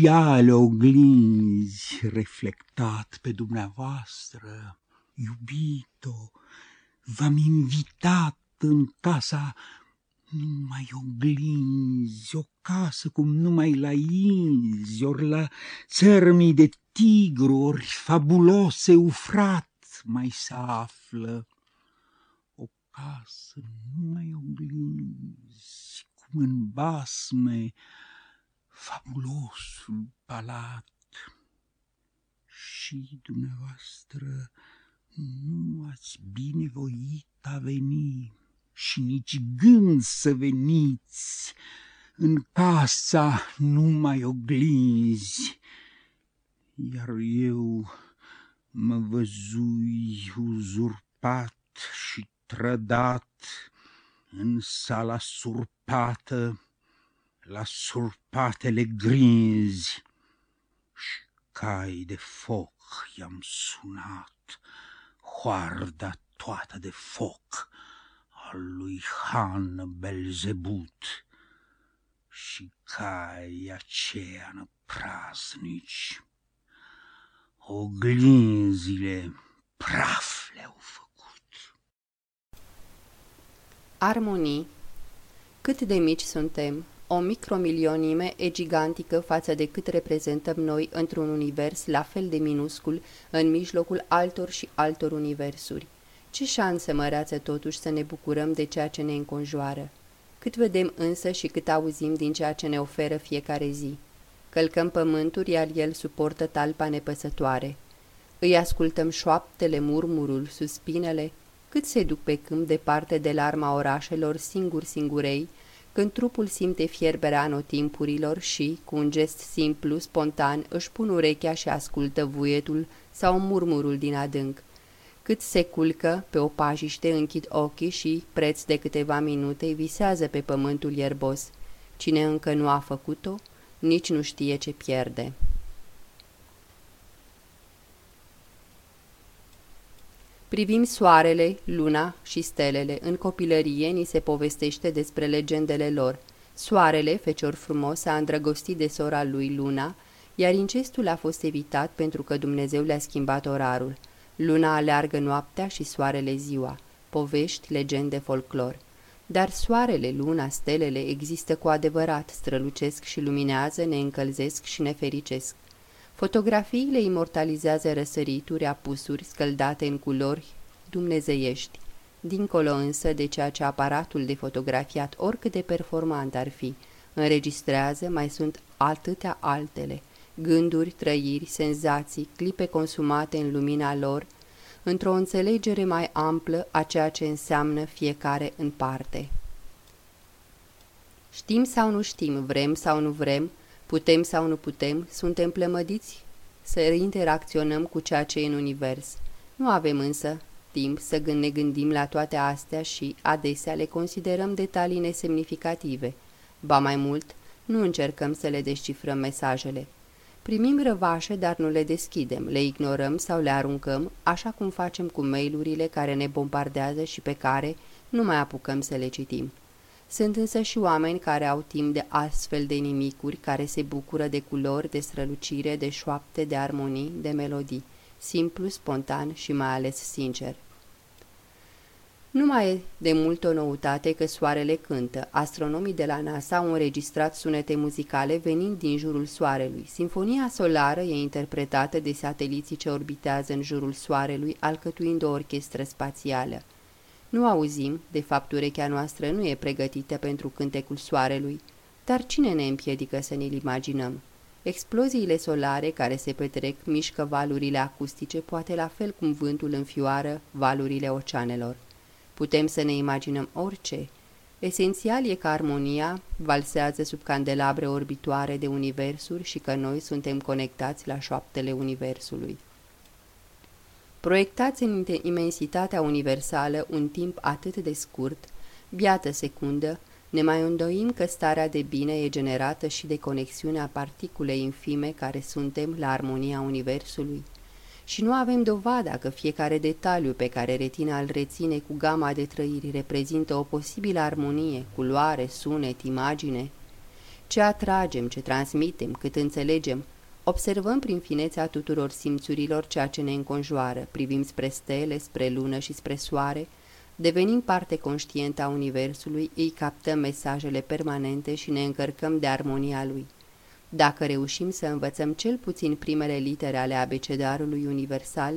în glaciale oglinzi reflectat pe dumneavoastră, iubito, v-am invitat în casa numai oglinzi, o casă cum numai la inzi, ori la țărmii de tigru, ori fabulos eufrat mai se află. O casă numai oglinzi, cum în basme fabulosul palat. Și dumneavoastră nu ați binevoit a veni și nici gând să veniți în casa numai oglinzi, iar eu mă văzui uzurpat și trădat în sala surpată la surpatele grinzi și cai de foc i-am sunat, hoarda toată de foc al lui Han Belzebut și cai aceia praznici. Oglinzile praf le-au făcut. Armonii Cât de mici suntem, o micromilionime e gigantică față de cât reprezentăm noi într-un univers la fel de minuscul în mijlocul altor și altor universuri. Ce șanse măreață totuși să ne bucurăm de ceea ce ne înconjoară. Cât vedem însă și cât auzim din ceea ce ne oferă fiecare zi. Călcăm pământul, iar el suportă talpa nepăsătoare. Îi ascultăm șoaptele, murmurul, suspinele, cât se duc pe câmp departe de la arma orașelor singur-singurei, când trupul simte fierberea anotimpurilor și, cu un gest simplu, spontan, își pun urechea și ascultă vuietul sau murmurul din adânc. Cât se culcă, pe o pajiște închid ochii și, preț de câteva minute, visează pe pământul ierbos. Cine încă nu a făcut-o, nici nu știe ce pierde. Privim soarele, luna și stelele. În copilărie ni se povestește despre legendele lor. Soarele, fecior frumos, a îndrăgostit de sora lui Luna, iar incestul a fost evitat pentru că Dumnezeu le-a schimbat orarul. Luna aleargă noaptea și soarele ziua. Povești, legende, folclor. Dar soarele, luna, stelele există cu adevărat, strălucesc și luminează, ne încălzesc și ne fericesc. Fotografiile imortalizează răsărituri, apusuri, scăldate în culori dumnezeiești. Dincolo însă de ceea ce aparatul de fotografiat, oricât de performant ar fi, înregistrează, mai sunt atâtea altele, gânduri, trăiri, senzații, clipe consumate în lumina lor, într-o înțelegere mai amplă a ceea ce înseamnă fiecare în parte. Știm sau nu știm, vrem sau nu vrem, putem sau nu putem, suntem plămădiți să interacționăm cu ceea ce e în univers. Nu avem însă timp să ne gândim la toate astea și, adesea, le considerăm detalii nesemnificative. Ba mai mult, nu încercăm să le descifrăm mesajele. Primim răvașe, dar nu le deschidem, le ignorăm sau le aruncăm, așa cum facem cu mailurile care ne bombardează și pe care nu mai apucăm să le citim. Sunt însă și oameni care au timp de astfel de nimicuri, care se bucură de culori, de strălucire, de șoapte, de armonii, de melodii, simplu, spontan și mai ales sincer. Nu mai e de mult o noutate că soarele cântă. Astronomii de la NASA au înregistrat sunete muzicale venind din jurul soarelui. Sinfonia solară e interpretată de sateliții ce orbitează în jurul soarelui, alcătuind o orchestră spațială. Nu auzim, de fapt urechea noastră nu e pregătită pentru cântecul soarelui, dar cine ne împiedică să ne-l imaginăm? Exploziile solare care se petrec mișcă valurile acustice, poate la fel cum vântul înfioară valurile oceanelor. Putem să ne imaginăm orice. Esențial e că armonia valsează sub candelabre orbitoare de universuri și că noi suntem conectați la șoaptele universului. Proiectați în imensitatea universală un timp atât de scurt, biată secundă, ne mai îndoim că starea de bine e generată și de conexiunea particulei infime care suntem la armonia universului și nu avem dovada că fiecare detaliu pe care retina îl reține cu gama de trăiri reprezintă o posibilă armonie, culoare, sunet, imagine. Ce atragem, ce transmitem, cât înțelegem, observăm prin finețea tuturor simțurilor ceea ce ne înconjoară, privim spre stele, spre lună și spre soare, devenim parte conștientă a Universului, îi captăm mesajele permanente și ne încărcăm de armonia lui. Dacă reușim să învățăm cel puțin primele litere ale abecedarului universal,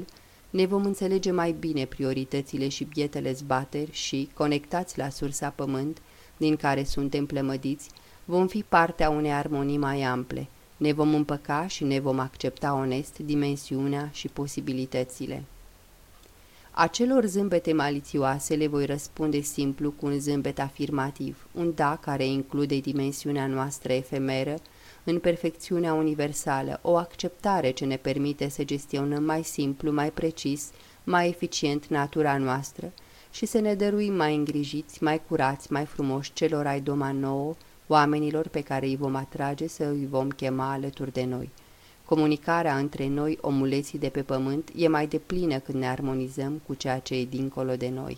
ne vom înțelege mai bine prioritățile și bietele zbateri și, conectați la sursa pământ, din care suntem plămădiți, vom fi partea unei armonii mai ample, ne vom împăca și ne vom accepta onest dimensiunea și posibilitățile. Acelor zâmbete malițioase le voi răspunde simplu cu un zâmbet afirmativ, un da care include dimensiunea noastră efemeră, în perfecțiunea universală, o acceptare ce ne permite să gestionăm mai simplu, mai precis, mai eficient natura noastră și să ne dăruim mai îngrijiți, mai curați, mai frumoși celor ai doma nouă, oamenilor pe care îi vom atrage să îi vom chema alături de noi. Comunicarea între noi, omuleții de pe pământ, e mai deplină când ne armonizăm cu ceea ce e dincolo de noi.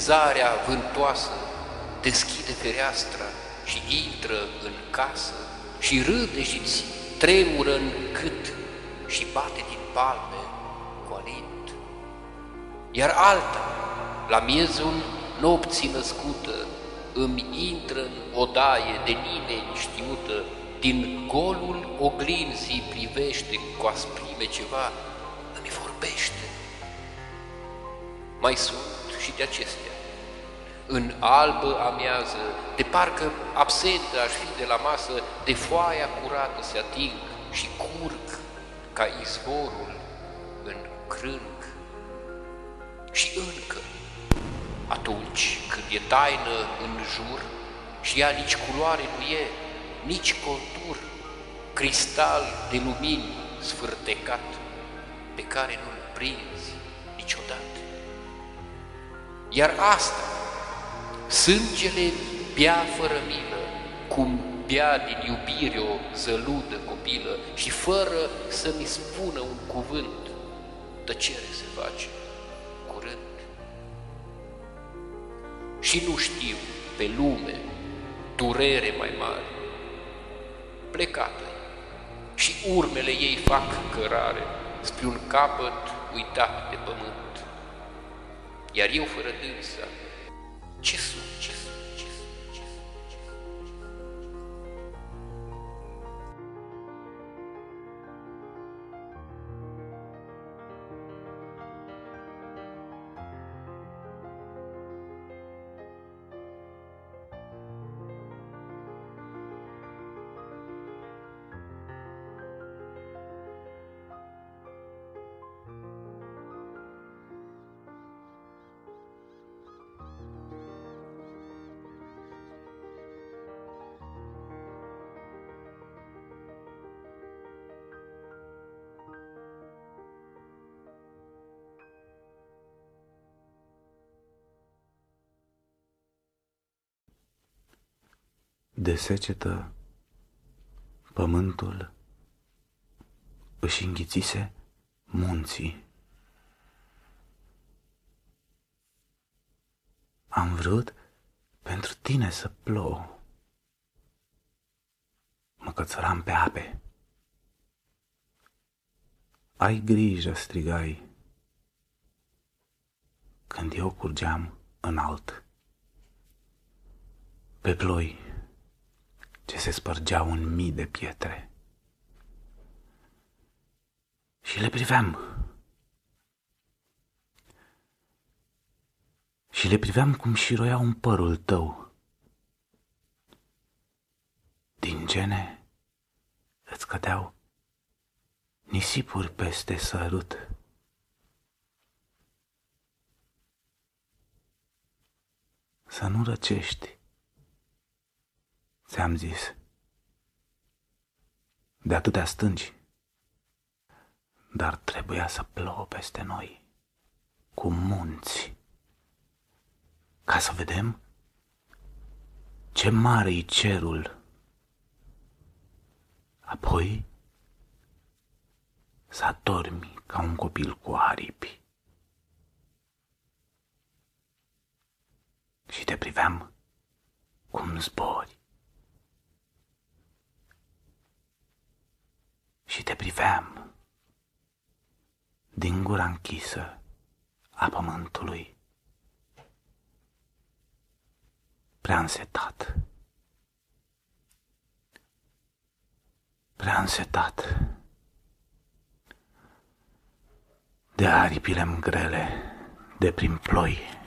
Zarea vântoasă, deschide fereastra și intră în casă și râde și ți tremură în cât și bate din palme cu alint. Iar alta, la miezul nopții născută, îmi intră în odaie de nimeni știută, din golul oglinzii privește cu asprime ceva, îmi vorbește mai sunt și de acestea. În albă amiază, de parcă absentă aș fi de la masă, de foaia curată se ating și curg ca izvorul în crânc. Și încă, atunci când e taină în jur și ea nici culoare nu e, nici contur, cristal de lumini sfârtecat, pe care nu-l prinzi niciodată. Iar asta, sângele bea fără milă, cum bea din iubire o zăludă copilă și fără să-mi spună un cuvânt, tăcere se face curând. Și nu știu pe lume durere mai mare, plecată și urmele ei fac cărare spre un capăt uitat de pământ. Iar eu fără dânsa, часу. часу. De secetă, pământul își înghițise munții. Am vrut pentru tine să plouă. Mă cățăram pe ape. Ai grijă, strigai, când eu curgeam înalt. Pe ploi, ce se spărgeau în mii de pietre. Și le priveam. Și le priveam cum șiroiau în părul tău. Din gene îți cădeau nisipuri peste sărut. Să nu răcești Ți-am zis. De atâtea stângi. Dar trebuia să plouă peste noi, cu munți, ca să vedem ce mare e cerul. Apoi să adormi ca un copil cu aripi. Și te priveam cum zbori. Și te priveam din gura închisă a pământului. Prea însetat, prea însetat de aripile grele de prin ploi.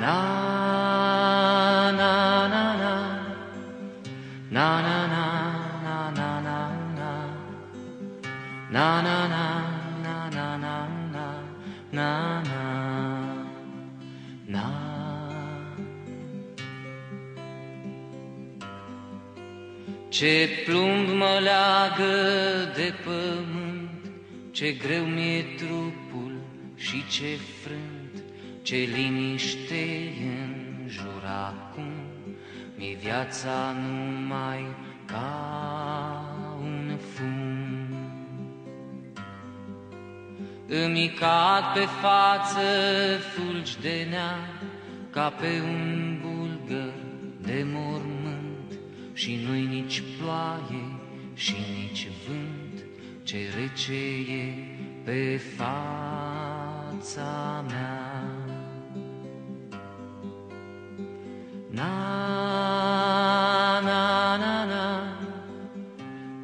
Na na na na na na na na na na na na na na na na na na na na Ce plumb mă leagă de pământ, ce greu mi-e trupul și ce frânt ce liniște în jur acum, mi viața numai ca un fum. Îmi cad pe față fulgi de nea, ca pe un bulgăr de mormânt, și nu-i nici ploaie și nici vânt, ce rece e pe fața mea. Na na na na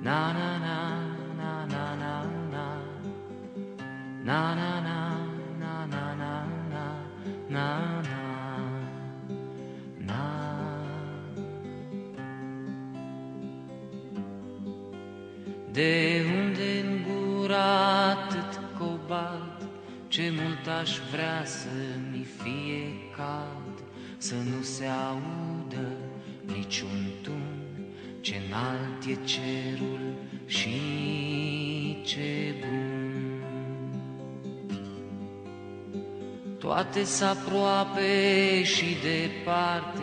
na na na na na na na na na na na na na na na De unde în gura atât cobalt, ce mult aș vrea să mi fie cald, să nu se audă niciun tun, ce înalt e cerul și ce bun. Toate s aproape și departe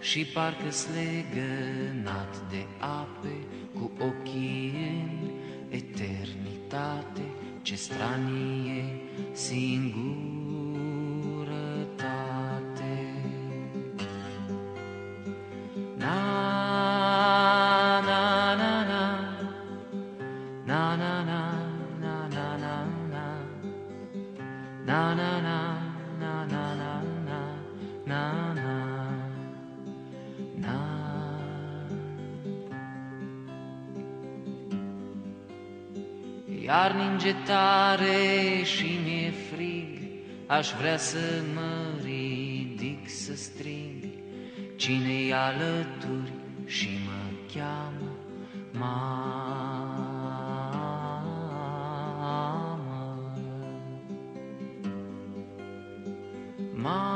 și parcă-s legănat de ape cu ochii în eternitate, ce stranie singur. Iar ninge tare și mi-e frig, Aș vrea să mă ridic să strig, Cine-i alături și mă cheamă mamă. Mamă.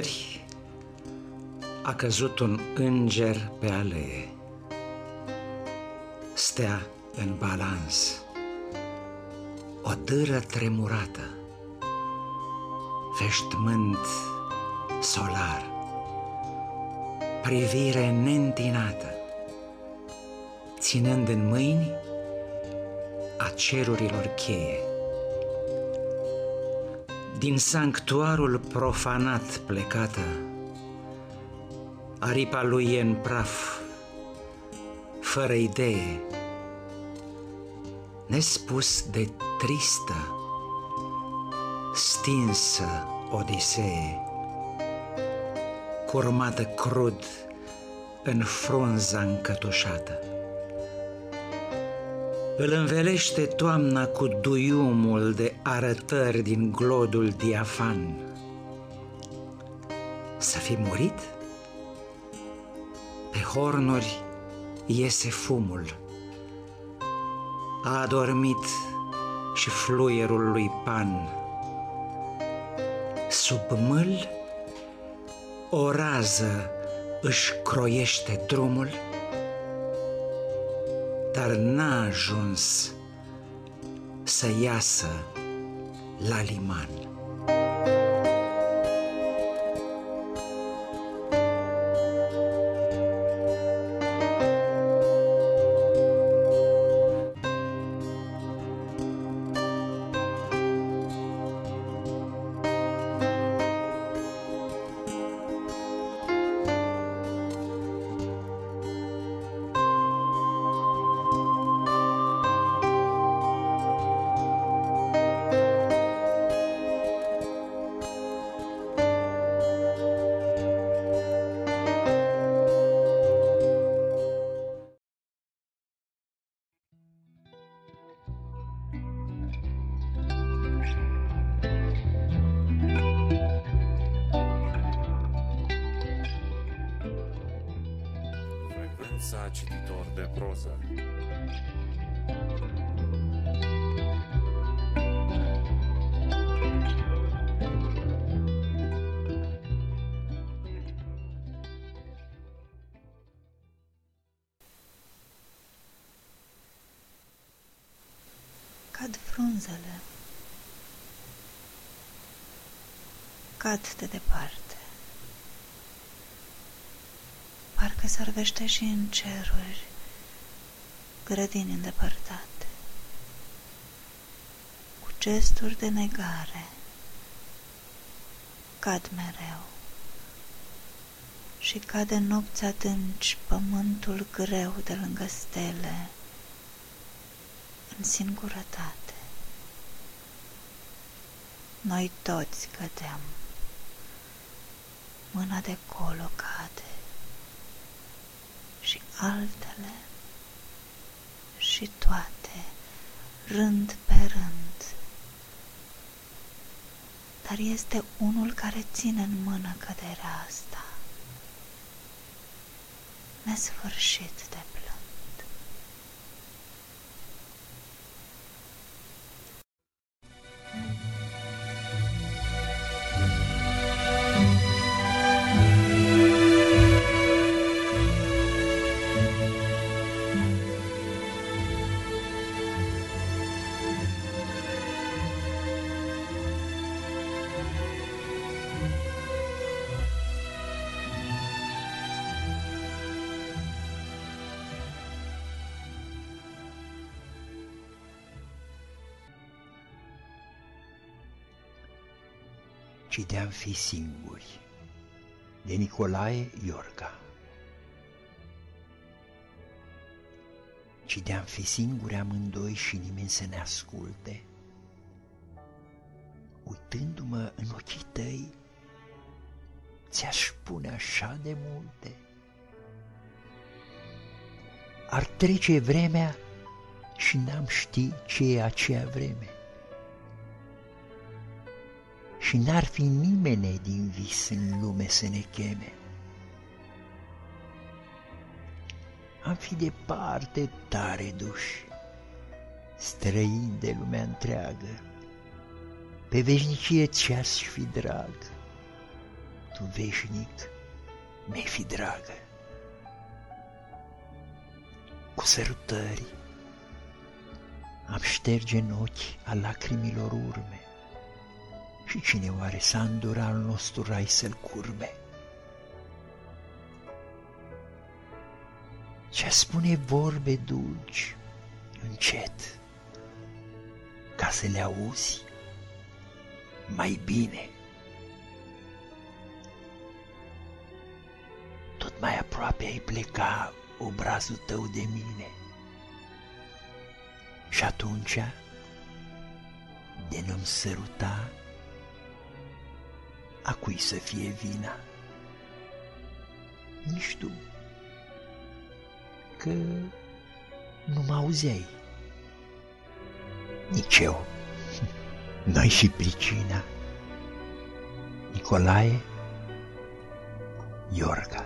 Ieri a căzut un înger pe alee. Stea în balans, o dâră tremurată, veștmânt solar, privire neîntinată, ținând în mâini a cerurilor cheie din sanctuarul profanat plecată, aripa lui e în praf, fără idee, nespus de tristă, stinsă odisee, curmată crud în frunza încătușată. Îl învelește toamna cu duiumul de arătări din glodul diafan. Să fi murit? Pe hornuri iese fumul. A adormit și fluierul lui Pan. Sub mâl o rază își croiește drumul dar n-a ajuns să iasă la liman. Cad de departe. Parcă că sărvește și în ceruri grădini îndepărtate, cu gesturi de negare, cad mereu și cade nopți adânci pământul greu de lângă stele, în singurătate. Noi toți cădeam, mâna de colo cade și altele și toate, rând pe rând. Dar este unul care ține în mână căderea asta, nesfârșit de ci de-am fi singuri, de Nicolae Iorga. Ci de-am fi singuri amândoi și nimeni să ne asculte, uitându-mă în ochii tăi, ți-aș spune așa de multe. Ar trece vremea și n-am ști ce e aceea vreme și n-ar fi nimeni din vis în lume să ne cheme. Am fi departe tare duși, străini de lumea întreagă, pe veșnicie ți-aș fi drag, tu veșnic mi fi dragă. Cu sărutări am șterge în ochi a lacrimilor urme, și cine oare s-a îndura al nostru rai să-l curme? Ce spune vorbe dulci, încet, ca să le auzi mai bine. Tot mai aproape ai pleca obrazul tău de mine. Și atunci, de nu-mi săruta, a cui să fie vina? Nici tu, că nu mă auzeai. Nici eu. Noi și pricina. Nicolae Iorga.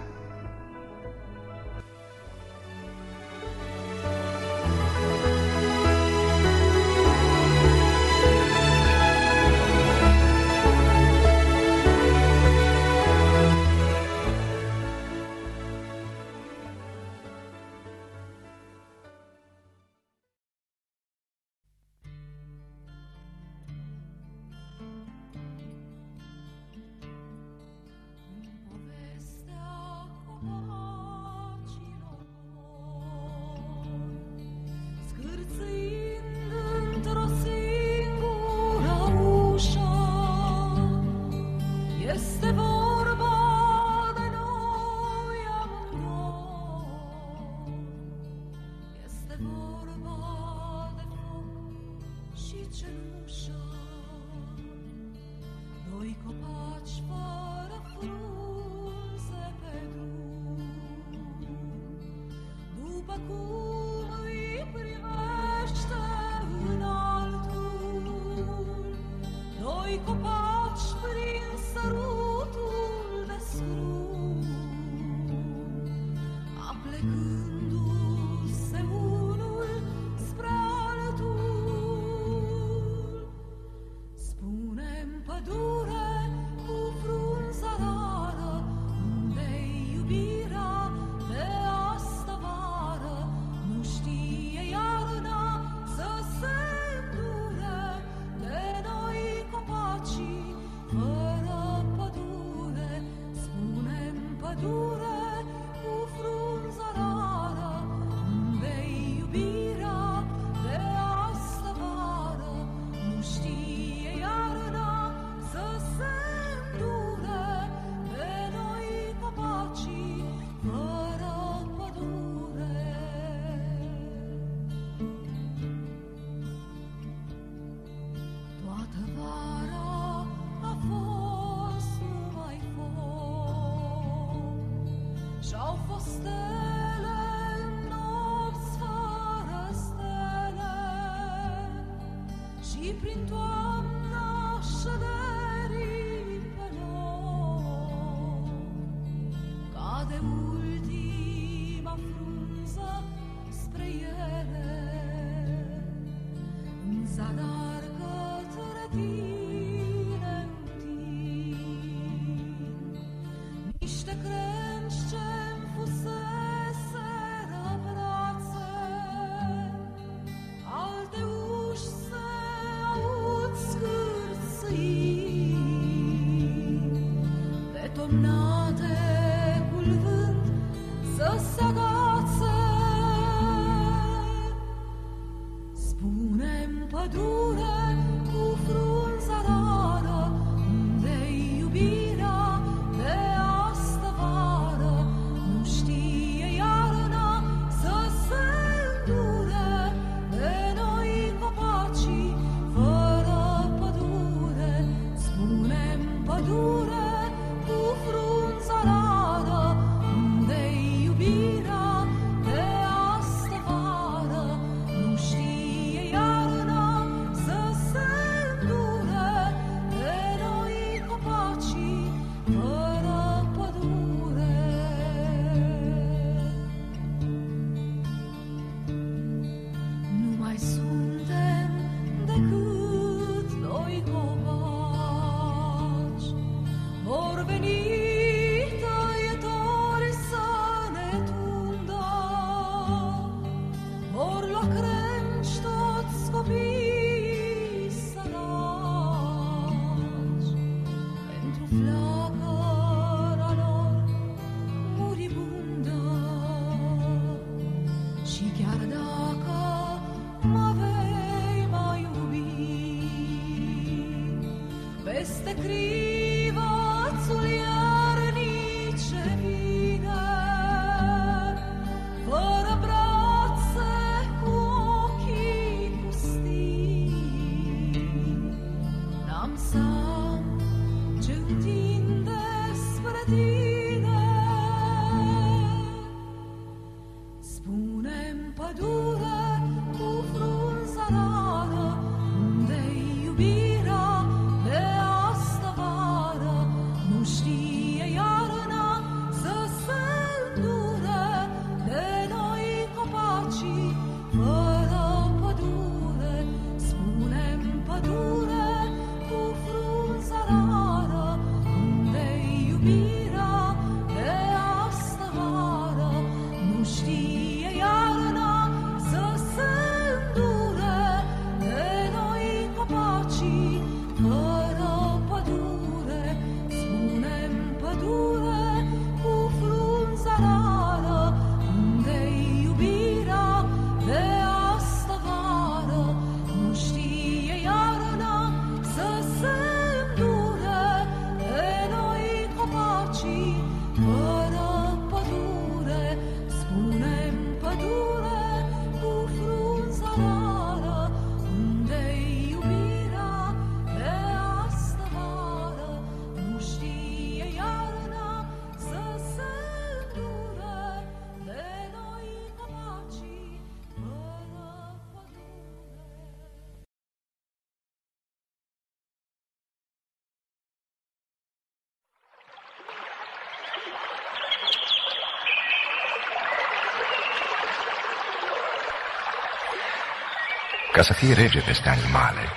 să fie rege peste animale,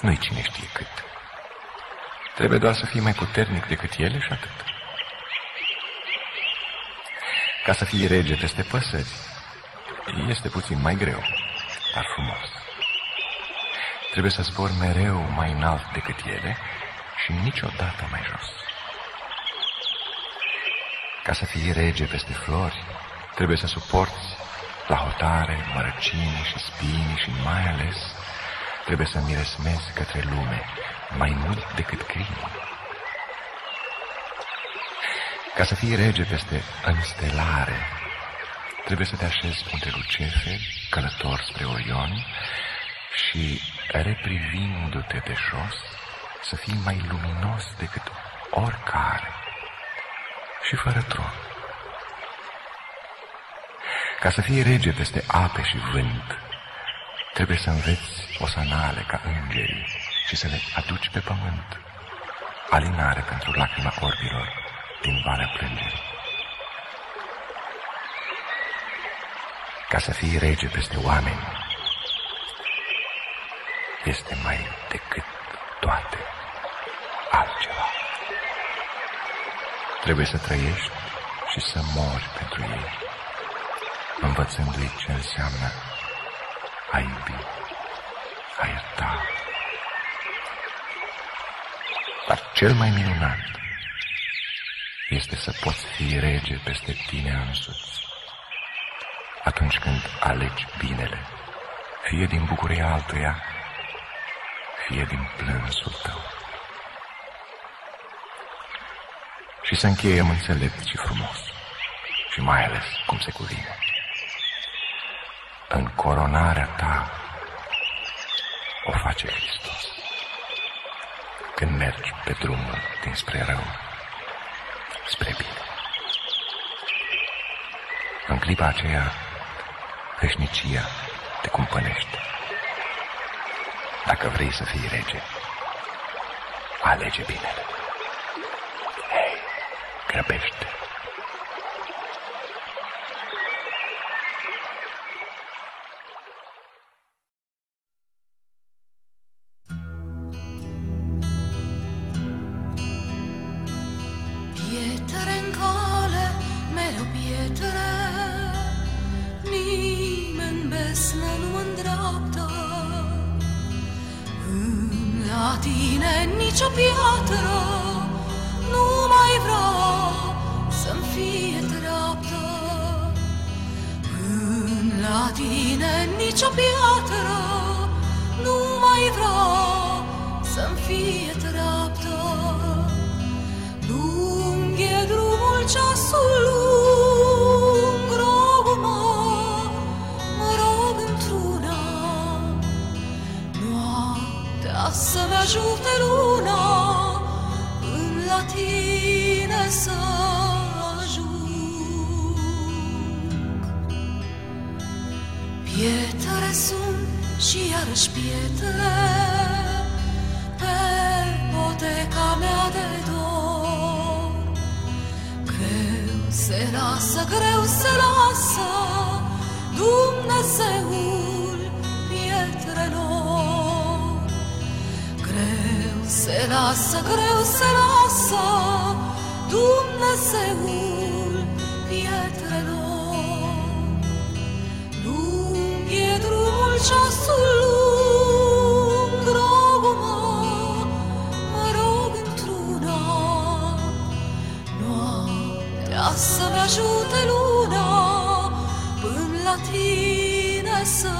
nu-i cine știe cât. Trebuie doar să fii mai puternic decât ele și atât. Ca să fii rege peste păsări, este puțin mai greu, dar frumos. Trebuie să zbori mereu mai înalt decât ele și niciodată mai jos. Ca să fii rege peste flori, trebuie să suporți la hotare, mărăcini și spini și mai ales trebuie să miresmezi către lume mai mult decât crimă. Ca să fii rege peste înstelare, trebuie să te așezi între lucefe, călător spre Orion și, reprivindu-te de jos, să fii mai luminos decât oricare și fără tron. Ca să fie rege peste ape și vânt, trebuie să înveți osanale ca îngerii și să le aduci pe pământ. Alinare pentru lacrima orbilor din Valea Plângerii. Ca să fii rege peste oameni, este mai decât toate altceva. Trebuie să trăiești și să mori pentru ei învățându-i ce înseamnă a iubi, a ierta. Dar cel mai minunat este să poți fi rege peste tine însuți. Atunci când alegi binele, fie din bucuria altuia, fie din plânsul tău. Și să încheiem înțelept și frumos, și mai ales cum se cuvine. În coronarea ta o face Hristos. Când mergi pe drumul dinspre rău, spre bine. În clipa aceea, veșnicia te cumpănește. Dacă vrei să fii rege, alege binele. Hei, grăbește. Fie dreaptă. Lung e drumul ceasul lung, rog-mă, mă rog într-una, noaptea să-mi ajute luna, în la tine să ajung. Pietre sunt și iarăși pietre, pe poteca mea de dor. Greu se lasă, greu se lasă Dumnezeul pietrelor. Greu se lasă, greu se lasă Dumnezeul pietrelor. Lung e drumul ceasul ajute luna, până la tine să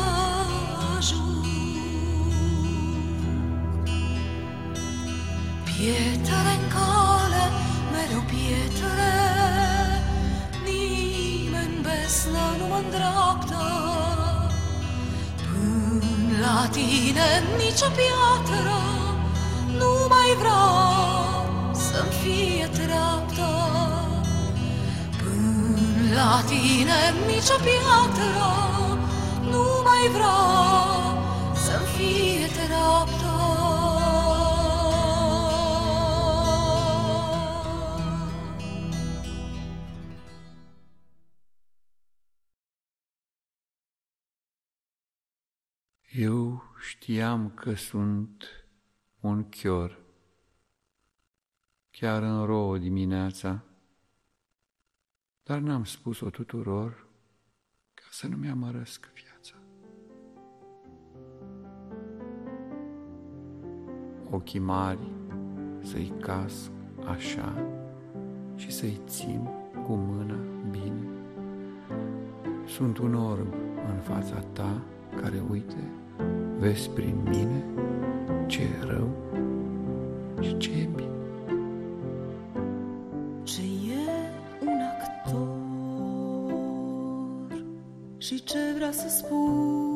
ajung. Pietre în cale, mereu pietre, nimeni besnă nu mă îndreaptă. Până la tine nicio piatră nu mai vrea la tine nicio piatră nu mai vrea să-mi fie dreaptă. Eu știam că sunt un chior, chiar în rouă dimineața, dar n-am spus-o tuturor ca să nu mi-amărăsc viața. Ochii mari să-i casc așa și să-i țin cu mâna bine. Sunt un orb în fața ta care, uite, vezi prin mine ce e rău și ce e bine. Și ce vrea să spună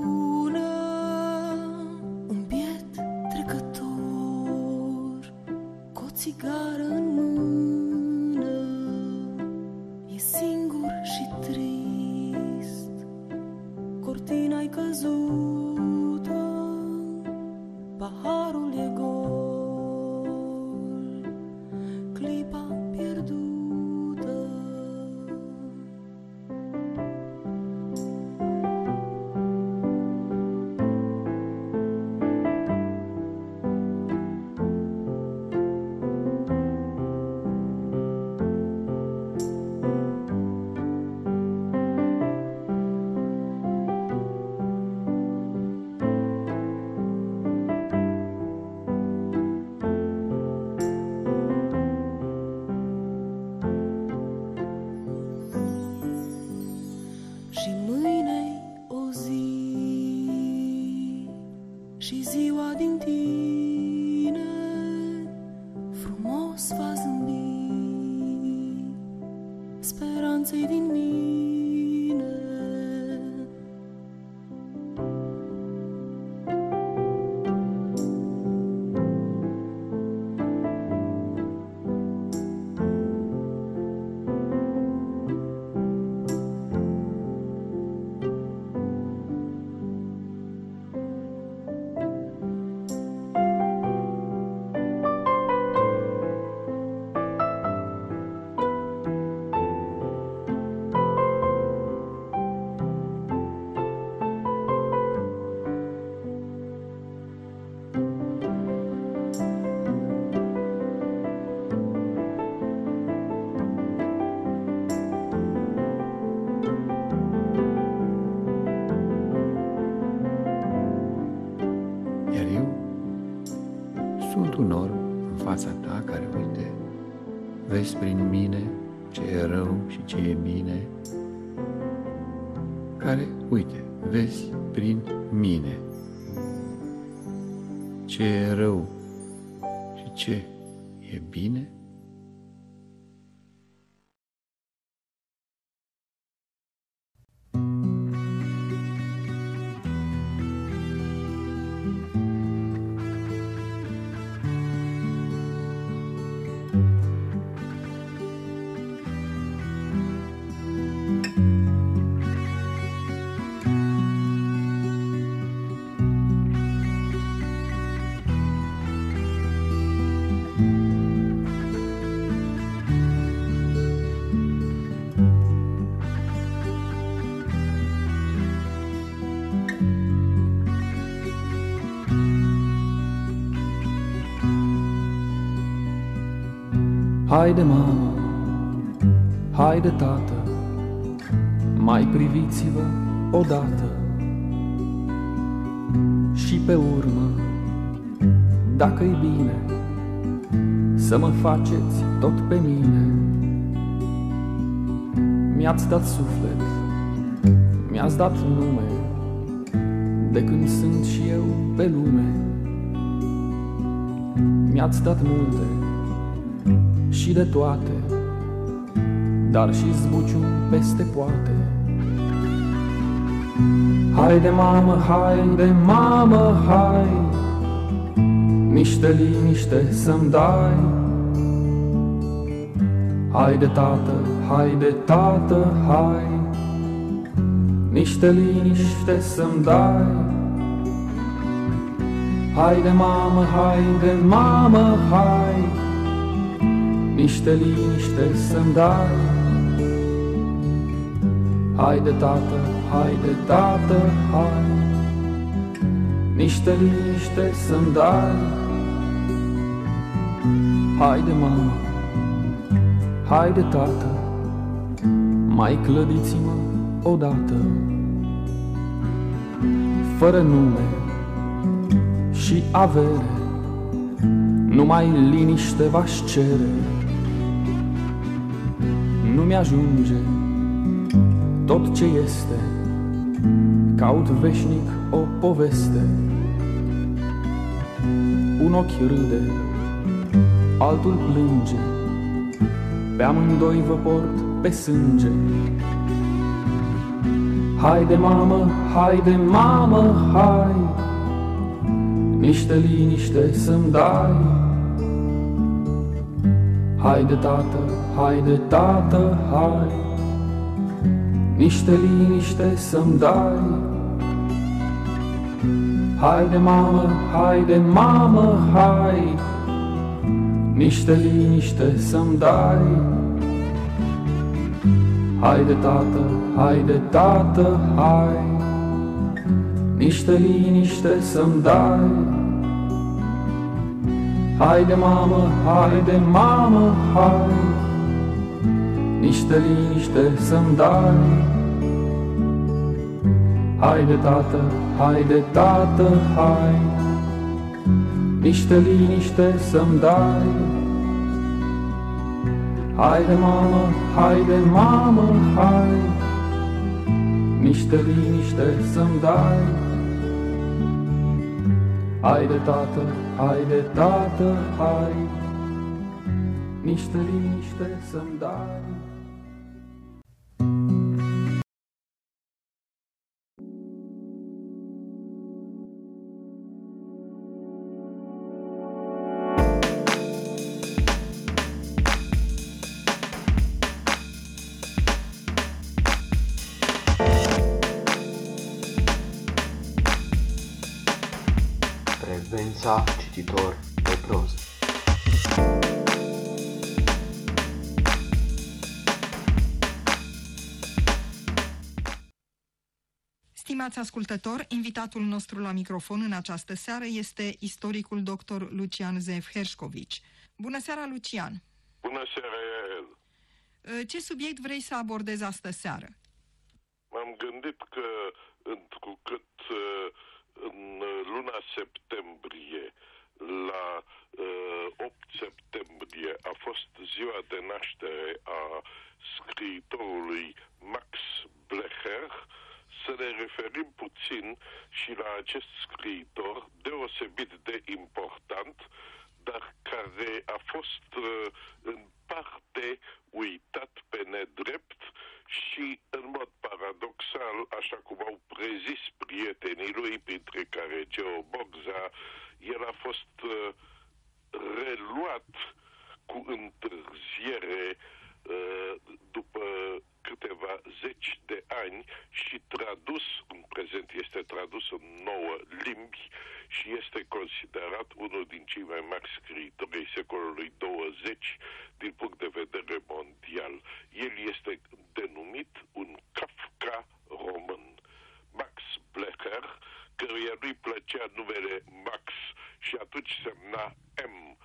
Haide, mamă, haide, tată, mai priviți-vă odată și pe urmă, dacă-i bine, să mă faceți tot pe mine. Mi-ați dat suflet, mi-ați dat nume, de când sunt și eu pe lume. Mi-ați dat multe, și de toate, dar și zbucium peste poate. Haide, mamă, haide, mamă, hai, niște liniște să-mi dai. Haide, tată, haide, tată, hai, niște liniște să-mi dai. Haide, mamă, haide, mamă, hai, niște liniște să-mi dai. Haide, tată, haide, tată, hai, niște liniște să-mi dai. Haide, mamă, haide, tată, mai clădiți-mă odată. Fără nume și avere, numai liniște v-aș cere. Nu mi-ajunge tot ce este, caut veșnic o poveste. Un ochi râde, altul plânge, pe amândoi vă port pe sânge. Haide, mamă, haide, mamă, hai, niște liniște să-mi dai. Haide, tată, haide, tată, hai, niște liniște să-mi dai. Haide mamă, haide mamă, hai. Niște liniște să-mi dai. Haide tată, haide tată, hai. Niște liniște să-mi dai. Haide mamă, haide mamă, hai Niște liniște să-mi dai. Haide tată, haide tată, hai. Niște liniște să-mi dai. Haide mamă, haide mamă, hai. Niște liniște să-mi dai. Haide tată, haide tată, hai. Niște liniște să-mi dai Stimați ascultători, invitatul nostru la microfon în această seară este istoricul dr. Lucian Zev Herșcovici. Bună seara, Lucian! Bună seara, Iael! Ce subiect vrei să abordezi astă seară? M-am gândit că, întrucât în luna septembrie, la uh, 8 septembrie, a fost ziua de naștere a scriitorului Max Blecher, să ne referim puțin și la acest scriitor deosebit de important, dar care a fost uh, în parte uitat pe nedrept și, în mod paradoxal, așa cum au prezis prietenii lui, printre care Geo Bogza, el a fost uh, reluat cu întârziere uh, după câteva zeci de ani și tradus, în prezent este tradus în nouă limbi și este considerat unul din cei mai mari scriitori ai secolului 20 din punct de vedere mondial. El este denumit un Kafka român. Max Blecher, căruia nu-i plăcea numele Max și atunci semna M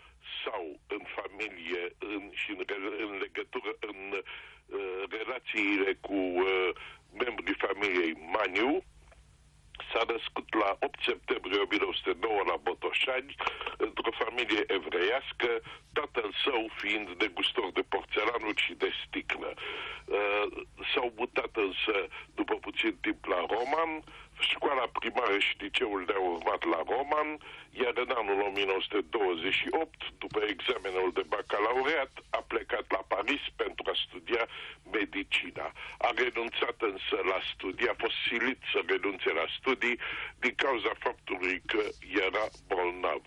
sau în familie în, și în, în legătură în uh, relațiile cu uh, membrii familiei Maniu, s-a născut la 8 septembrie 1909 la Botoșani, într-o familie evreiască, tatăl său fiind degustor de porțelanuri și de sticlă. Uh, s-au mutat însă după puțin timp la Roman, școala primară și liceul le-au urmat la Roman, iar în anul 1928, după examenul de bacalaureat, a plecat la Paris pentru a studia medicina. A renunțat însă la studii, a fost silit să renunțe la studii din cauza faptului că era bolnav.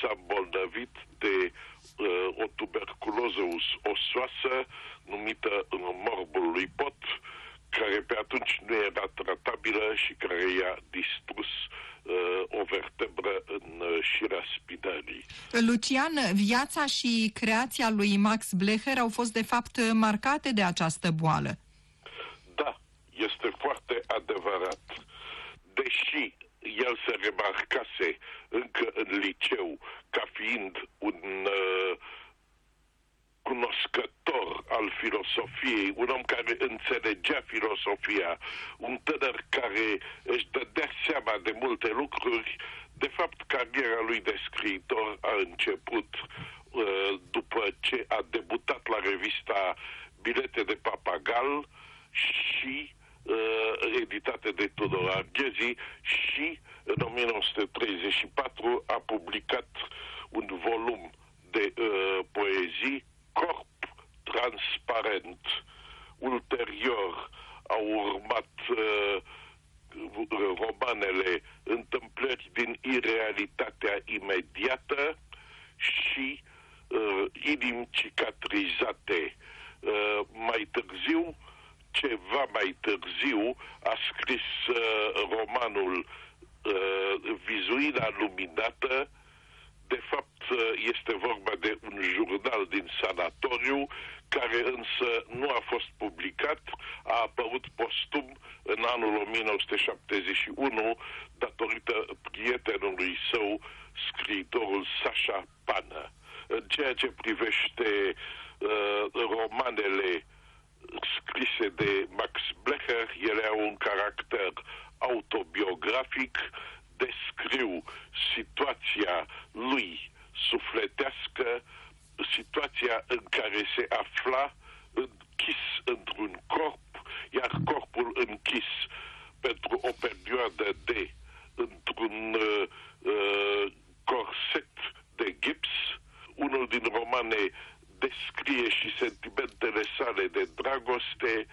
S-a bolnăvit de uh, o tuberculoză osoasă numită morbul lui Pot, care pe atunci nu era tratabilă și care i-a distrus uh, o vertebră în uh, șirea spinării. Lucian, viața și creația lui Max Blecher au fost de fapt marcate de această boală. Da, este foarte adevărat. Deși el se remarcase încă în liceu ca fiind un uh, cunoscător al filosofiei, un om care înțelegea filosofia, un tânăr care își dădea seama de multe lucruri, de fapt cariera lui de scriitor a început uh, după ce a debutat la revista Bilete de Papagal și uh, editate de Tudor Arghezi și în 1934 a publicat un volum de uh, poezii corp transparent. Ulterior au urmat uh, romanele Întâmplări din irealitatea imediată și uh, Inimi cicatrizate. Uh, mai târziu, ceva mai târziu, a scris uh, romanul uh, vizuina luminată de fapt este vorba de un jurnal din sanatoriu care însă nu a fost publicat, a apărut postum în anul 1971 datorită prietenului său, scriitorul Sasha Pană. În ceea ce privește uh, romanele scrise de Max Blecher, ele au un caracter autobiografic, descriu situația lui sufletească, situația în care se afla închis într-un corp, iar corpul închis pentru o perioadă de într-un uh, uh, corset de gips. Unul din romane descrie și sentimentele sale de dragoste.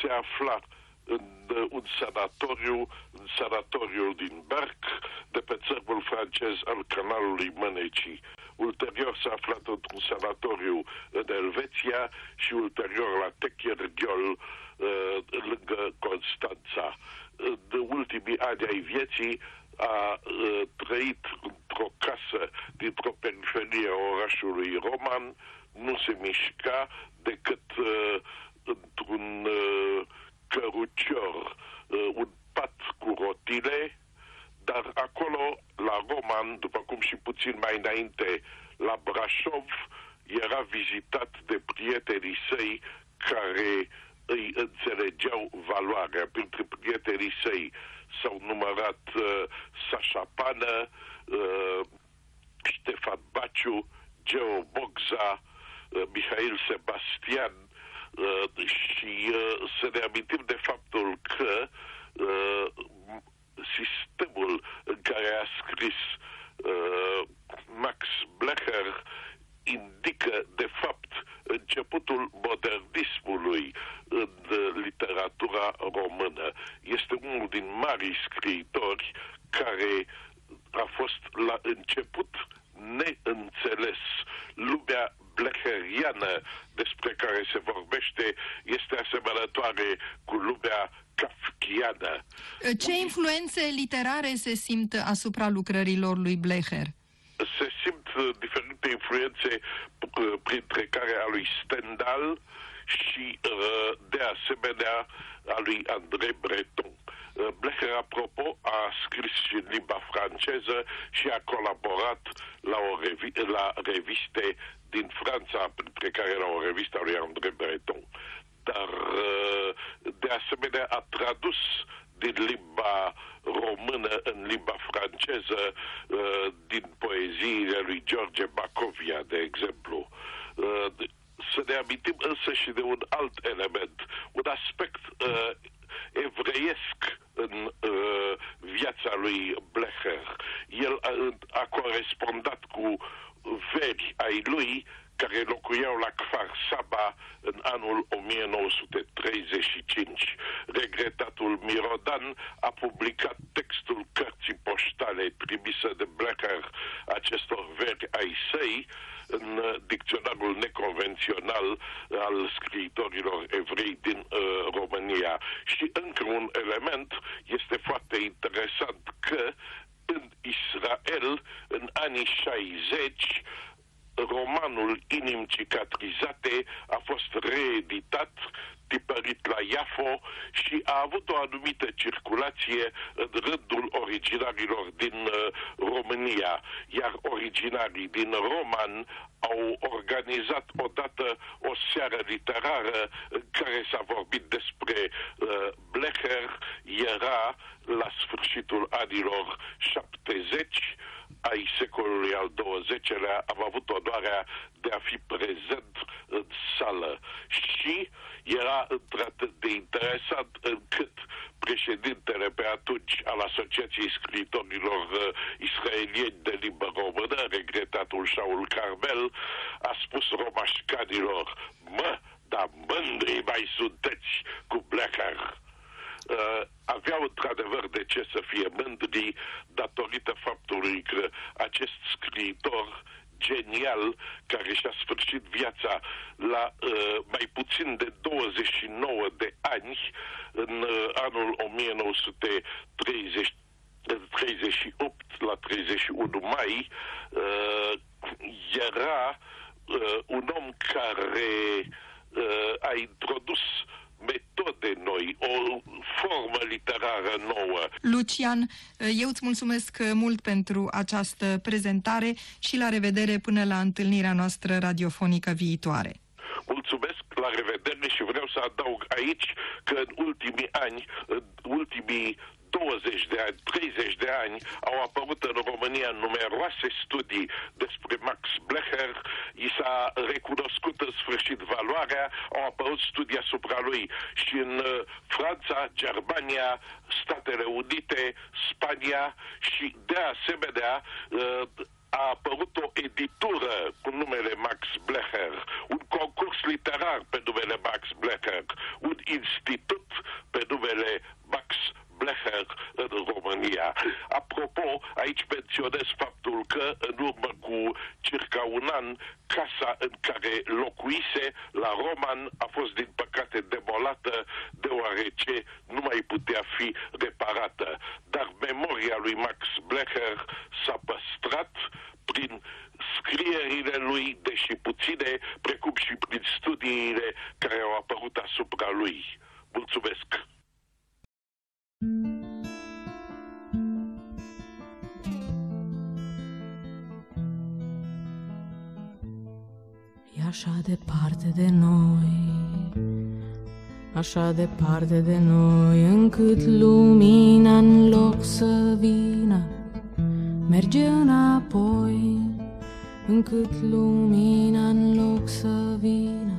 Se afla în uh, un sanatoriu, în sanatoriul din Berck, de pe țărmul francez al canalului Mânecii. Ulterior s-a aflat într-un sanatoriu în Elveția și ulterior la Techierghiol, uh, lângă Constanța. De ultimii ani ai vieții a uh, trăit într-o casă dintr-o periferie a orașului roman, nu se mișca decât uh, într-un uh, cărucior, uh, un pat cu rotile, dar acolo, la Roman, după cum și puțin mai înainte, la Brașov, era vizitat de prietenii săi care îi înțelegeau valoarea. Printre prietenii săi s-au numărat uh, Sasha Pană, uh, Ștefan Baciu, Geo Bogza, uh, Mihail Sebastian, Uh, și uh, să ne amintim de faptul că uh, sistemul în care a scris uh, Max Blecher indică, de fapt, începutul modernismului în literatura română. Este unul din mari scriitori care a fost la început neînțeles. Lumea blecheriană despre care se vorbește este asemănătoare cu lumea kafkiană. Ce influențe literare se simt asupra lucrărilor lui Blecher? Se simt uh, diferite influențe, uh, printre care a lui Stendhal și, uh, de asemenea, a lui André Breton. Blecher, apropo, a scris și în limba franceză și a colaborat la, o revi- la reviste din Franța, printre care era o revistă a lui André Breton. Dar, uh, de asemenea, a tradus din limba română în limba franceză uh, din poeziile lui George Bacovia, de exemplu. Uh, să ne amintim însă și de un alt element, un aspect evreiesc în uh, viața lui Blecher. El a, a corespondat cu veri ai lui care locuiau la Kfar Saba în anul 1935. Regretatul Mirodan a publicat textul cărții poștale trimisă de Blecher acestor veri ai săi în dicționarul neconvențional al scriitorilor evrei din uh, România. Și încă un element este foarte interesant că în Israel, în anii 60, romanul Inim cicatrizate a fost reeditat, tipărit la Iafo și a avut o anumită circulație în rândul originarilor din uh, România, iar originarii din Roman au organizat odată o seară literară în care s-a vorbit despre uh, Blecher, era la sfârșitul anilor 70 ai secolului al XX-lea am avut onoarea de a fi prezent în sală. Și era într-atât de interesant încât președintele pe atunci al Asociației Scriitorilor uh, Israelieni de limbă română, regretatul Shaul Carmel, a spus romașcanilor, mă, dar mândri mai sunteți cu Blecher uh, aveau într-adevăr de ce să fie mândri datorită faptului că acest scriitor genial care și-a sfârșit viața la uh, mai puțin de 29 de ani în uh, anul 1930 38 la 31 mai uh, era uh, un om care uh, a introdus uh, metode noi, o formă literară nouă. Lucian, eu îți mulțumesc mult pentru această prezentare și la revedere până la întâlnirea noastră radiofonică viitoare. Mulțumesc, la revedere și vreau să adaug aici că în ultimii ani, în ultimii 20 de ani, 30 de ani, au apărut în România numeroase studii despre Max Blecher, i s-a recunoscut în sfârșit valoarea, au apărut studii asupra lui și în uh, Franța, Germania, Statele Unite, Spania și de asemenea uh, a apărut o editură cu numele Max Blecher, un concurs literar pe numele Max Blecher, un institut pe numele Max Blecher în România. Apropo, aici menționez faptul că în urmă cu circa un an, casa în care locuise la Roman a fost din păcate demolată deoarece nu mai putea fi reparată. Dar memoria lui Max Blecher s-a păstrat prin scrierile lui, deși puține, precum și prin studiile care au apărut asupra lui. Mulțumesc! E așa departe de noi, așa departe de noi, încât lumina în loc să vină, merge înapoi, încât lumina în loc să vină,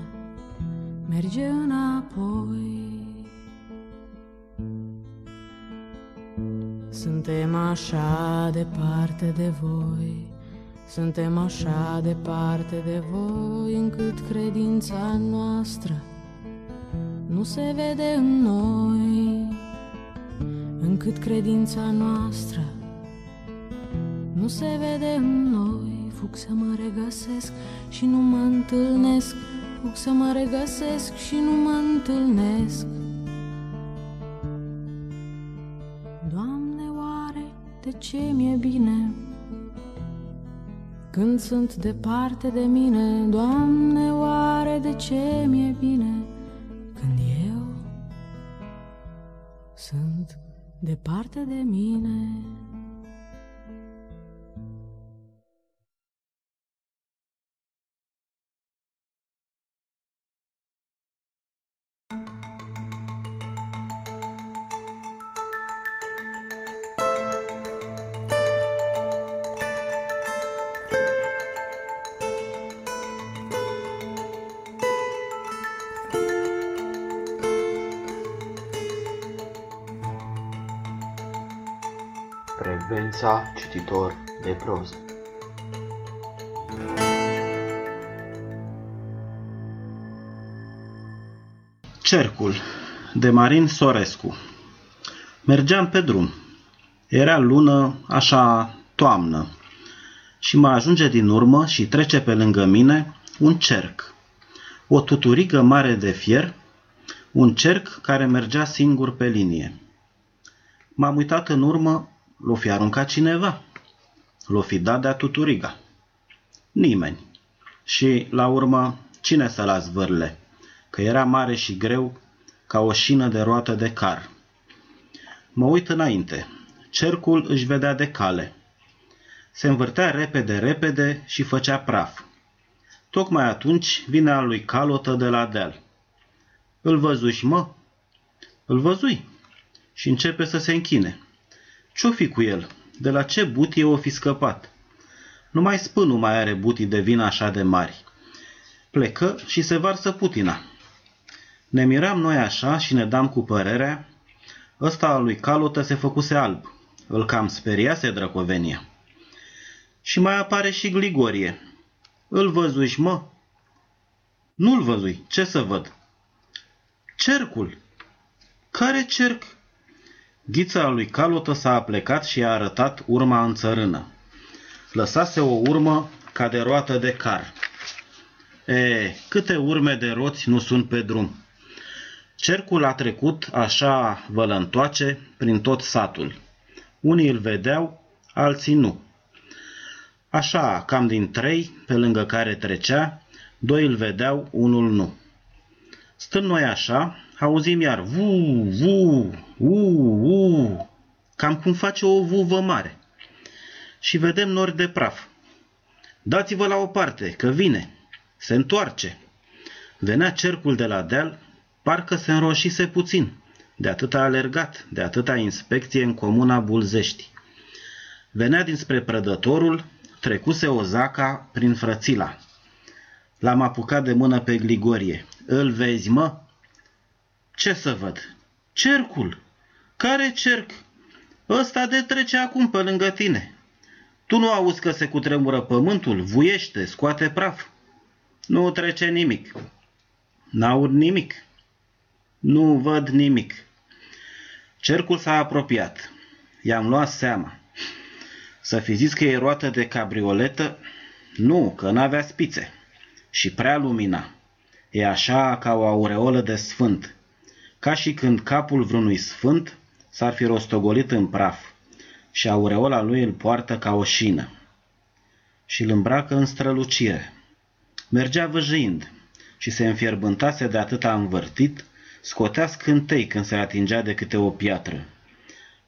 merge înapoi. Suntem așa departe de voi, suntem așa departe de voi, încât credința noastră nu se vede în noi, încât credința noastră nu se vede în noi. Fug să mă regăsesc și nu mă întâlnesc, fug să mă regăsesc și nu mă întâlnesc. De ce mi-e bine? Când sunt departe de mine Doamne, oare de ce mi-e bine? Când eu sunt departe de mine Frecvența cititor de proză Cercul de Marin Sorescu Mergeam pe drum. Era lună, așa, toamnă. Și mă ajunge din urmă și trece pe lângă mine un cerc. O tuturică mare de fier, un cerc care mergea singur pe linie. M-am uitat în urmă L-o fi aruncat cineva. L-o fi dat de-a tuturiga. Nimeni. Și, la urmă, cine să las vârle? Că era mare și greu ca o șină de roată de car. Mă uit înainte. Cercul își vedea de cale. Se învârtea repede, repede și făcea praf. Tocmai atunci vine al lui Calotă de la deal. Îl văzui, mă? Îl văzui. Și începe să se închine. Ce-o fi cu el? De la ce butie o fi scăpat? Numai spânul mai are butii de vin așa de mari. Plecă și se varsă putina. Ne miram noi așa și ne dam cu părerea, ăsta al lui Calotă se făcuse alb. Îl cam speriase drăcovenia. Și mai apare și Gligorie. Îl văzuși, mă? Nu-l văzui. Ce să văd? Cercul. Care cerc? Ghița lui Calotă s-a aplecat și a arătat urma în țărână. Lăsase o urmă ca de roată de car. E, câte urme de roți nu sunt pe drum. Cercul a trecut așa vălăntoace prin tot satul. Unii îl vedeau, alții nu. Așa, cam din trei, pe lângă care trecea, doi îl vedeau, unul nu. Stând noi așa, auzim iar vu, vu, u, u, cam cum face o vuvă mare. Și vedem nori de praf. Dați-vă la o parte, că vine. Se întoarce. Venea cercul de la deal, parcă se înroșise puțin. De atât a alergat, de atâta inspecție în comuna Bulzești. Venea dinspre prădătorul, trecuse o zaca prin frățila. L-am apucat de mână pe Gligorie. Îl vezi, mă? Ce să văd? Cercul! Care cerc? Ăsta de trece acum pe lângă tine. Tu nu auzi că se cutremură pământul, vuiește, scoate praf. Nu trece nimic. N-aud nimic. Nu văd nimic. Cercul s-a apropiat. I-am luat seama. Să fi zis că e roată de cabrioletă? Nu, că n-avea spițe. Și prea lumina. E așa ca o aureolă de sfânt. Ca și când capul vreunui sfânt s-ar fi rostogolit în praf și aureola lui îl poartă ca o șină și îl îmbracă în strălucire. Mergea văjâind și se înfierbântase de atâta învârtit, scotea scântei când se atingea de câte o piatră.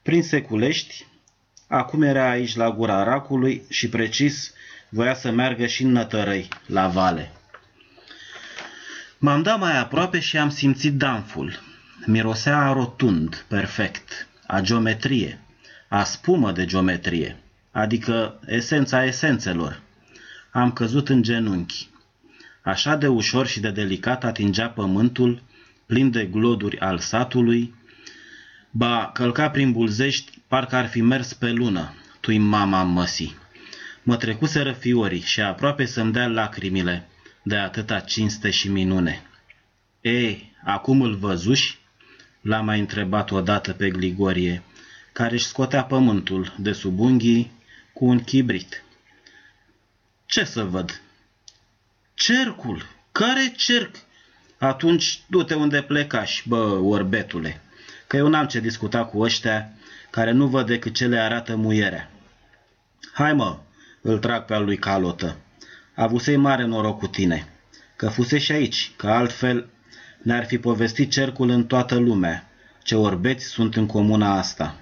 Prin seculești, acum era aici la gura racului și precis voia să meargă și în nătărăi, la vale. M-am dat mai aproape și am simțit danful. Mirosea rotund, perfect, a geometrie, a spumă de geometrie, adică esența esențelor. Am căzut în genunchi. Așa de ușor și de delicat atingea pământul, plin de gloduri al satului, ba călca prin bulzești, parcă ar fi mers pe lună, tu mama măsii. Mă trecuseră fiorii și aproape să-mi dea lacrimile de atâta cinste și minune. Ei, acum îl văzuși? L-a mai întrebat odată pe Gligorie, care își scotea pământul de sub unghii cu un chibrit. Ce să văd? Cercul! Care cerc? Atunci du-te unde plecași, bă, orbetule, că eu n-am ce discuta cu ăștia care nu văd decât ce le arată muierea. Hai mă, îl trag pe al lui Calotă. Avusei mare noroc cu tine, că fuse și aici, că altfel ne-ar fi povestit cercul în toată lumea, ce orbeți sunt în comuna asta.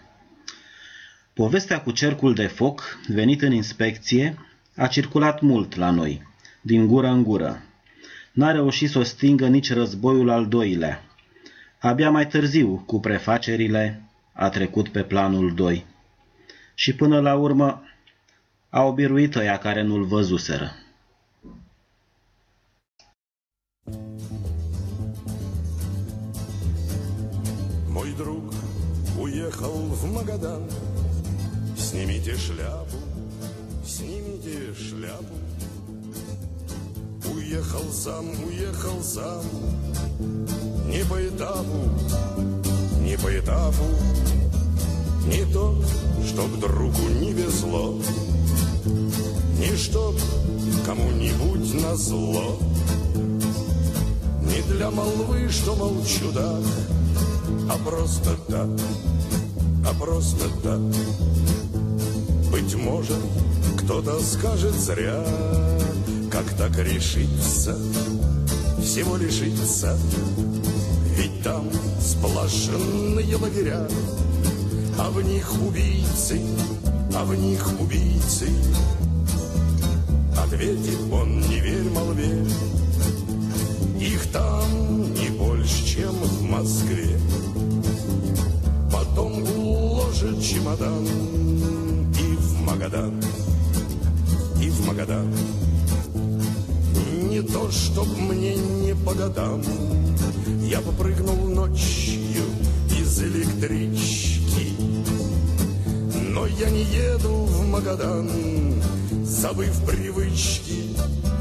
Povestea cu cercul de foc, venit în inspecție, a circulat mult la noi, din gură în gură. N-a reușit să o stingă nici războiul al doilea. Abia mai târziu, cu prefacerile, a trecut pe planul 2. Și până la urmă a biruit ăia care nu-l văzuseră. Мой друг уехал в Магадан Снимите шляпу, снимите шляпу. Уехал сам, уехал сам, не по этапу, не по этапу. Не то, чтоб другу не везло, не чтоб кому-нибудь назло. Не для молвы, что мол чудак, а просто так, а просто так. Быть может, кто-то скажет зря, как так решиться, всего лишиться. Ведь там сплошные лагеря, а в них убийцы, а в них убийцы. Ответит он, не верь молве, их там не больше, чем в Москве. Потом уложит чемодан Магадан и в Магадан. Не то, чтоб мне не по годам, я попрыгнул ночью из электрички. Но я не еду в Магадан, забыв привычки,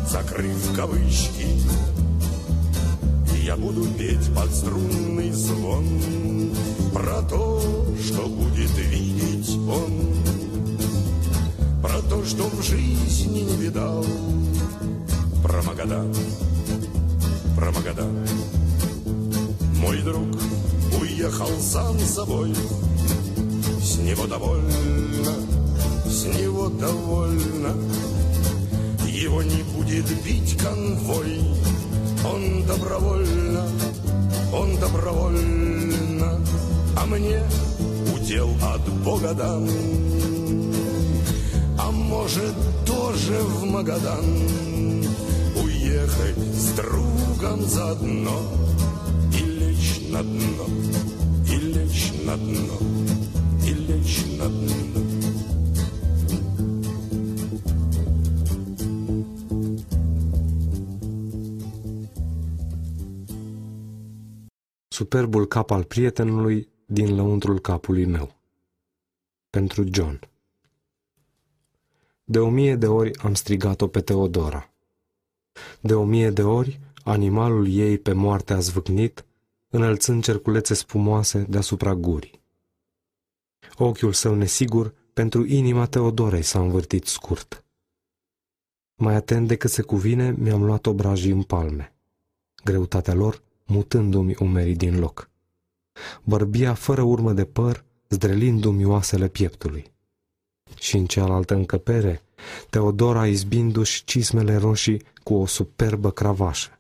закрыв кавычки. Я буду петь под струнный звон Про то, что будет видеть он про то, что в жизни не видал Про Магадан, про Магадан Мой друг уехал сам собой С него довольно, с него довольна. Его не будет бить конвой, он добровольно, он добровольно, а мне удел от Бога дан. А может тоже в Магадан уехать с другом заодно и лечь на дно, и лечь на дно, и лечь на дно. Superbul cap al prietenului din lăuntrul capului meu. Pentru John. De o mie de ori am strigat-o pe Teodora. De o mie de ori animalul ei pe moarte a zvâcnit, înălțând cerculețe spumoase deasupra gurii. Ochiul său nesigur pentru inima Teodorei s-a învârtit scurt. Mai atent decât se cuvine, mi-am luat obrajii în palme. Greutatea lor mutându-mi umerii din loc. Bărbia fără urmă de păr, zdrelindu-mi oasele pieptului. Și în cealaltă încăpere, Teodora izbindu-și cismele roșii cu o superbă cravașă,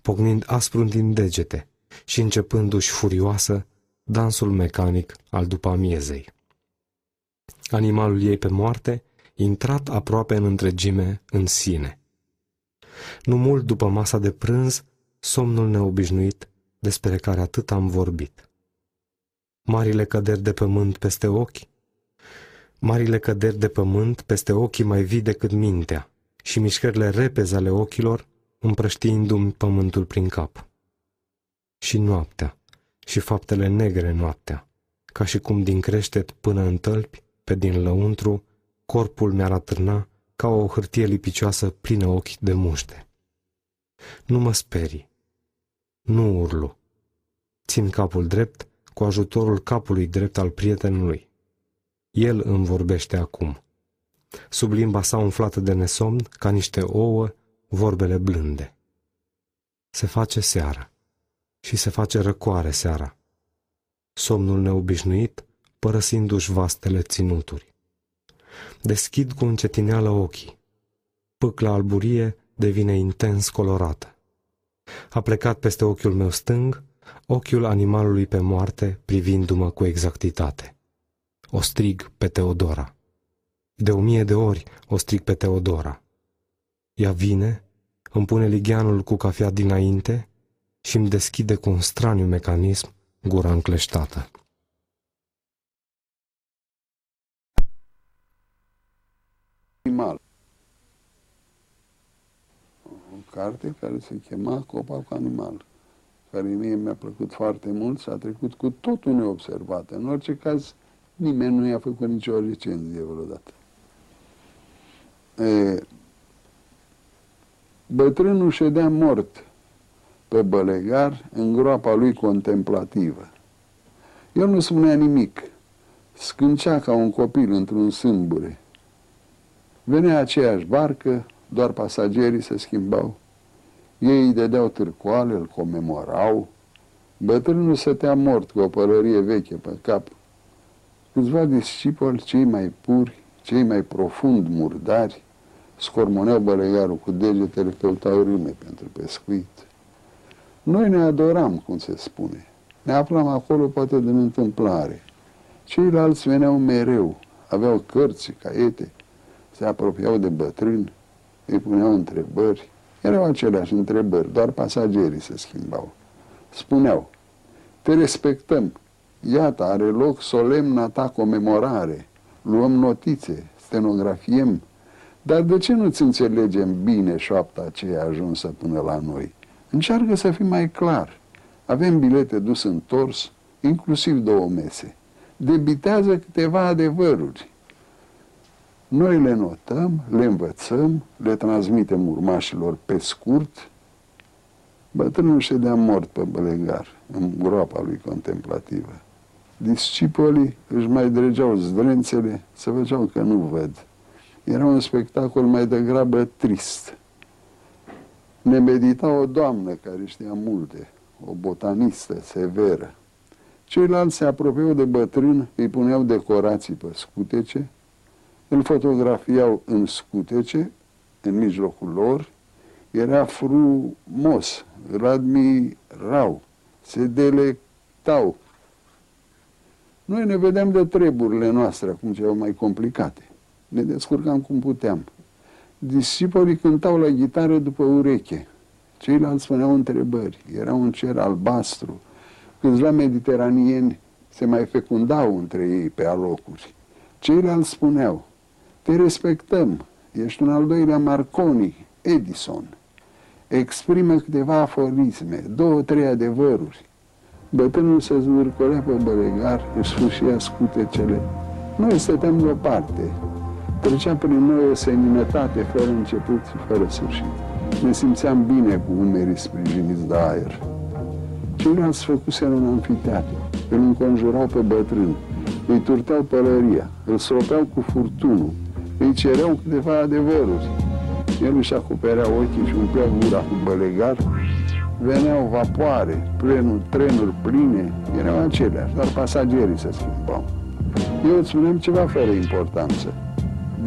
pognind aspru din degete și începându-și furioasă dansul mecanic al după amiezei. Animalul ei pe moarte, intrat aproape în întregime în sine. Nu mult după masa de prânz, somnul neobișnuit despre care atât am vorbit. Marile căderi de pământ peste ochi, marile căderi de pământ peste ochii mai vii decât mintea și mișcările repezi ale ochilor împrăștiindu-mi pământul prin cap. Și noaptea, și faptele negre noaptea, ca și cum din creștet până în tălpi, pe din lăuntru, corpul mi-ar atârna ca o hârtie lipicioasă plină ochi de muște. Nu mă sperii, nu urlu. Țin capul drept cu ajutorul capului drept al prietenului. El îmi vorbește acum. Sub limba sa umflată de nesomn, ca niște ouă, vorbele blânde. Se face seara și se face răcoare seara. Somnul neobișnuit, părăsindu-și vastele ținuturi. Deschid cu încetineală ochii. Pâcla alburie devine intens colorată. A plecat peste ochiul meu stâng, ochiul animalului pe moarte, privindu-mă cu exactitate. O strig pe Teodora. De o mie de ori o strig pe Teodora. Ea vine, îmi pune ligheanul cu cafea dinainte și îmi deschide cu un straniu mecanism gura încleștată. Animal carte care se chema Copac Animal, care mie mi-a plăcut foarte mult și a trecut cu totul neobservată. În orice caz, nimeni nu i-a făcut nicio recenzie vreodată. E, bătrânul ședea mort pe bălegar în groapa lui contemplativă. El nu spunea nimic, scâncea ca un copil într-un sâmbure. Venea aceeași barcă, doar pasagerii se schimbau. Ei îi dădeau târcoale, îl comemorau. Bătrânul stătea mort cu o părărie veche pe cap. Câțiva discipoli, cei mai puri, cei mai profund murdari, scormoneau bălegarul cu degetele, căutau râme pentru pescuit. Noi ne adoram, cum se spune. Ne aflam acolo poate din întâmplare. Ceilalți veneau mereu, aveau cărți, caiete, se apropiau de bătrâni, îi puneau întrebări. Erau aceleași întrebări, doar pasagerii se schimbau. Spuneau, te respectăm, iată, are loc solemna ta comemorare, luăm notițe, stenografiem, dar de ce nu-ți înțelegem bine șoapta aceea ajunsă până la noi? Încearcă să fii mai clar. Avem bilete dus întors, inclusiv două mese. Debitează câteva adevăruri. Noi le notăm, le învățăm, le transmitem urmașilor pe scurt. Bătrânul ședea mort pe bălegar, în groapa lui contemplativă. Discipolii își mai dregeau zdrențele, să făceau că nu văd. Era un spectacol mai degrabă trist. Ne medita o doamnă care știa multe, o botanistă severă. Ceilalți se apropiau de bătrân, îi puneau decorații pe scutece, Îl fotografiau în scutece, în mijlocul lor, era frumos, îl admirau, se delectau. Noi ne vedeam de treburile noastre acum ceva mai complicate. Ne descurcam cum puteam. Discipolii cântau la gitară după ureche. Ceilalți spuneau întrebări. Era un cer albastru. Câțiva mediteranieni se mai fecundau între ei pe alocuri. Ceilalți spuneau, te respectăm, ești un al doilea Marconi, Edison. Exprimă câteva aforisme, două, trei adevăruri. Bătrânul se zvârcolea pe bălegar, își sfârșia scutecele. Noi stăteam deoparte. Trecea prin noi o seninătate fără început și fără sfârșit. Ne simțeam bine cu umerii sprijiniți de aer. Ceilalți făcuseră un anfiteatru. Îl înconjurau pe bătrân, îi turteau pălăria, îl stropeau cu furtunul, îi cereau câteva adevăruri. El își acoperea ochii și umplea gura cu bălegar, veneau vapoare, plenul, trenuri pline, erau aceleași, doar pasagerii se schimbau. Eu îți spuneam ceva fără importanță.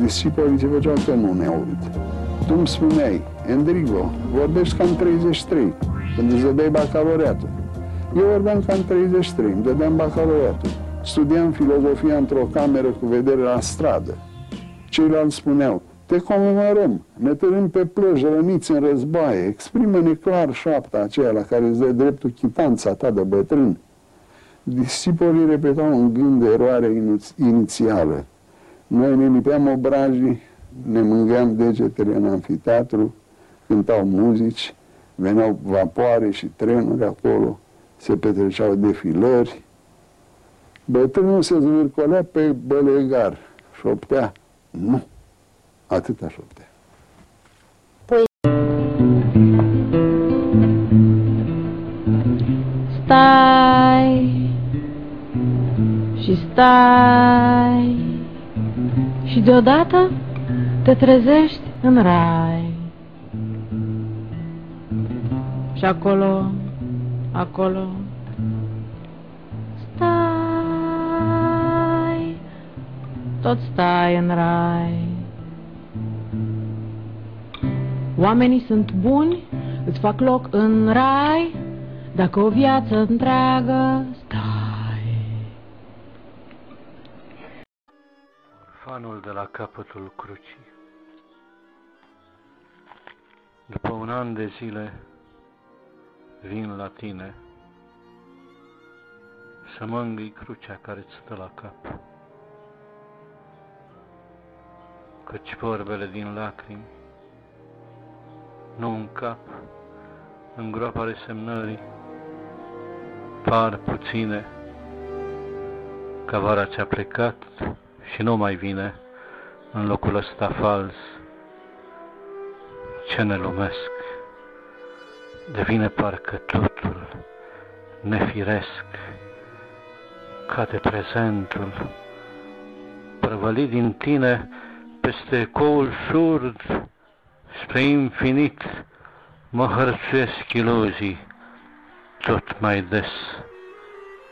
Discipolii ce făceau că nu ne aud. Tu îmi spuneai, Endrigo, vorbești cam 33, când îți dădeai bacalaureatul. Eu vorbeam cam 33, îmi dădeam bacalaureatul. Studiam filozofia într-o cameră cu vedere la stradă. Ceilalți spuneau, te comemorăm, ne târâm pe plăci răniți în războaie, exprimă-ne clar șapta aceea la care îți dă dreptul chitanța ta de bătrân. Discipolii repetau în gând eroarea inițială. Noi ne lipeam obrajii, ne mângeam degetele în anfiteatru, cântau muzici, veneau vapoare și trenuri acolo, se petreceau defilări. Bătrânul se zvârcolea pe bălegar, șoptea, nu, atâta șoptea. Păi... Stai. Și stai. Și deodată te trezești în rai. Și acolo, acolo, stai, tot stai în rai. Oamenii sunt buni, îți fac loc în rai, dacă o viață întreagă stai. Orfanul de la capătul crucii. După un an de zile vin la tine să mă îngâi crucea care îți stă la cap. Căci vorbele din lacrimi nu în cap, în groapa resemnării, par puține, ca vara ce-a plecat și nu mai vine în locul ăsta fals. Ce ne lumesc, devine parcă totul nefiresc, cade prezentul, prăvălit din tine peste ecoul surd, spre infinit mă hărțuiesc iluzii tot mai des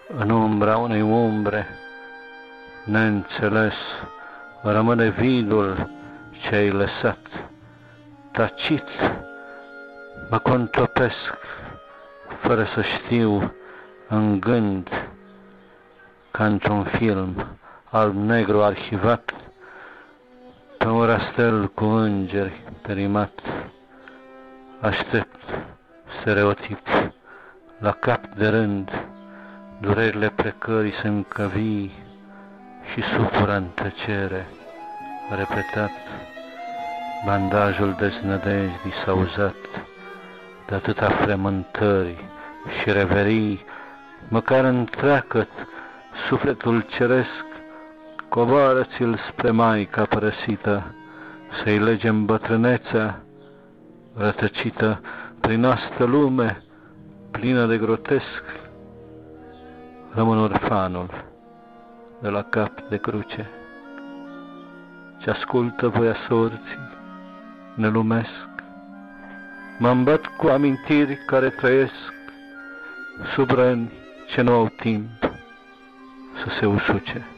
în umbra unei umbre neînțeles rămâne vidul ce ai lăsat tacit mă contopesc fără să știu în gând ca într-un film alb-negru arhivat pe un rastel cu îngeri perimat, aștept stereotip la cap de rând, durerile plecării se încăvii și supura în tăcere, repetat, bandajul deznădejdii s-a uzat de atâta fremântări și reverii, măcar întreacăt sufletul ceresc Coboară-ți-l spre Maica părăsită, Să-i legem bătrânețea, rătăcită prin astă lume, plină de grotesc. Rămân orfanul de la cap de cruce, Ce ascultă voia sorții, ne lumesc. Mă îmbăt cu amintiri care trăiesc sub răni ce nu au timp să se usuce.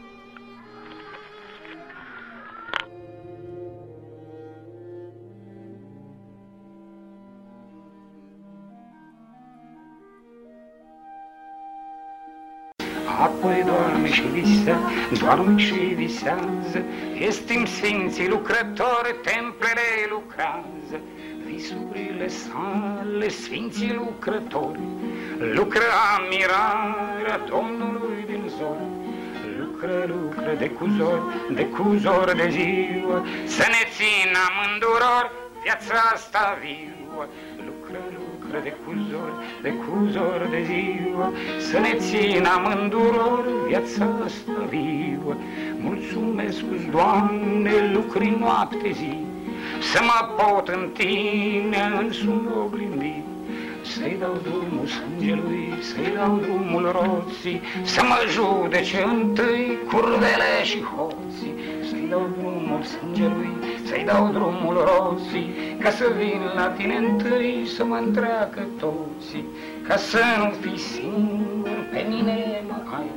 Apoi doarme și visează, doarme și visează, este timp sfinții lucrători, templele lucrează, visurile sale, sfinții lucrători, lucră admirarea Domnului din zor, lucră, lucră de cuzor, de cuzor de ziua, să ne țină amânduror viața asta viu, lucră, lucră de cuzor, de cuzor de ziua, să ne țină amânduror viața asta viu. Mulțumesc, Doamne, lucri noapte zi, să mă pot în tine în sun oglindit. Să-i dau drumul sângelui, să-i dau drumul roții, Să mă judece întâi curvele și hoții, Să-i dau drumul sângelui, să-i dau drumul roții, Ca să vin la tine întâi să mă întreacă toții, Ca să nu fii singur, pe mine mă ai,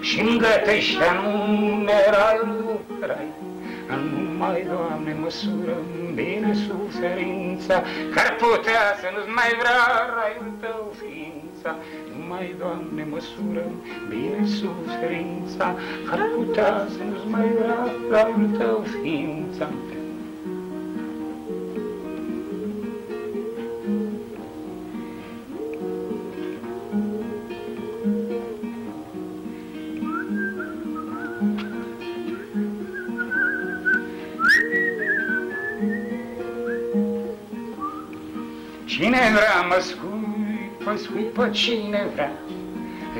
Și-mi gătește anume raiul rai. Numai, Doamne, măsură bine suferința, Că-ar putea să nu-ți mai vrea raiul tău ființa. Numai, Doamne, măsură bine suferința, Că-ar putea să nu-ți mai vrea raiul tău ființa. Cine vrea mă scuipă, scuipă cine vrea,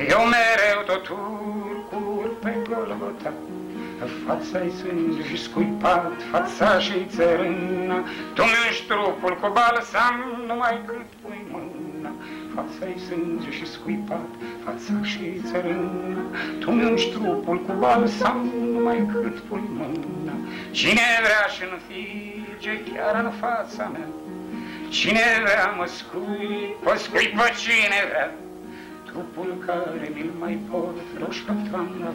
Eu mereu tot urcur pe Golgota. Fața-i sânge și scuipat, fața și țărâna, Tu mi trupul cu balsam, numai cât pui mâna. Fața-i sânge și scuipat, fața și țărâna, Tu mi trupul cu balsam, numai cât pui mâna. Cine vrea și nu fige chiar în fața mea, Cine vrea mă scuipă, scuipă cine vrea, Trupul care mi-l mai pot roșca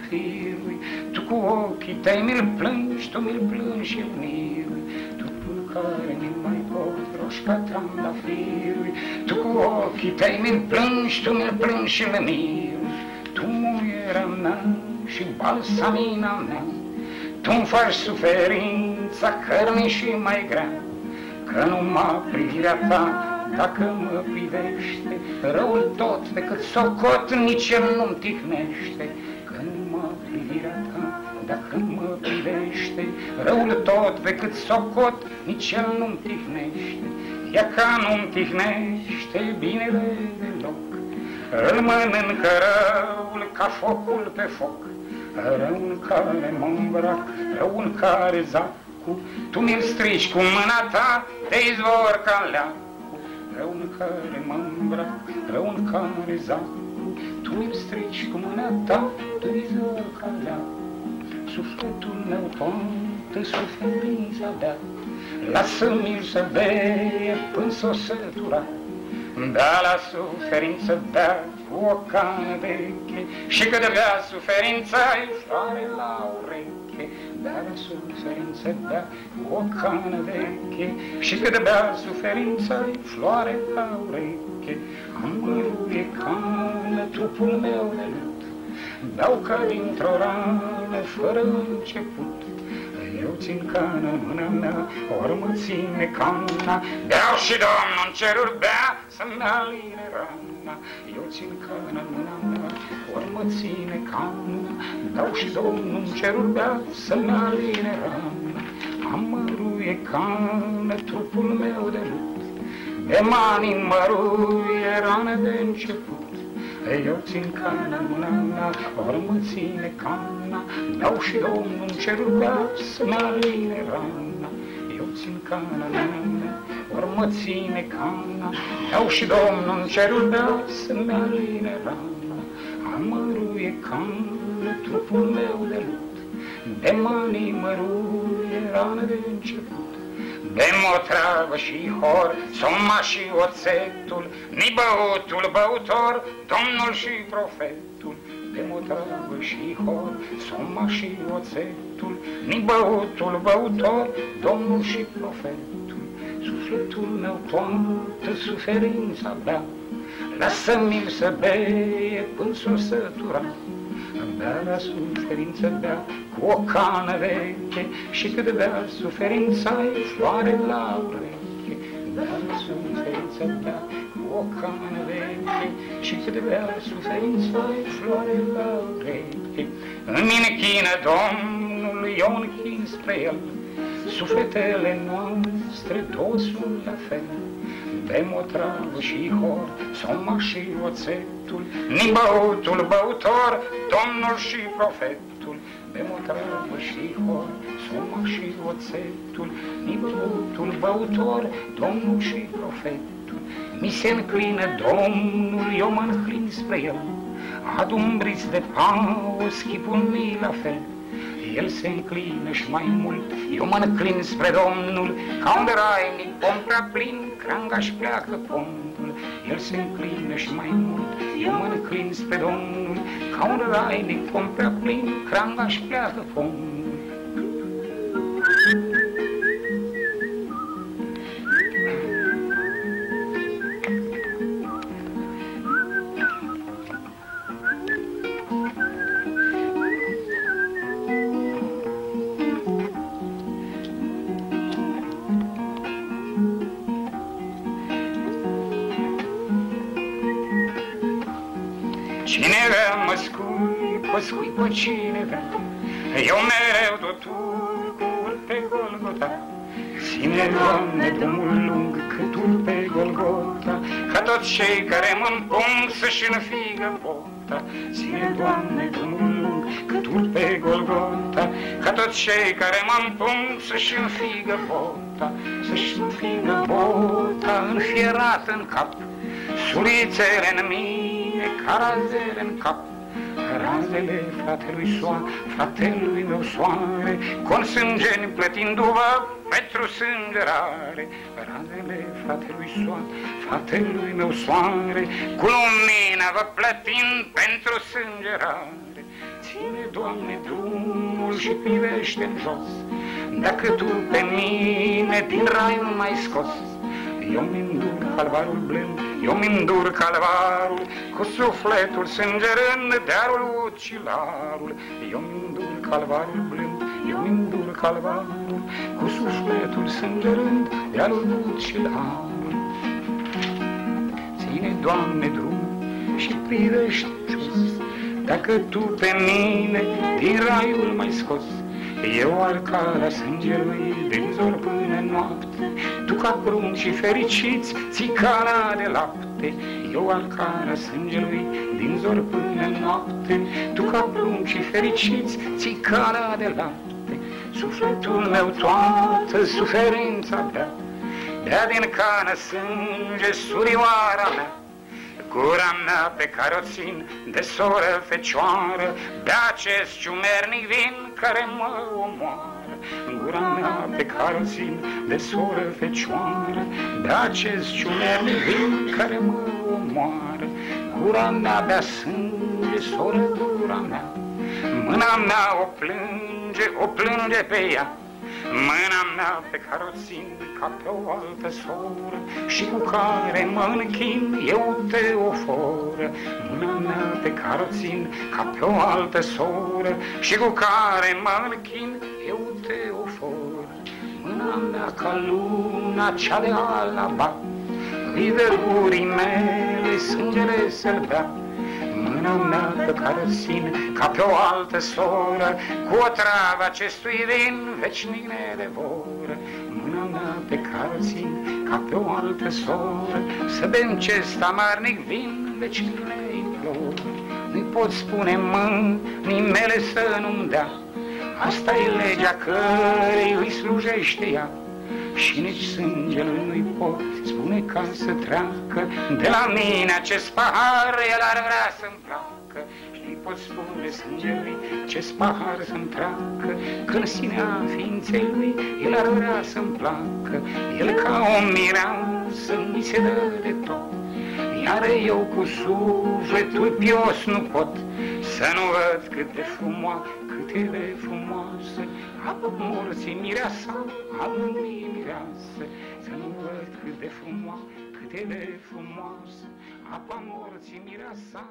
firui, Tu cu ochii tăi mi-l plângi, tu mi-l plângi și mirui, Trupul care mi-l mai pot roșca firui, Tu cu ochii tăi mi-l plângi, tu mi-l plângi și mirui, Tu muierea mea și balsamina mea, Tu-mi faci suferința cărnii și mai grea, Că numai privirea ta, dacă mă privește, Răul tot decât socot, nici el nu-mi tihnește. Că numai privirea ta, dacă mă privește, Răul tot decât socot, nici el nu-mi tihnește. Ea ca nu-mi tihnește binele deloc, Îl mănâncă răul ca focul pe foc, Răul care mă îmbrac, răul care zac, cu, tu mi-l strici cu mâna ta de izvor ca leacul, rău în care mă îmbrac, rău în care zac, tu mi-l strici cu mâna ta de izvor ca leacul. Sufletul meu poate suferința dea, lasă-mi să beie până s-o sătura, da la suferință bea cu o cană veche și că de bea suferința-i floare la ureche, dar suferință bea cu o cană veche și că de bea suferința-i floare la ureche. Amărul e cană, trupul meu de lut, beau ca dintr-o rană fără început. Eu țin cană în mâna mea, ori mă ține cana, Beau și Domnul în ceruri bea să-mi aline rana. Eu țin cană în mâna mea, ori mă ține cana, Beau și Domnul în ceruri bea să-mi aline rana. Amăruie cană trupul meu de lut, De mani măruie rană de început. Eu țin cana în mâna mea, ori mă ține cana, Dau și Domnul în cerul bea să-mi aline rana. Eu țin cana în mâna mea, ori mă ține cana, Dau și Domnul în cerul bea să-mi aline rana. Amăruie cană trupul meu de lut, De manii măruie rană de început. Bem o travă și hor, soma și oțetul, Ni băutul băutor, Domnul și profetul. Bem o travă și hor, soma și oțetul, Ni băutul băutor, Domnul și profetul. Sufletul meu toată suferința bea, Lasă-mi să beie până s-o sătura, Bea la suferință, bea cu o cană veche Și cât bea suferința e floare la ureche. Bea la suferință, bea cu o cană veche Și cât bea suferința e floare la ureche. Îmi închină Domnul, eu închin spre El. Sufletele noastre toți sunt la fel Bem o travă și hor, soma și oțetul, Ni băutul băutor, Domnul și profetul. Bem o travă și hor, soma și oțetul, Ni băutul băutor, Domnul și profetul. Mi se înclină Domnul, eu mă înclin spre El, Adumbriți de paus, chipul mi la fel, el se înclină și mai mult, eu mă înclin spre Domnul, ca un rainic pom prea plin, cranga-și pleacă pomul. El se înclină și mai mult, eu mă înclin spre Domnul, ca un rainic pom prea plin, cranga-și pleacă pomul. Scuipă, scuipă cine vrea, Eu mereu tot urcul pe Golgota. Ține, Doamne, drumul lung cât urc pe Golgota, Ca toți cei care mă împung să-și înfigă pota. Ține, Doamne, drumul lung cât urc pe Golgota, Ca toți cei care mă împung să-și înfigă pota, Să-și înfigă bota înfierată în cap, Sulițele în mine, ca razele în cap, Razele fratelui soare, fratelui meu soare, Con sângeni plătindu-vă pentru sângerare. Razele fratelui soare, fratelui meu soare, Cu lumina vă plătind pentru sângerare. Ține, Doamne, drumul și privește în jos, Dacă Tu pe mine din rai nu mai scos, eu mi-ndur calvarul blând, eu mi-ndur calvarul, Cu sufletul sângerând dearul ucilarul. Eu mi-ndur calvarul blând, eu mi-ndur calvarul, Cu sufletul sângerând dearul ucilarul. Ține, Doamne, drum și privește sus, Dacă Tu pe mine din raiul mai scos, eu arcarea sângelui din zor până noapte, Tu ca prunci și fericiți ții cara de lapte. Eu arcarea sângelui din zor până noapte, Tu ca prunci și fericiți ții cara de lapte. Sufletul meu toată suferința bea, Bea din cană sânge surioara mea, Gura mea pe care o țin de soră fecioară, Bea acest ciumernic vin care mă omoară. Gura mea pe care o țin de soră fecioară, Bea acest ciumernic vin care mă omoară. Gura mea bea sânge, soră, gura mea, Mâna mea o plânge, o plânge pe ea, Mâna mea pe care o țin ca pe o altă soră Și cu care mă închin eu te ofor. Mâna mea pe care o țin ca pe o altă soră Și cu care mă închin eu te ofor. Mâna mea ca luna cea de alaba Îi vergurii mele sângele să-l bea Mâna mea pe care o țin ca pe o altă soră, Cu o travă acestui vin veșnic ne devoră. Mâna mea pe care o țin ca pe o altă soră, Să bem ce amarnic vin veșnic ne implor. Nu-i pot spune mâinii mele să nu-mi dea, asta e legea cărei îi slujește ea. Și nici sângele nu-i pot spune ca să treacă De la mine acest pahar, el ar vrea să-mi placă Și nu-i pot spune sângelui acest pahar să-mi treacă Când sinea ființei lui, el ar vrea să-mi placă. El ca o mireasă mi se dă de tot Iar eu cu sufletul pios nu pot. Să nu văd cât de frumoasă, cât e de frumoasă Apă morții mireasa, al lumii mireasă, Să nu văd cât de frumoasă, cât e de frumoasă, Apa morții mireasa,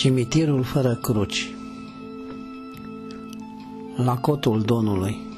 Cimitirul fără cruci. La cotul Domnului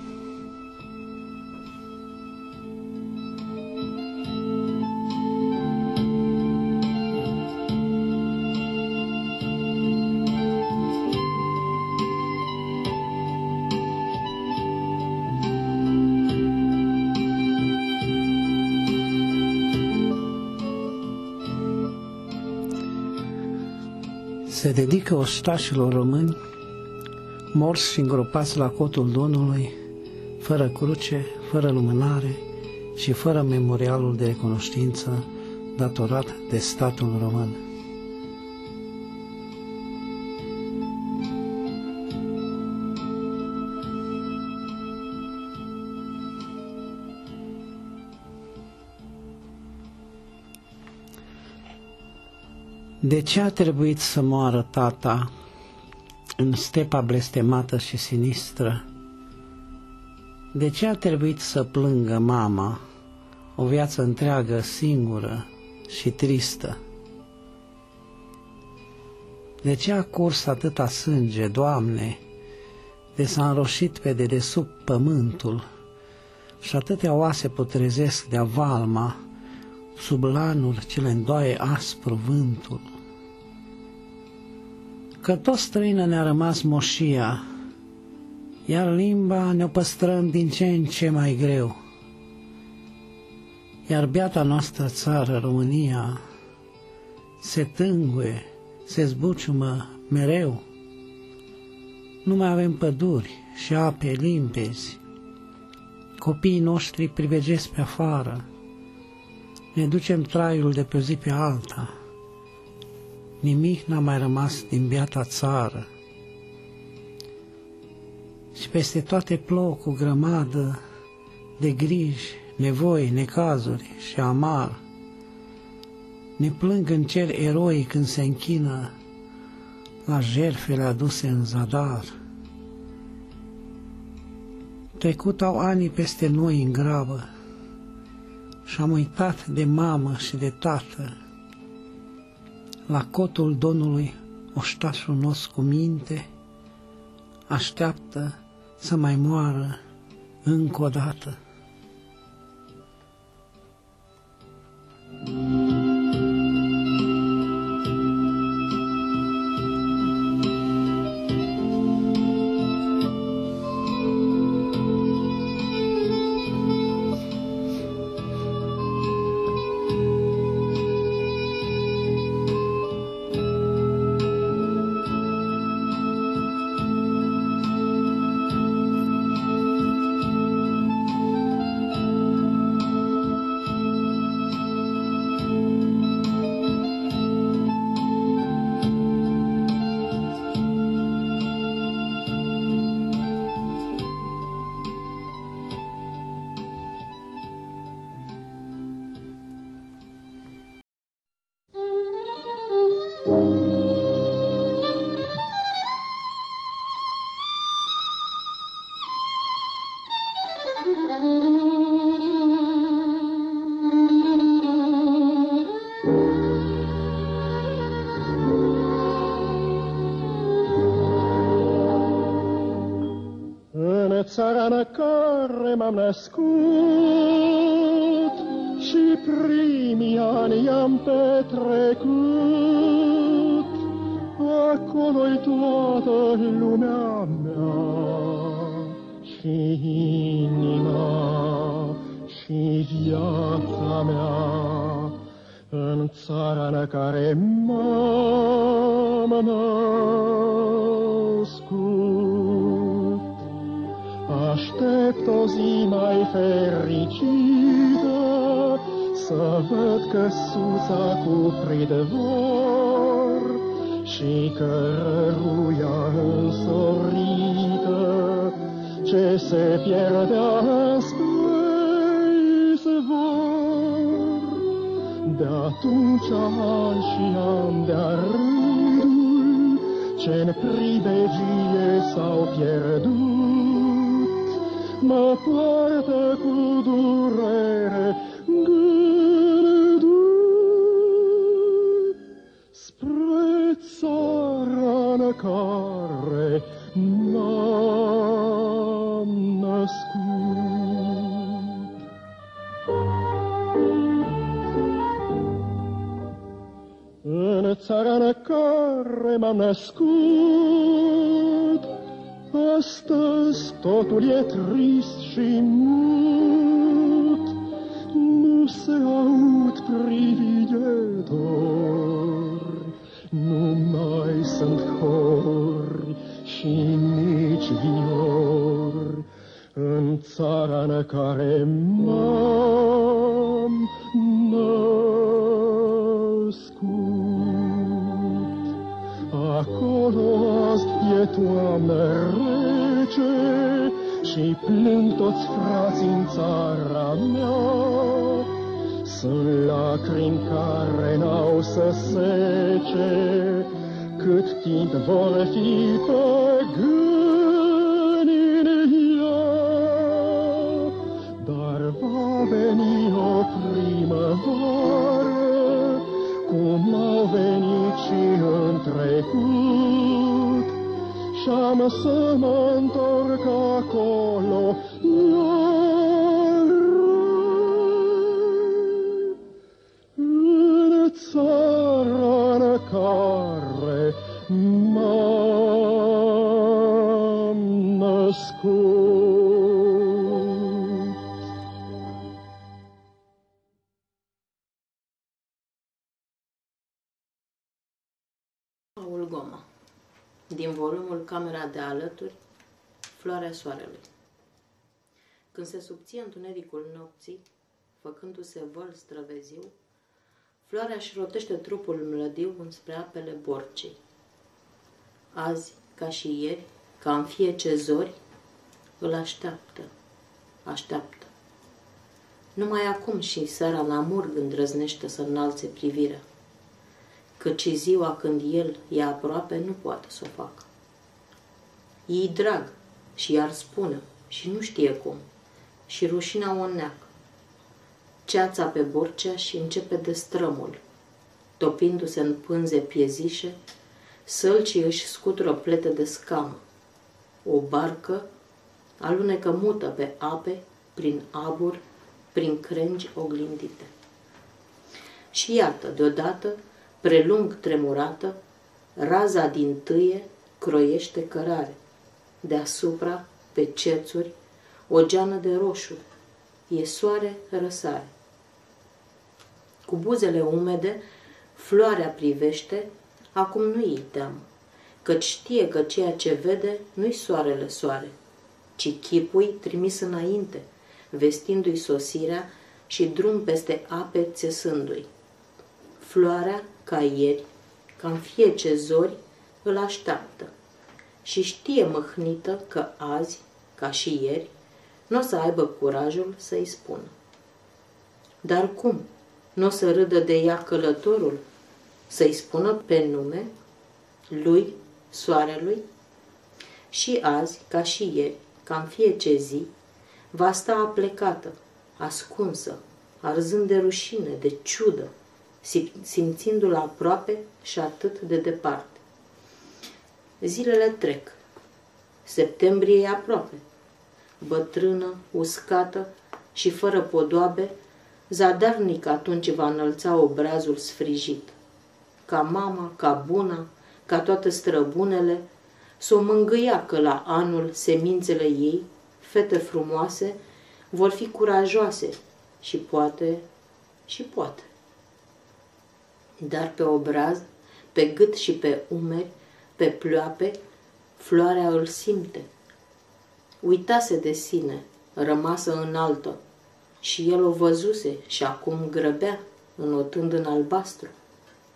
se dedică ostașilor români morți și îngropați la cotul Domnului, fără cruce, fără lumânare și fără memorialul de recunoștință datorat de statul român. De ce a trebuit să moară tata în stepa blestemată și sinistră? De ce a trebuit să plângă mama o viață întreagă singură și tristă? De ce a curs atâta sânge, Doamne, de s-a înroșit pe dedesubt pământul și atâtea oase putrezesc de valma sub lanul ce le îndoaie aspru vântul? Că tot străină ne-a rămas moșia, iar limba ne-o păstrăm din ce în ce mai greu. Iar beata noastră țară, România, se tânguie, se zbuciumă mereu. Nu mai avem păduri și ape limpezi. Copiii noștri privegesc pe afară. Ne ducem traiul de pe o zi pe alta. Nimic n-a mai rămas din biata țară. Și peste toate plouă cu grămadă de griji, nevoi, necazuri și amar. Ne plâng în cer eroi când se închină la jertfele aduse în zadar. Trecut au ani peste noi în grabă și am uitat de mamă și de tată. La cotul Domnului oștașul nostru cu minte așteaptă să mai moară încă o dată. țara m-am născut și primii ani i-am petrecut. Acolo-i toată lumea mea și inima și viața mea în țara în care m-am născut. Aștept o zi mai fericită Să văd căsuța cu pridevor Și căruia însorită. Ce se pierdea spre izvor De atunci an și an de-a rândul Ce-n pribegie s-au pierdut mă poartă cu durere gândul spre țara în care m-am născut. În țara Astăzi totul e trist și mut, nu se aud privighedori, nu mai sunt hori și nici viori în țara în care m-am născut. Acolo azi e toamnă rece și plâng toți frații în țara mea. Sunt lacrimi care n-au să sece, cât timp vor fi pe gând în ea. Dar va veni o primăvară, cum au venit și în trecut, și-am să mă întorc acolo, iar Camera de alături Floarea soarelui Când se subție întunericul nopții, făcându-se văl străveziu, floarea își rotește trupul mlădiu înspre apele borcei. Azi, ca și ieri, ca în fie ce zori, îl așteaptă, așteaptă. Numai acum și seara la murg îndrăznește să înalțe privirea căci ziua când el e aproape nu poate să o facă. Ei drag și iar spune și nu știe cum și rușinea o neacă. Ceața pe borcea și începe de strămul, topindu-se în pânze piezișe, sălcii își scutură plete de scamă. O barcă alunecă mută pe ape, prin abur, prin crengi oglindite. Și iată, deodată, prelung tremurată, raza din tâie croiește cărare. Deasupra, pe cețuri, o geană de roșu, e soare răsare. Cu buzele umede, floarea privește, acum nu îi teamă, căci știe că ceea ce vede nu-i soarele soare, ci chipui trimis înainte, vestindu-i sosirea și drum peste ape țesându-i. Floarea ca ieri, ca în fie ce zori, îl așteaptă și știe măhnită că azi, ca și ieri, nu o să aibă curajul să-i spună. Dar cum? Nu o să râdă de ea călătorul? Să-i spună pe nume? Lui, soarelui? Și azi, ca și ieri, ca în fie ce zi, va sta aplecată, ascunsă, arzând de rușine, de ciudă, simțindu-l aproape și atât de departe. Zilele trec. Septembrie e aproape. Bătrână, uscată și fără podoabe, zadarnic atunci va înălța obrazul sfrijit. Ca mama, ca buna, ca toate străbunele, s-o mângâia că la anul semințele ei, fete frumoase, vor fi curajoase și poate, și poate dar pe obraz, pe gât și pe umeri, pe ploape, floarea îl simte. Uitase de sine, rămasă înaltă, și el o văzuse și acum grăbea, înotând în albastru.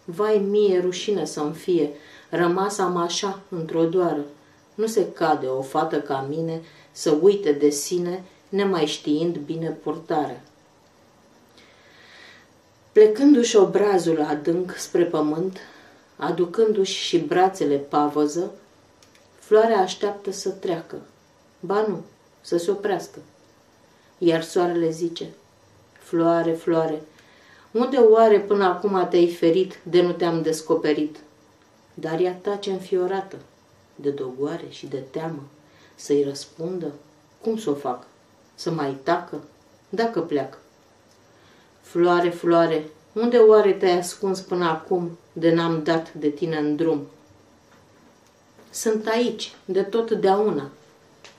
Vai mie rușine să-mi fie, rămas am așa, într-o doară. Nu se cade o fată ca mine să uite de sine, nemai știind bine purtarea. Plecându-și obrazul adânc spre pământ, aducându-și și brațele pavăză, floarea așteaptă să treacă. Ba nu, să se oprească. Iar soarele zice, floare, floare, unde oare până acum te-ai ferit de nu te-am descoperit? Dar ea tace înfiorată, de dogoare și de teamă, să-i răspundă, cum să o fac? Să mai tacă, dacă pleacă. Floare, floare, Unde oare te-ai ascuns până acum de n-am dat de tine în drum? Sunt aici, de totdeauna,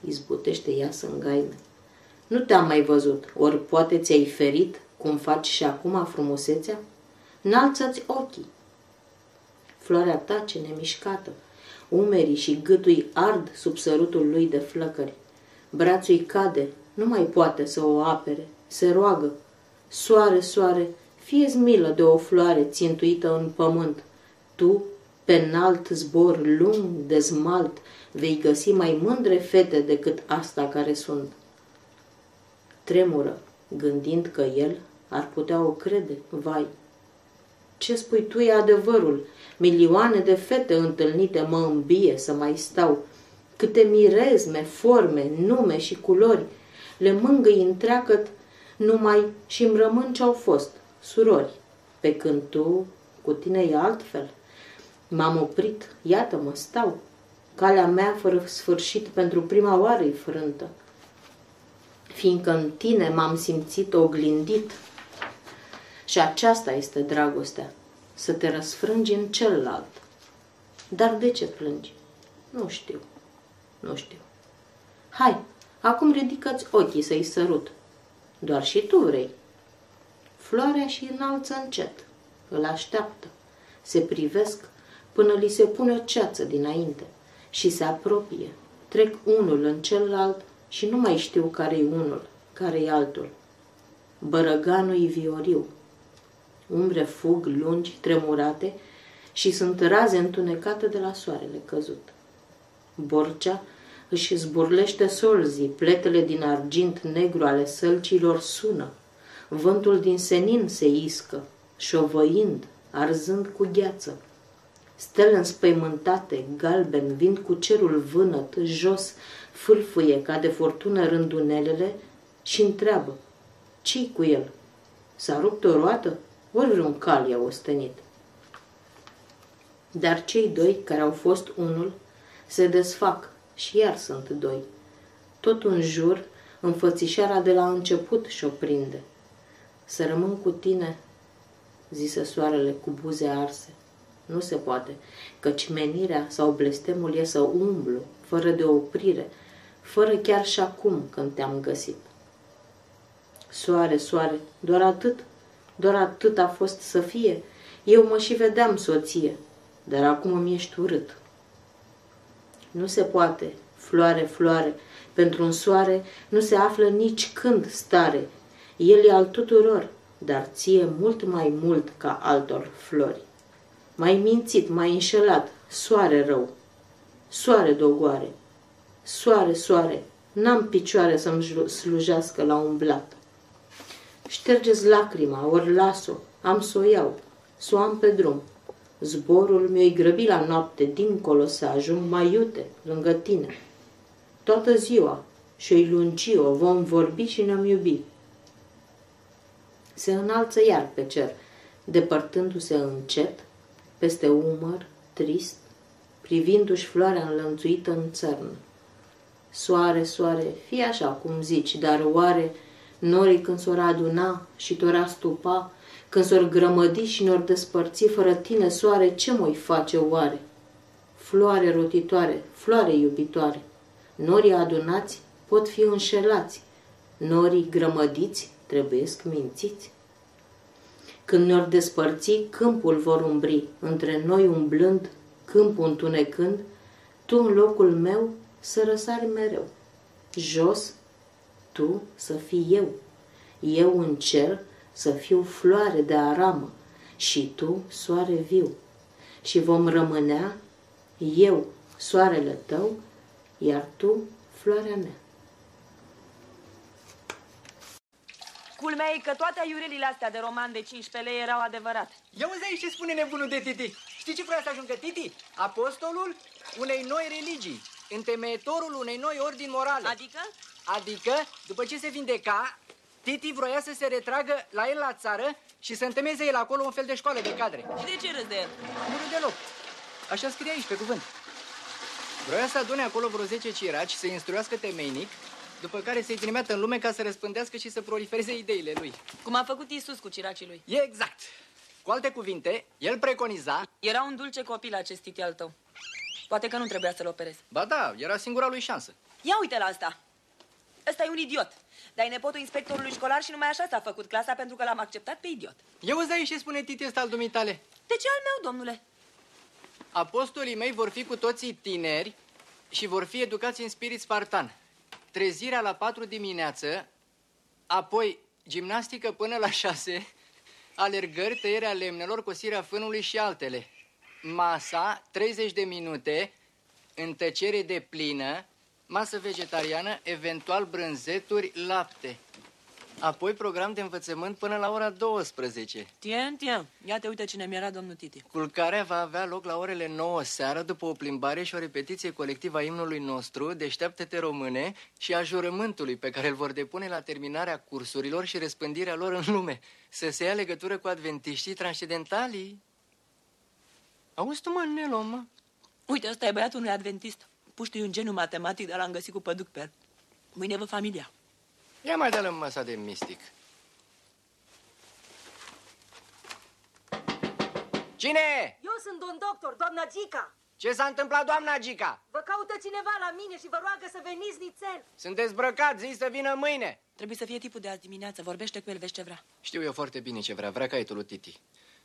izbutește ea să îngaime. Nu te-am mai văzut, ori poate ți-ai ferit, cum faci și acum frumusețea? Înalță-ți ochii. Floarea tace nemișcată, umerii și gâtul ard sub sărutul lui de flăcări. Brațul îi cade, nu mai poate să o apere, se roagă. Soare, soare, fie milă de o floare țintuită în pământ. Tu, pe înalt zbor lung de smalt, vei găsi mai mândre fete decât asta care sunt. Tremură, gândind că el ar putea o crede, vai. Ce spui tu e adevărul, milioane de fete întâlnite mă îmbie să mai stau, câte mirezme, forme, nume și culori, le mângâi întreagăt numai și îmi rămân ce-au fost, surori, pe când tu, cu tine e altfel. M-am oprit, iată-mă, stau. Calea mea fără sfârșit pentru prima oară e frântă. Fiindcă în tine m-am simțit oglindit. Și aceasta este dragostea, să te răsfrângi în celălalt. Dar de ce plângi? Nu știu, nu știu. Hai, acum ridică-ți ochii să-i sărut. Doar și tu vrei. Floarea și înalță încet. Îl așteaptă. Se privesc până li se pune o ceață dinainte și se apropie. Trec unul în celălalt și nu mai știu care-i unul, care-i altul. Bărăganul-i vioriu. Umbre fug lungi, tremurate și sunt raze întunecate de la soarele căzut. Borcea își zburlește solzii, pletele din argint negru ale sălcilor sună. Vântul din senin se iscă, șovăind, arzând cu gheață. Stele înspăimântate, galben, vin cu cerul vânăt, jos, fâlfâie ca de furtună rândunelele și întreabă, ce cu el? S-a rupt o roată? Ori vreun cal i-a ostenit? Dar cei doi, care au fost unul, se desfac și iar sunt doi. Tot în jur, înfățișarea de la început și-o prinde. Să rămân cu tine, zise soarele cu buze arse. Nu se poate, căci menirea sau blestemul e să umblu, fără de oprire, fără chiar și acum când te-am găsit. Soare, soare, doar atât, doar atât a fost să fie. Eu mă și vedeam soție, dar acum îmi ești urât. Nu se poate, floare, floare, pentru un soare nu se află nici când stare. El e al tuturor, dar ție mult mai mult ca altor flori. Mai mințit, mai înșelat, soare rău, soare dogoare, soare, soare, n-am picioare să-mi slujească la umblat. Ștergeți lacrima, ori las-o, am să o iau, să o am pe drum. Zborul mi-o grăbi la noapte, dincolo să ajung mai iute, lângă tine. Toată ziua și-o lungi o vom vorbi și ne-am iubi. Se înalță iar pe cer, depărtându-se încet, peste umăr, trist, privindu-și floarea înlănțuită în țărn. Soare, soare, fie așa cum zici, dar oare norii când s-or aduna și tora stupa, când s-or grămădi și ne-or despărți fără tine, soare, ce moi face oare? Floare rotitoare, floare iubitoare, norii adunați pot fi înșelați, norii grămădiți trebuiesc mințiți. Când ne-or despărți, câmpul vor umbri, între noi umblând, câmpul întunecând, tu în locul meu să răsari mereu. Jos, tu să fii eu, eu în cer să fiu floare de aramă și tu soare viu. Și vom rămânea eu, soarele tău, iar tu, floarea mea. Culmea e că toate aiurelile astea de roman de 15 lei erau adevărate. Ia uzi ce spune nebunul de Titi. Știi ce vrea să ajungă Titi? Apostolul unei noi religii, întemeietorul unei noi ordini morale. Adică? Adică, după ce se vindeca, Titi vroia să se retragă la el la țară și să întemeze el acolo un fel de școală de cadre. Și de ce râzi de el? Nu râd deloc. Așa scrie aici, pe cuvânt. Vroia să adune acolo vreo 10 ciraci, să instruiască temeinic după care să-i trimită în lume ca să răspândească și să prolifereze ideile lui. Cum a făcut Isus cu ciracii lui. E exact. Cu alte cuvinte, el preconiza... Era un dulce copil acest titi al tău. Poate că nu trebuia să-l operezi. Ba da, era singura lui șansă. Ia uite la asta. Ăsta e un idiot. Dar e nepotul inspectorului școlar și numai așa s-a făcut clasa pentru că l-am acceptat pe idiot. Eu îți dai ce spune titi ăsta al dumitale. De ce al meu, domnule? Apostolii mei vor fi cu toții tineri și vor fi educați în spirit spartan. Trezirea la 4 dimineață, apoi gimnastică până la 6, alergări, tăierea lemnelor, cosirea fânului și altele. Masa, 30 de minute, în tăcere de plină, masă vegetariană, eventual brânzeturi, lapte. Apoi program de învățământ până la ora 12. Tien, tien. Ia te uite cine mi-era domnul Titi. Culcarea va avea loc la orele 9 seara după o plimbare și o repetiție colectivă a imnului nostru, Deșteaptă-te române, și a jurământului pe care îl vor depune la terminarea cursurilor și răspândirea lor în lume. Să se ia legătură cu adventiștii transcendentalii. Auzi tu, mă, Nelo, mă? Uite, ăsta e băiatul unui adventist. Puștii un geniu matematic, dar l-am găsit cu păduc pe el. Mâine vă familia. Ia mai dă-l în masa de mistic. Cine? Eu sunt domn doctor, doamna Gica. Ce s-a întâmplat, doamna Gica? Vă caută cineva la mine și vă roagă să veniți nițel. Sunteți brăcat, zi să vină mâine. Trebuie să fie tipul de azi dimineață. Vorbește cu el, vezi ce vrea. Știu eu foarte bine ce vrea. Vrea caietul lui Titi.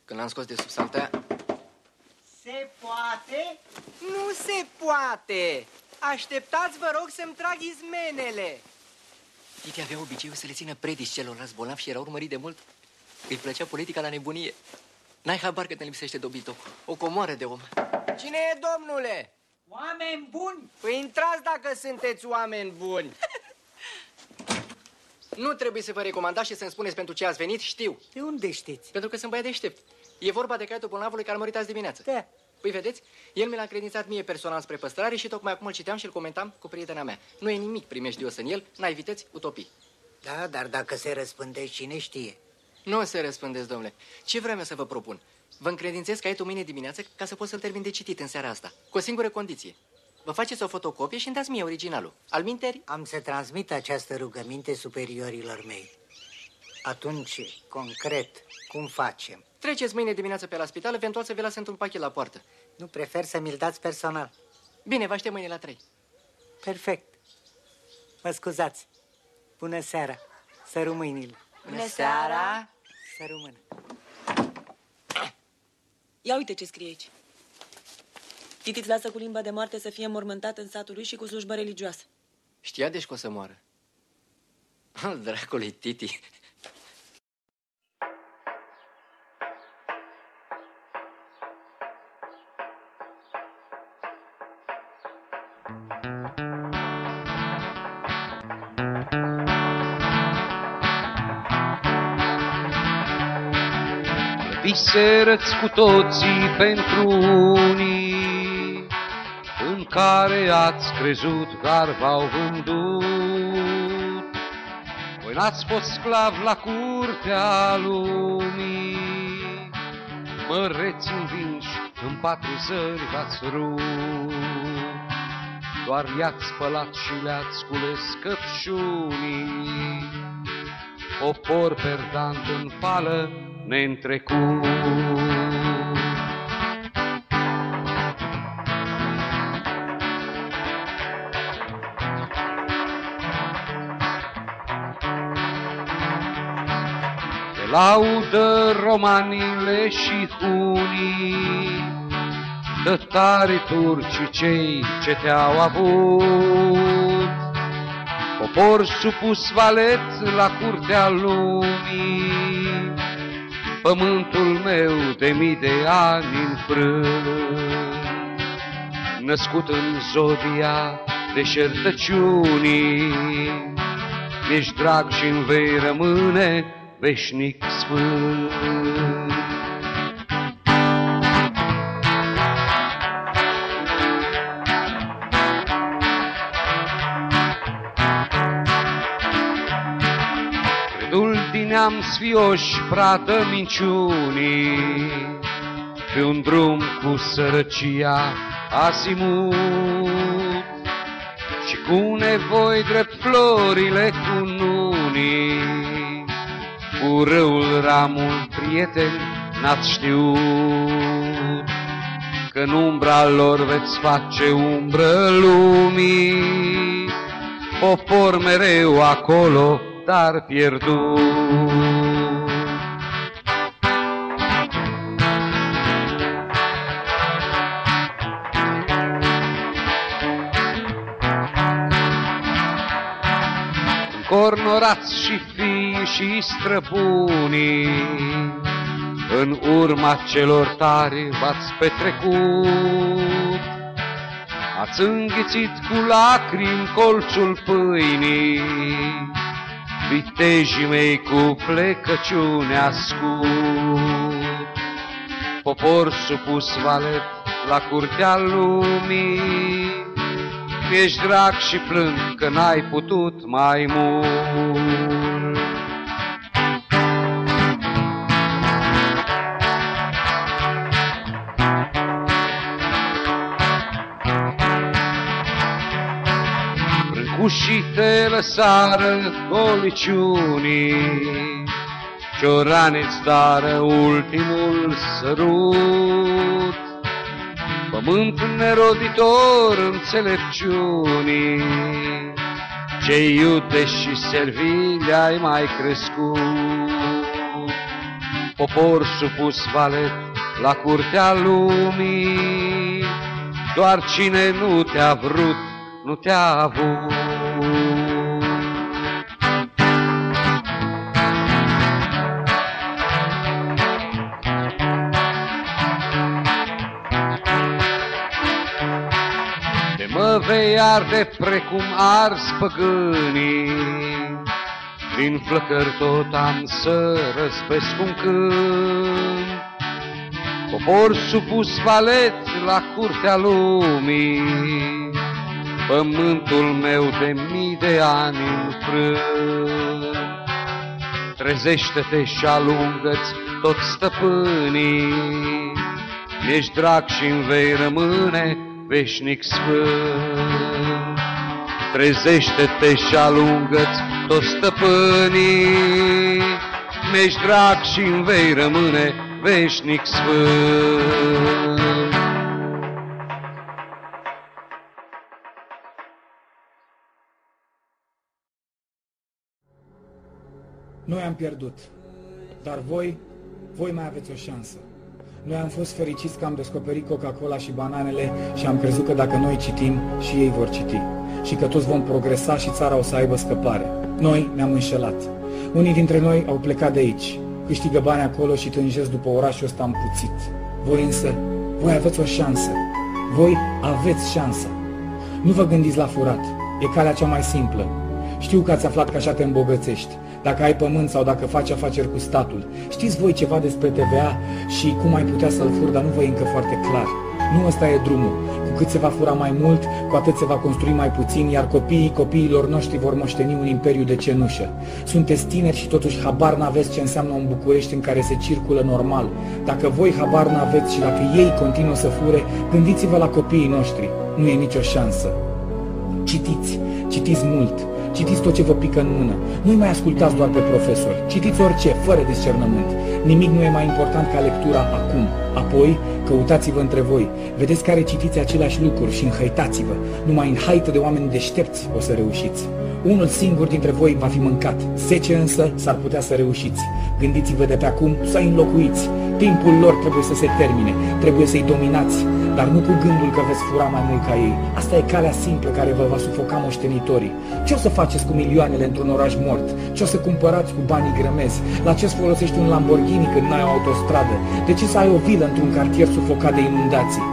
Când l-am scos de sub saltea... Se poate? Nu se poate! Așteptați, vă rog, să-mi trag izmenele. Titi avea obiceiul să le țină predici celorlalți bolnavi și era urmărit de mult. Îi plăcea politica la nebunie. N-ai habar că te lipsește dobitoc. O comoară de om. Cine e, domnule? Oameni buni! Păi intrați dacă sunteți oameni buni. nu trebuie să vă recomandați și să-mi spuneți pentru ce ați venit, știu. De unde știți? Pentru că sunt băiat deștept. E vorba de caietul bolnavului care a murit azi dimineață. Da. Păi vedeți, el mi l-a încredințat mie personal spre păstrare și tocmai acum îl citeam și îl comentam cu prietena mea. Nu e nimic primejdios în el, naivități, utopii. Da, dar dacă se răspândește, cine știe? Nu se răspândeți, domnule. Ce vreau eu să vă propun? Vă încredințez caietul mâine dimineață ca să pot să-l termin de citit în seara asta, cu o singură condiție. Vă faceți o fotocopie și îmi dați mie originalul. Al minteri? Am să transmit această rugăminte superiorilor mei. Atunci, concret, cum facem? Treceți mâine dimineață pe la spital, eventual să vi las într-un pachet la poartă. Nu prefer să mi-l dați personal. Bine, vă aștept mâine la trei. Perfect. Mă scuzați. Bună seara. Să mâinile. Bună seara! Să rămână. Ia uite ce scrie aici. Titiț îți lasă cu limba de moarte să fie mormântat în satul lui și cu slujbă religioasă. Știa deci că o să moară. Al dracului Titi. Viserăți cu toții pentru unii, în care ați crezut, dar v-au vândut. Voi n-ați fost sclav la curtea lumii, măreți învinși, în patru zări v-ați rupt. Doar i-ați spălat și le-ați cules căpșunii, popor perdant în fală, neîntrecut. Se laudă romanile și hunii, tătarii turci cei ce te-au avut. Popor supus valet la curtea lumii, pământul meu de mii de ani în frân. Născut în zodia deșertăciunii, mi-ești drag și în vei rămâne veșnic sfânt. Neam sfioși pradă minciunii, Pe un drum cu sărăcia azimut, Și cu nevoi drept florile cu nunii. Cu râul ramul prieten n-ați știut, că în umbra lor veți face umbră lumii. Popor mereu acolo, dar pierdut. cornorați și fii și străbunii, în urma celor tari v-ați petrecut. Ați înghițit cu lacrimi colțul pâinii, vitejii mei cu plecăciune ascult. Popor supus valet la curtea lumii, mi-ești drag și plâng că n-ai putut mai mult. Ușite lăsară goliciunii, Cioranii-ți dară ultimul sărut, pământ neroditor înțelepciunii, ce iute și servile ai mai crescut. Popor supus valet la curtea lumii, doar cine nu te-a vrut, nu te-a avut. Vei arde precum ars păgânii. Din flăcări tot am să răspesc un cânt, Popor supus valet la curtea lumii, Pământul meu de mii de ani înfrânt. Trezește-te și alungă-ți tot stăpânii, Ești drag și-mi vei rămâne veșnic sfânt. Trezește-te și alungă-ți toți stăpânii, Mi-ești drag și în vei rămâne veșnic sfânt. Noi am pierdut, dar voi, voi mai aveți o șansă. Noi am fost fericiți că am descoperit Coca-Cola și bananele și am crezut că dacă noi citim, și ei vor citi. Și că toți vom progresa și țara o să aibă scăpare. Noi ne-am înșelat. Unii dintre noi au plecat de aici, câștigă bani acolo și tânjesc după orașul ăsta împuțit. Voi însă, voi aveți o șansă. Voi aveți șansa. Nu vă gândiți la furat. E calea cea mai simplă. Știu că ați aflat că așa te îmbogățești dacă ai pământ sau dacă faci afaceri cu statul. Știți voi ceva despre TVA și cum ai putea să-l fur, dar nu vă e încă foarte clar. Nu ăsta e drumul. Cu cât se va fura mai mult, cu atât se va construi mai puțin, iar copiii copiilor noștri vor moșteni un imperiu de cenușă. Sunteți tineri și totuși habar n-aveți ce înseamnă un București în care se circulă normal. Dacă voi habar n-aveți și dacă ei continuă să fure, gândiți-vă la copiii noștri. Nu e nicio șansă. Citiți, citiți mult, Citiți tot ce vă pică în mână. Nu mai ascultați doar pe profesori. Citiți orice, fără discernământ. Nimic nu e mai important ca lectura acum. Apoi, căutați-vă între voi. Vedeți care citiți aceleași lucruri și înhăitați-vă. Numai în haită de oameni deștepți o să reușiți. Unul singur dintre voi va fi mâncat. Zece însă s-ar putea să reușiți. Gândiți-vă de pe acum să înlocuiți. Timpul lor trebuie să se termine. Trebuie să-i dominați dar nu cu gândul că veți fura mai mult ca ei. Asta e calea simplă care vă va sufoca moștenitorii. Ce o să faceți cu milioanele într-un oraș mort? Ce o să cumpărați cu banii grămezi? La ce folosești un Lamborghini când n-ai o autostradă? De ce să ai o vilă într-un cartier sufocat de inundații?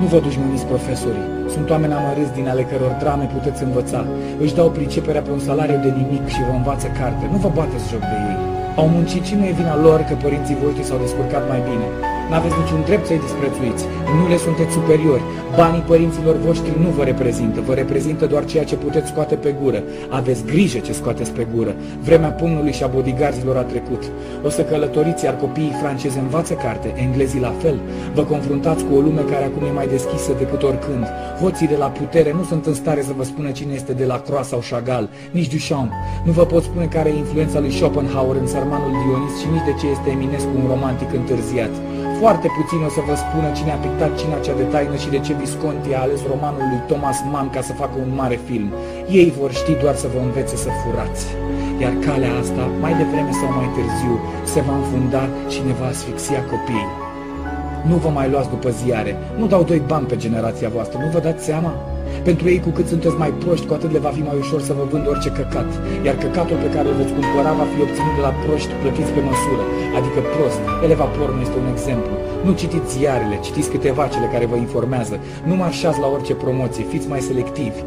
Nu vă dușmăniți profesorii. Sunt oameni amărâți din ale căror drame puteți învăța. Își dau priceperea pe un salariu de nimic și vă învață carte. Nu vă bateți joc de ei. Au muncit și nu e vina lor că părinții voștri s-au descurcat mai bine. N-aveți niciun drept să-i disprețuiți. Nu le sunteți superiori. Banii părinților voștri nu vă reprezintă. Vă reprezintă doar ceea ce puteți scoate pe gură. Aveți grijă ce scoateți pe gură. Vremea pumnului și a bodyguardilor a trecut. O să călătoriți, iar copiii francezi învață carte, englezii la fel. Vă confruntați cu o lume care acum e mai deschisă decât oricând. Hoții de la putere nu sunt în stare să vă spună cine este de la Croix sau Chagall, nici Duchamp. Nu vă pot spune care e influența lui Schopenhauer în Sărmanul Dionis și nici de ce este Eminescu un romantic întârziat. Foarte puțin o să vă spună cine a pictat cina cea de taină și de ce Visconti a ales romanul lui Thomas Mann ca să facă un mare film. Ei vor ști doar să vă învețe să furați. Iar calea asta, mai devreme sau mai târziu, se va înfunda și ne va asfixia copiii. Nu vă mai luați după ziare. Nu dau doi bani pe generația voastră, nu vă dați seama? Pentru ei, cu cât sunteți mai proști, cu atât le va fi mai ușor să vă vând orice căcat. Iar căcatul pe care îl veți cumpăra va fi obținut de la proști plătiți pe măsură, adică prost. Eleva Porno este un exemplu. Nu citiți ziarele, citiți câteva cele care vă informează. Nu marșați la orice promoție, fiți mai selectivi.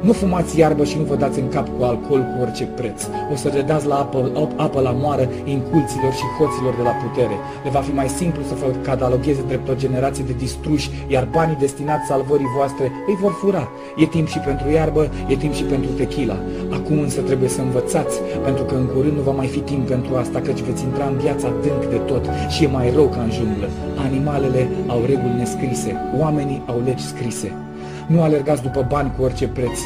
Nu fumați iarbă și nu vă dați în cap cu alcool cu orice preț. O să le dați la apă, apă la moară inculților și hoților de la putere. Le va fi mai simplu să vă catalogheze drept o generație de distruși, iar banii destinați salvării voastre îi vor fura. E timp și pentru iarbă, e timp și pentru tequila. Acum însă trebuie să învățați, pentru că în curând nu va mai fi timp pentru asta, căci veți intra în viața adânc de tot și e mai rău ca în junglă. Animalele au reguli nescrise, oamenii au legi scrise. Nu alergați după bani cu orice preț.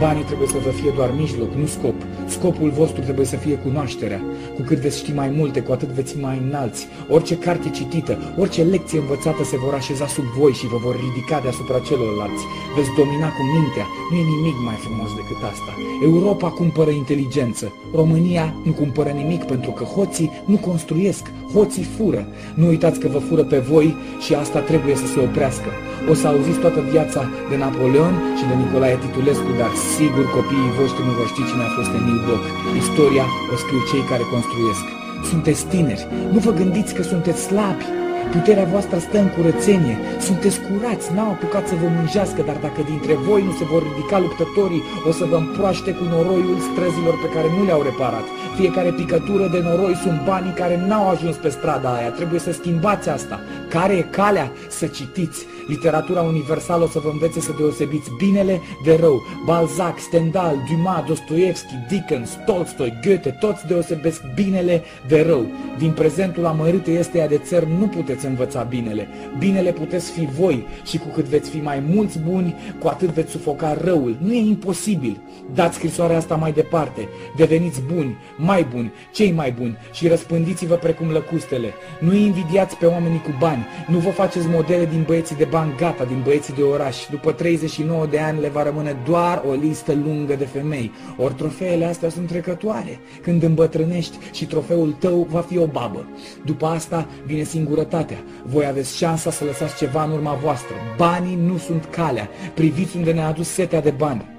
Banii trebuie să vă fie doar mijloc, nu scop. Scopul vostru trebuie să fie cunoașterea. Cu cât veți ști mai multe, cu atât veți fi mai înalți. Orice carte citită, orice lecție învățată se vor așeza sub voi și vă vor ridica deasupra celorlalți. Veți domina cu mintea. Nu e nimic mai frumos decât asta. Europa cumpără inteligență. România nu cumpără nimic pentru că hoții nu construiesc, hoții fură. Nu uitați că vă fură pe voi și asta trebuie să se oprească. O să auziți toată viața de Napoleon și de Nicolae Titulescu, dar sigur copiii voștri nu vor ști cine a fost Emil Boc. Istoria o scriu cei care construiesc. Sunteți tineri, nu vă gândiți că sunteți slabi. Puterea voastră stă în curățenie, sunteți curați, n-au apucat să vă mânjească, dar dacă dintre voi nu se vor ridica luptătorii, o să vă împroaște cu noroiul străzilor pe care nu le-au reparat. Fiecare picătură de noroi sunt banii care n-au ajuns pe strada aia, trebuie să schimbați asta. Care e calea? Să citiți. Literatura universală o să vă învețe să deosebiți binele de rău. Balzac, Stendhal, Dumas, Dostoevski, Dickens, Tolstoi, Goethe, toți deosebesc binele de rău. Din prezentul amărât este ea de țăr, nu puteți învăța binele. Binele puteți fi voi și cu cât veți fi mai mulți buni, cu atât veți sufoca răul. Nu e imposibil. Dați scrisoarea asta mai departe. Deveniți buni, mai buni, cei mai buni și răspândiți-vă precum lăcustele. Nu invidiați pe oamenii cu bani. Nu vă faceți modele din băieții de bani gata, din băieții de oraș. După 39 de ani le va rămâne doar o listă lungă de femei. Ori trofeele astea sunt trecătoare. Când îmbătrânești și trofeul tău va fi o babă. După asta vine singurătatea. Voi aveți șansa să lăsați ceva în urma voastră. Banii nu sunt calea. Priviți unde ne-a adus setea de bani.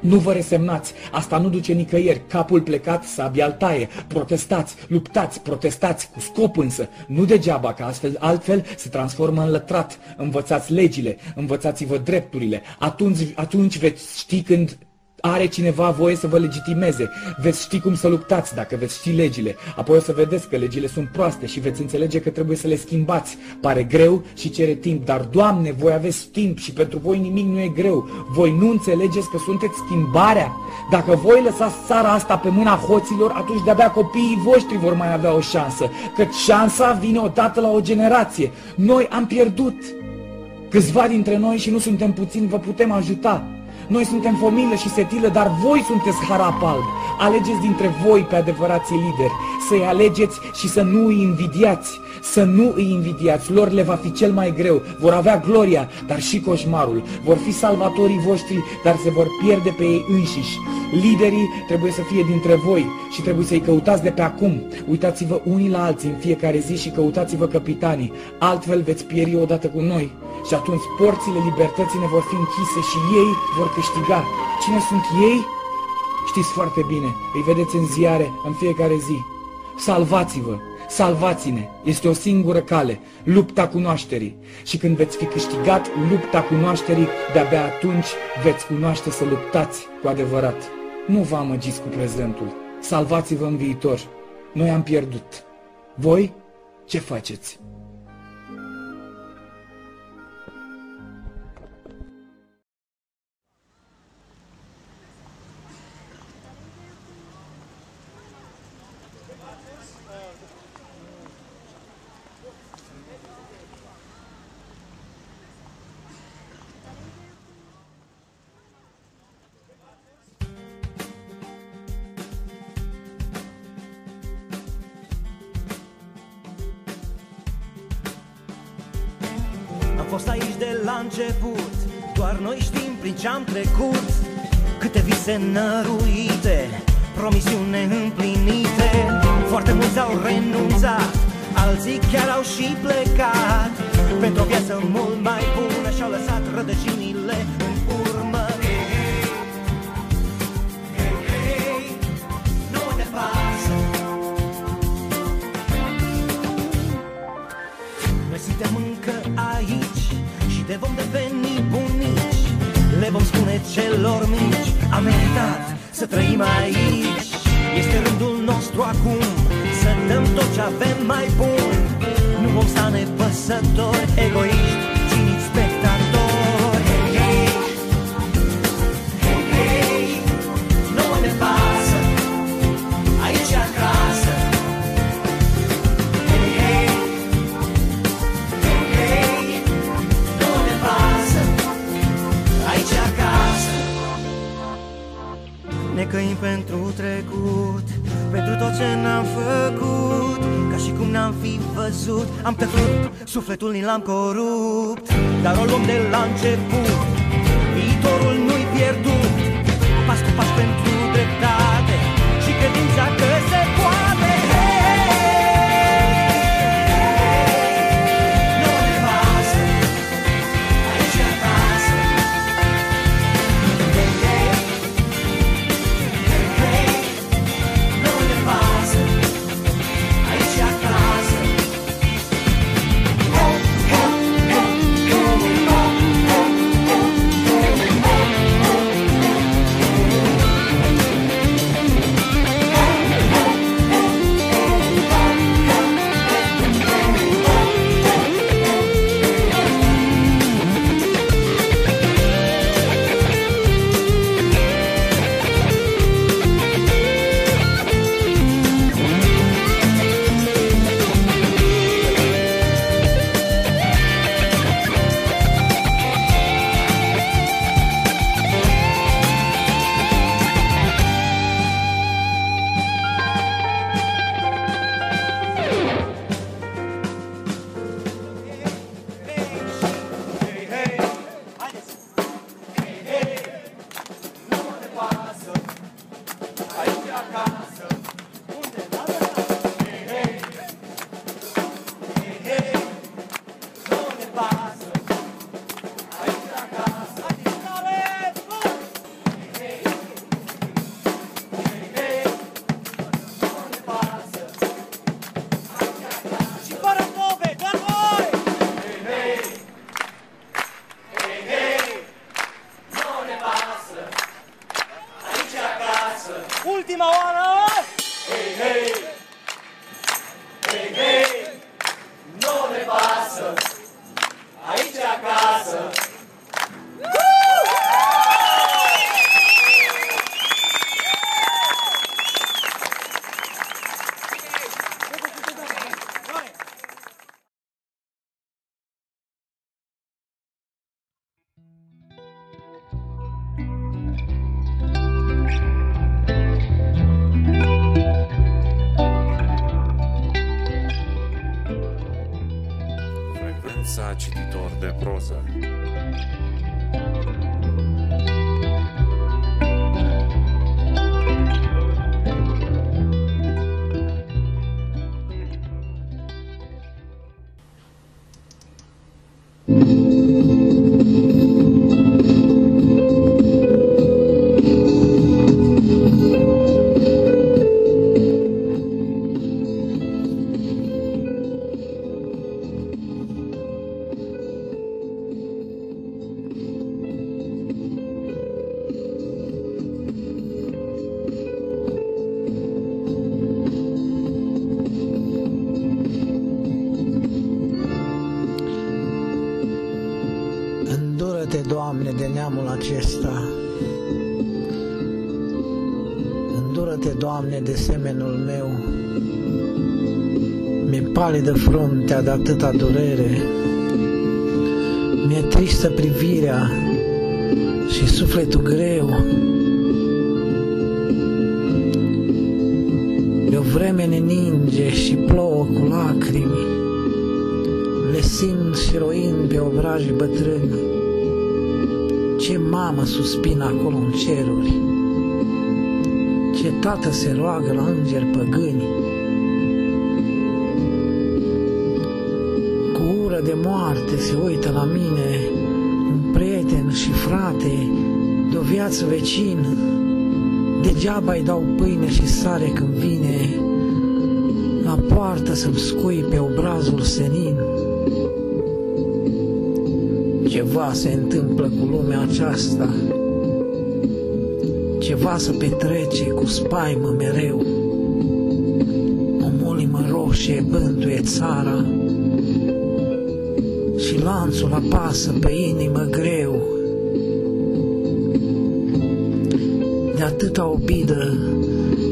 Nu vă resemnați, asta nu duce nicăieri, capul plecat, sabia al taie, protestați, luptați, protestați, cu scop însă, nu degeaba, că astfel, altfel se transformă în lătrat, învățați legile, învățați-vă drepturile, atunci, atunci veți ști când are cineva voie să vă legitimeze. Veți ști cum să luptați dacă veți ști legile. Apoi o să vedeți că legile sunt proaste și veți înțelege că trebuie să le schimbați. Pare greu și cere timp, dar, Doamne, voi aveți timp și pentru voi nimic nu e greu. Voi nu înțelegeți că sunteți schimbarea? Dacă voi lăsați țara asta pe mâna hoților, atunci de-abia copiii voștri vor mai avea o șansă. Căci șansa vine odată la o generație. Noi am pierdut. Câțiva dintre noi și nu suntem puțini vă putem ajuta. Noi suntem fomilă și setilă, dar voi sunteți harap alb. Alegeți dintre voi pe adevărații lideri, să-i alegeți și să nu îi invidiați, să nu îi invidiați. Lor le va fi cel mai greu, vor avea gloria, dar și coșmarul. Vor fi salvatorii voștri, dar se vor pierde pe ei înșiși. Liderii trebuie să fie dintre voi și trebuie să-i căutați de pe acum. Uitați-vă unii la alții în fiecare zi și căutați-vă capitanii, altfel veți pieri odată cu noi. Și atunci porțile libertății ne vor fi închise și ei vor câștiga. Cine sunt ei? Știți foarte bine, îi vedeți în ziare în fiecare zi. Salvați-vă, salvați-ne, este o singură cale, lupta cunoașterii. Și când veți fi câștigat lupta cunoașterii, de-abia atunci veți cunoaște să luptați cu adevărat. Nu vă amăgiți cu prezentul, salvați-vă în viitor. Noi am pierdut. Voi ce faceți? another Vai de fruntea de atâta durere, mi-e tristă privirea și sufletul greu. De o vreme ne ninge și plouă cu lacrimi, le simt și roind pe obrajii bătrâni. Ce mamă suspină acolo în ceruri, ce tată se roagă la îngeri păgâni, ură de moarte se uită la mine un prieten și frate de o viață vecin. Degeaba îi dau pâine și sare când vine la poartă să-mi scui pe obrazul senin. Ceva se întâmplă cu lumea aceasta, ceva să petrece cu spaimă mereu. O molimă roșie bântuie țara și lanțul apasă pe inimă greu. De atâta obidă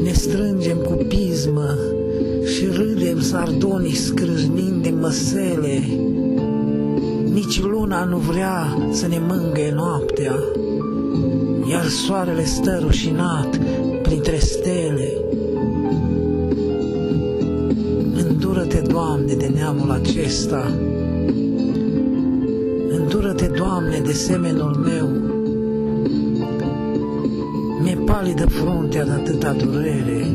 ne strângem cu pismă și râdem sardonii scrâșnind de măsele. Nici luna nu vrea să ne mângâie noaptea, iar soarele stă rușinat printre stele. Îndură-te, Doamne, de neamul acesta, Doamne, de semenul meu, Mi-e palidă fruntea de atâta durere,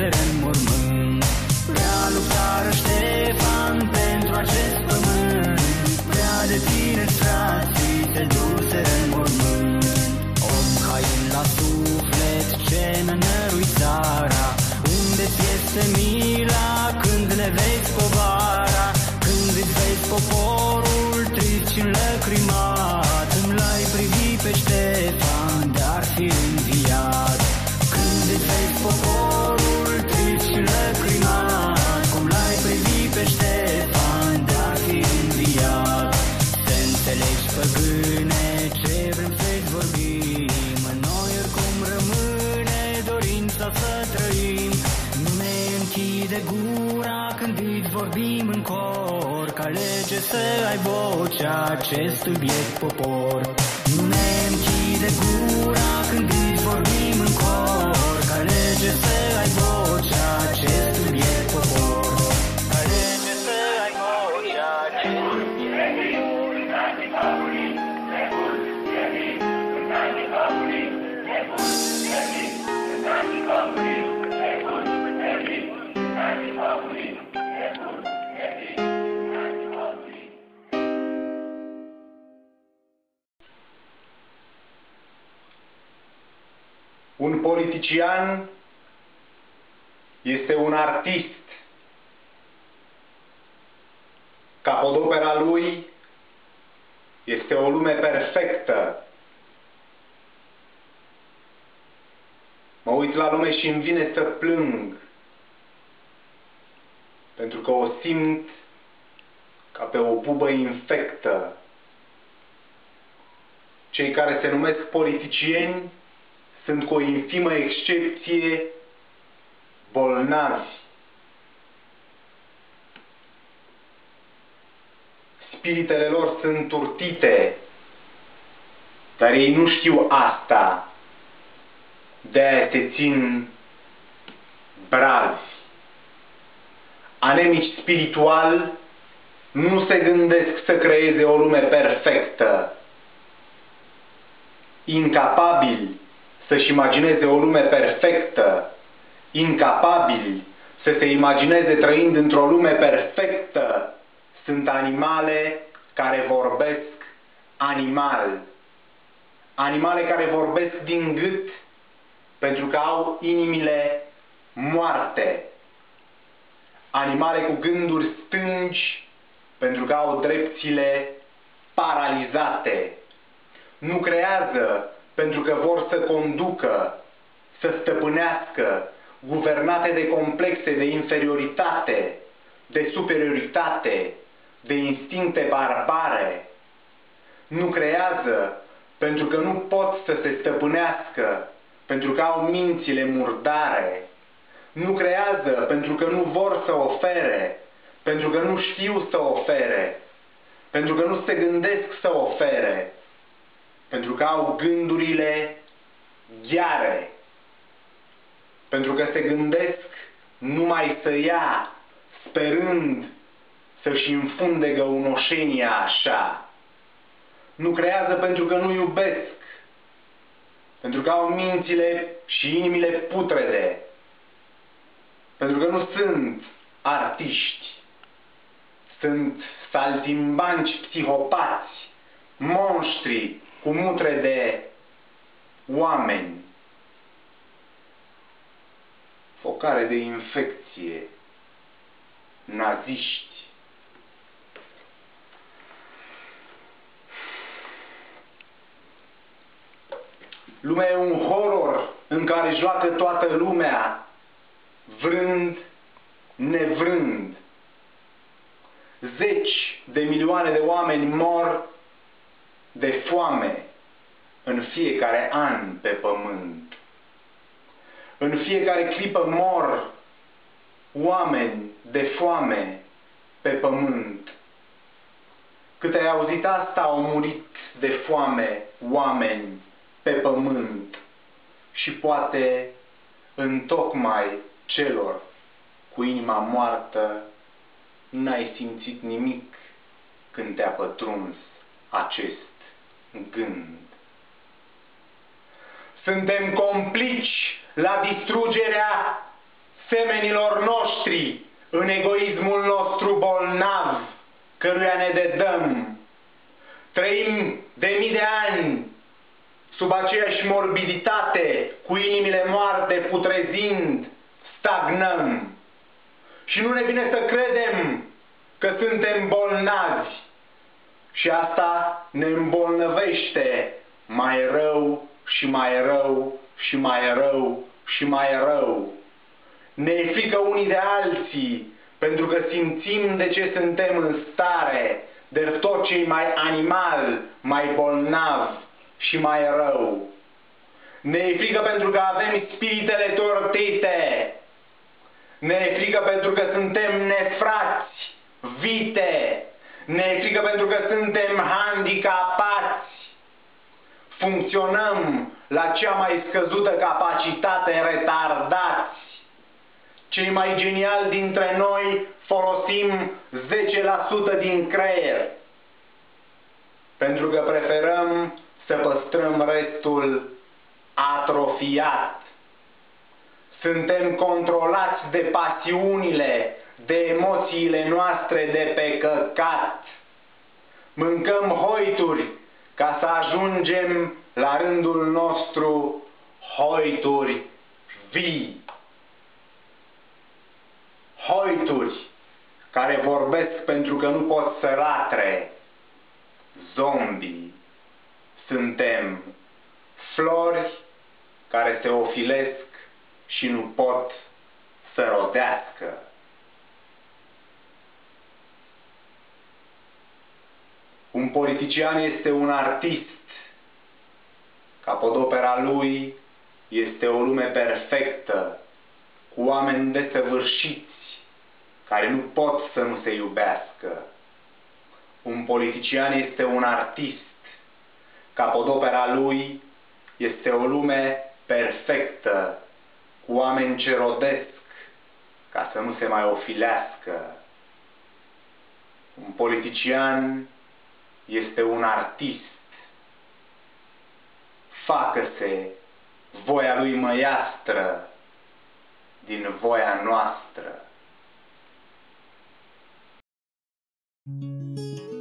se duseră în mormânt. Prea luptară Ștefan pentru acest pământ. Prea de tineri frații se duseră în mormânt. Om cain la suflet ce nănărui țara. Unde-ți este mila când ne vezi povara? Când îți vezi poporul ai vocea acest subiect popor. Nu ne închide gura Un politician este un artist. Capodopera lui este o lume perfectă. Mă uit la lume și îmi vine să plâng. Pentru că o simt ca pe o bubă infectă. Cei care se numesc politicieni sunt cu o infimă excepție bolnavi. Spiritele lor sunt turtite, dar ei nu știu asta. De-aia se țin bravi. Anemici spiritual nu se gândesc să creeze o lume perfectă. Incapabili să-și imagineze o lume perfectă, incapabili să se imagineze trăind într-o lume perfectă, sunt animale care vorbesc animal. Animale care vorbesc din gât pentru că au inimile moarte. Animale cu gânduri stângi pentru că au dreptile paralizate. Nu creează pentru că vor să conducă, să stăpânească, guvernate de complexe de inferioritate, de superioritate, de instincte barbare. Nu creează pentru că nu pot să se stăpânească, pentru că au mințile murdare. Nu creează pentru că nu vor să ofere, pentru că nu știu să ofere, pentru că nu se gândesc să ofere, pentru că au gândurile ghiare, pentru că se gândesc numai să ia, sperând să-și înfunde găunoșenia așa. Nu creează pentru că nu iubesc, pentru că au mințile și inimile putrede, pentru că nu sunt artiști, sunt saltimbanci psihopați, monștri cu mutre de oameni, focare de infecție, naziști. Lumea e un horror în care joacă toată lumea, vrând, nevrând. Zeci de milioane de oameni mor de foame în fiecare an pe pământ. În fiecare clipă mor oameni de foame pe pământ. Cât ai auzit asta, au murit de foame oameni pe pământ și poate în tocmai celor cu inima moartă n-ai simțit nimic când te-a pătruns acest gând. Suntem complici la distrugerea semenilor noștri în egoismul nostru bolnav, căruia ne dedăm. Trăim de mii de ani sub aceeași morbiditate, cu inimile moarte, putrezind, stagnăm. Și nu ne vine să credem că suntem bolnavi. Și asta ne îmbolnăvește mai rău și mai rău și mai rău și mai rău. Ne e frică unii de alții, pentru că simțim de ce suntem în stare, de tot ce mai animal, mai bolnav și mai rău. Ne e frică pentru că avem spiritele tortite. Ne e frică pentru că suntem nefrați, vite. Ne e frică pentru că suntem handicapați. Funcționăm la cea mai scăzută capacitate retardați. Cei mai geniali dintre noi folosim 10% din creier. Pentru că preferăm să păstrăm restul atrofiat. Suntem controlați de pasiunile, de emoțiile noastre de pe căcat. Mâncăm hoituri ca să ajungem la rândul nostru hoituri vii, hoituri care vorbesc pentru că nu pot să latre, zombii, suntem flori care se ofilesc și nu pot să rodească. Un politician este un artist. Capodopera lui este o lume perfectă, cu oameni desăvârșiți, care nu pot să nu se iubească. Un politician este un artist. Capodopera lui este o lume perfectă, cu oameni ce rodesc, ca să nu se mai ofilească. Un politician este un artist. Facă-se voia lui măiastră din voia noastră. viață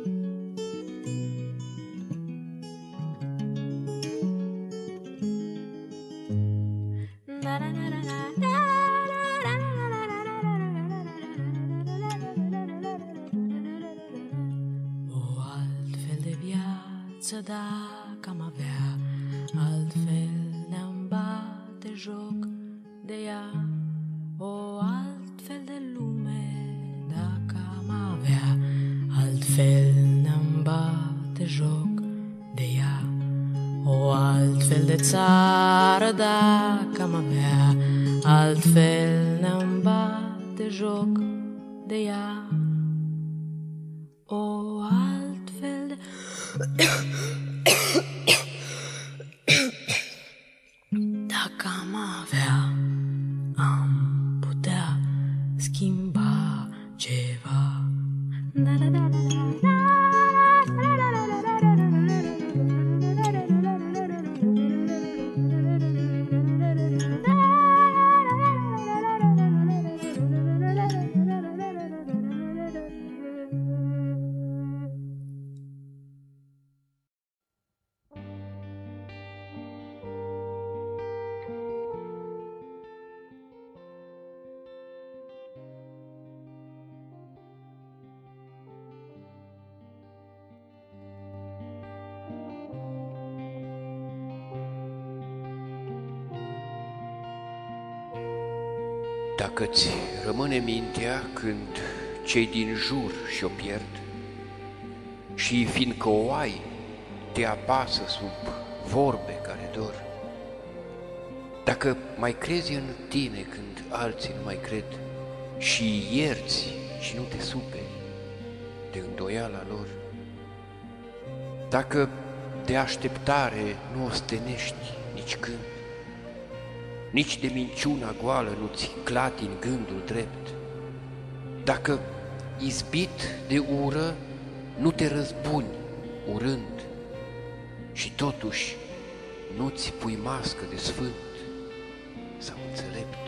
cei din jur și-o pierd și fiindcă o ai, te apasă sub vorbe care dor. Dacă mai crezi în tine când alții nu mai cred și ierți și nu te superi de îndoiala lor, dacă de așteptare nu ostenești nici când, nici de minciuna goală nu-ți clatin gândul drept. Dacă izbit de ură nu te răzbuni urând și totuși nu-ți pui mască de sfânt sau înțelept.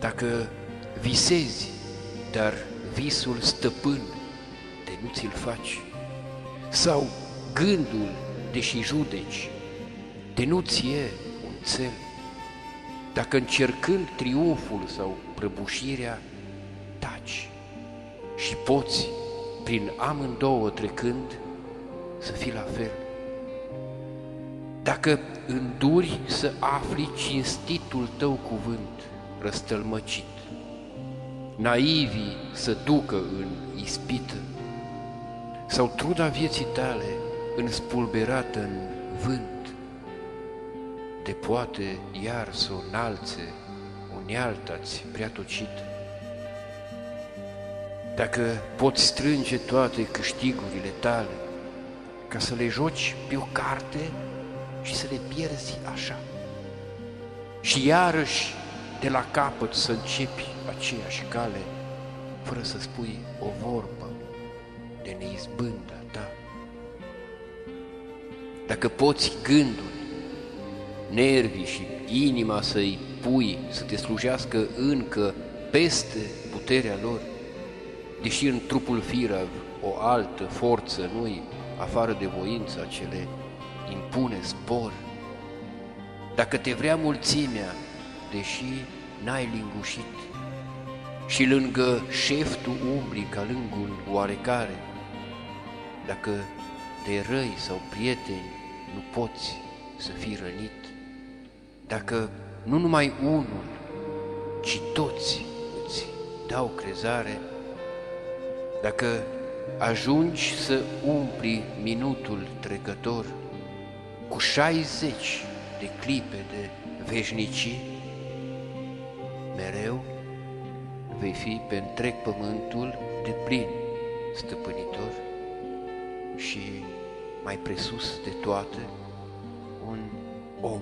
Dacă visezi, dar visul stăpân de nu ți-l faci, sau gândul, deși judeci, de nu ți e cel. Dacă încercând triumful sau prăbușirea, taci și poți, prin amândouă trecând, să fii la fel. Dacă înduri să afli cinstitul tău cuvânt răstălmăcit, naivii să ducă în ispită, sau truda vieții tale înspulberată în vânt, te poate iar să o înalțe unealta-ți prea tocit. Dacă poți strânge toate câștigurile tale ca să le joci pe o carte și să le pierzi așa. Și iarăși de la capăt să începi aceeași cale fără să spui o vorbă de neizbânda ta. Dacă poți gândul nervii și inima să-i pui să te slujească încă peste puterea lor, deși în trupul firav o altă forță nu-i afară de voința ce le impune spor. dacă te vrea mulțimea, deși n-ai lingușit, și lângă șef tu umbli ca lângă un oarecare, dacă de răi sau prieteni nu poți să fii rănit, dacă nu numai unul, ci toți îți dau crezare, dacă ajungi să umpli minutul trecător cu 60 de clipe de veșnicii, mereu vei fi pe întreg pământul de plin stăpânitor și mai presus de toate un om.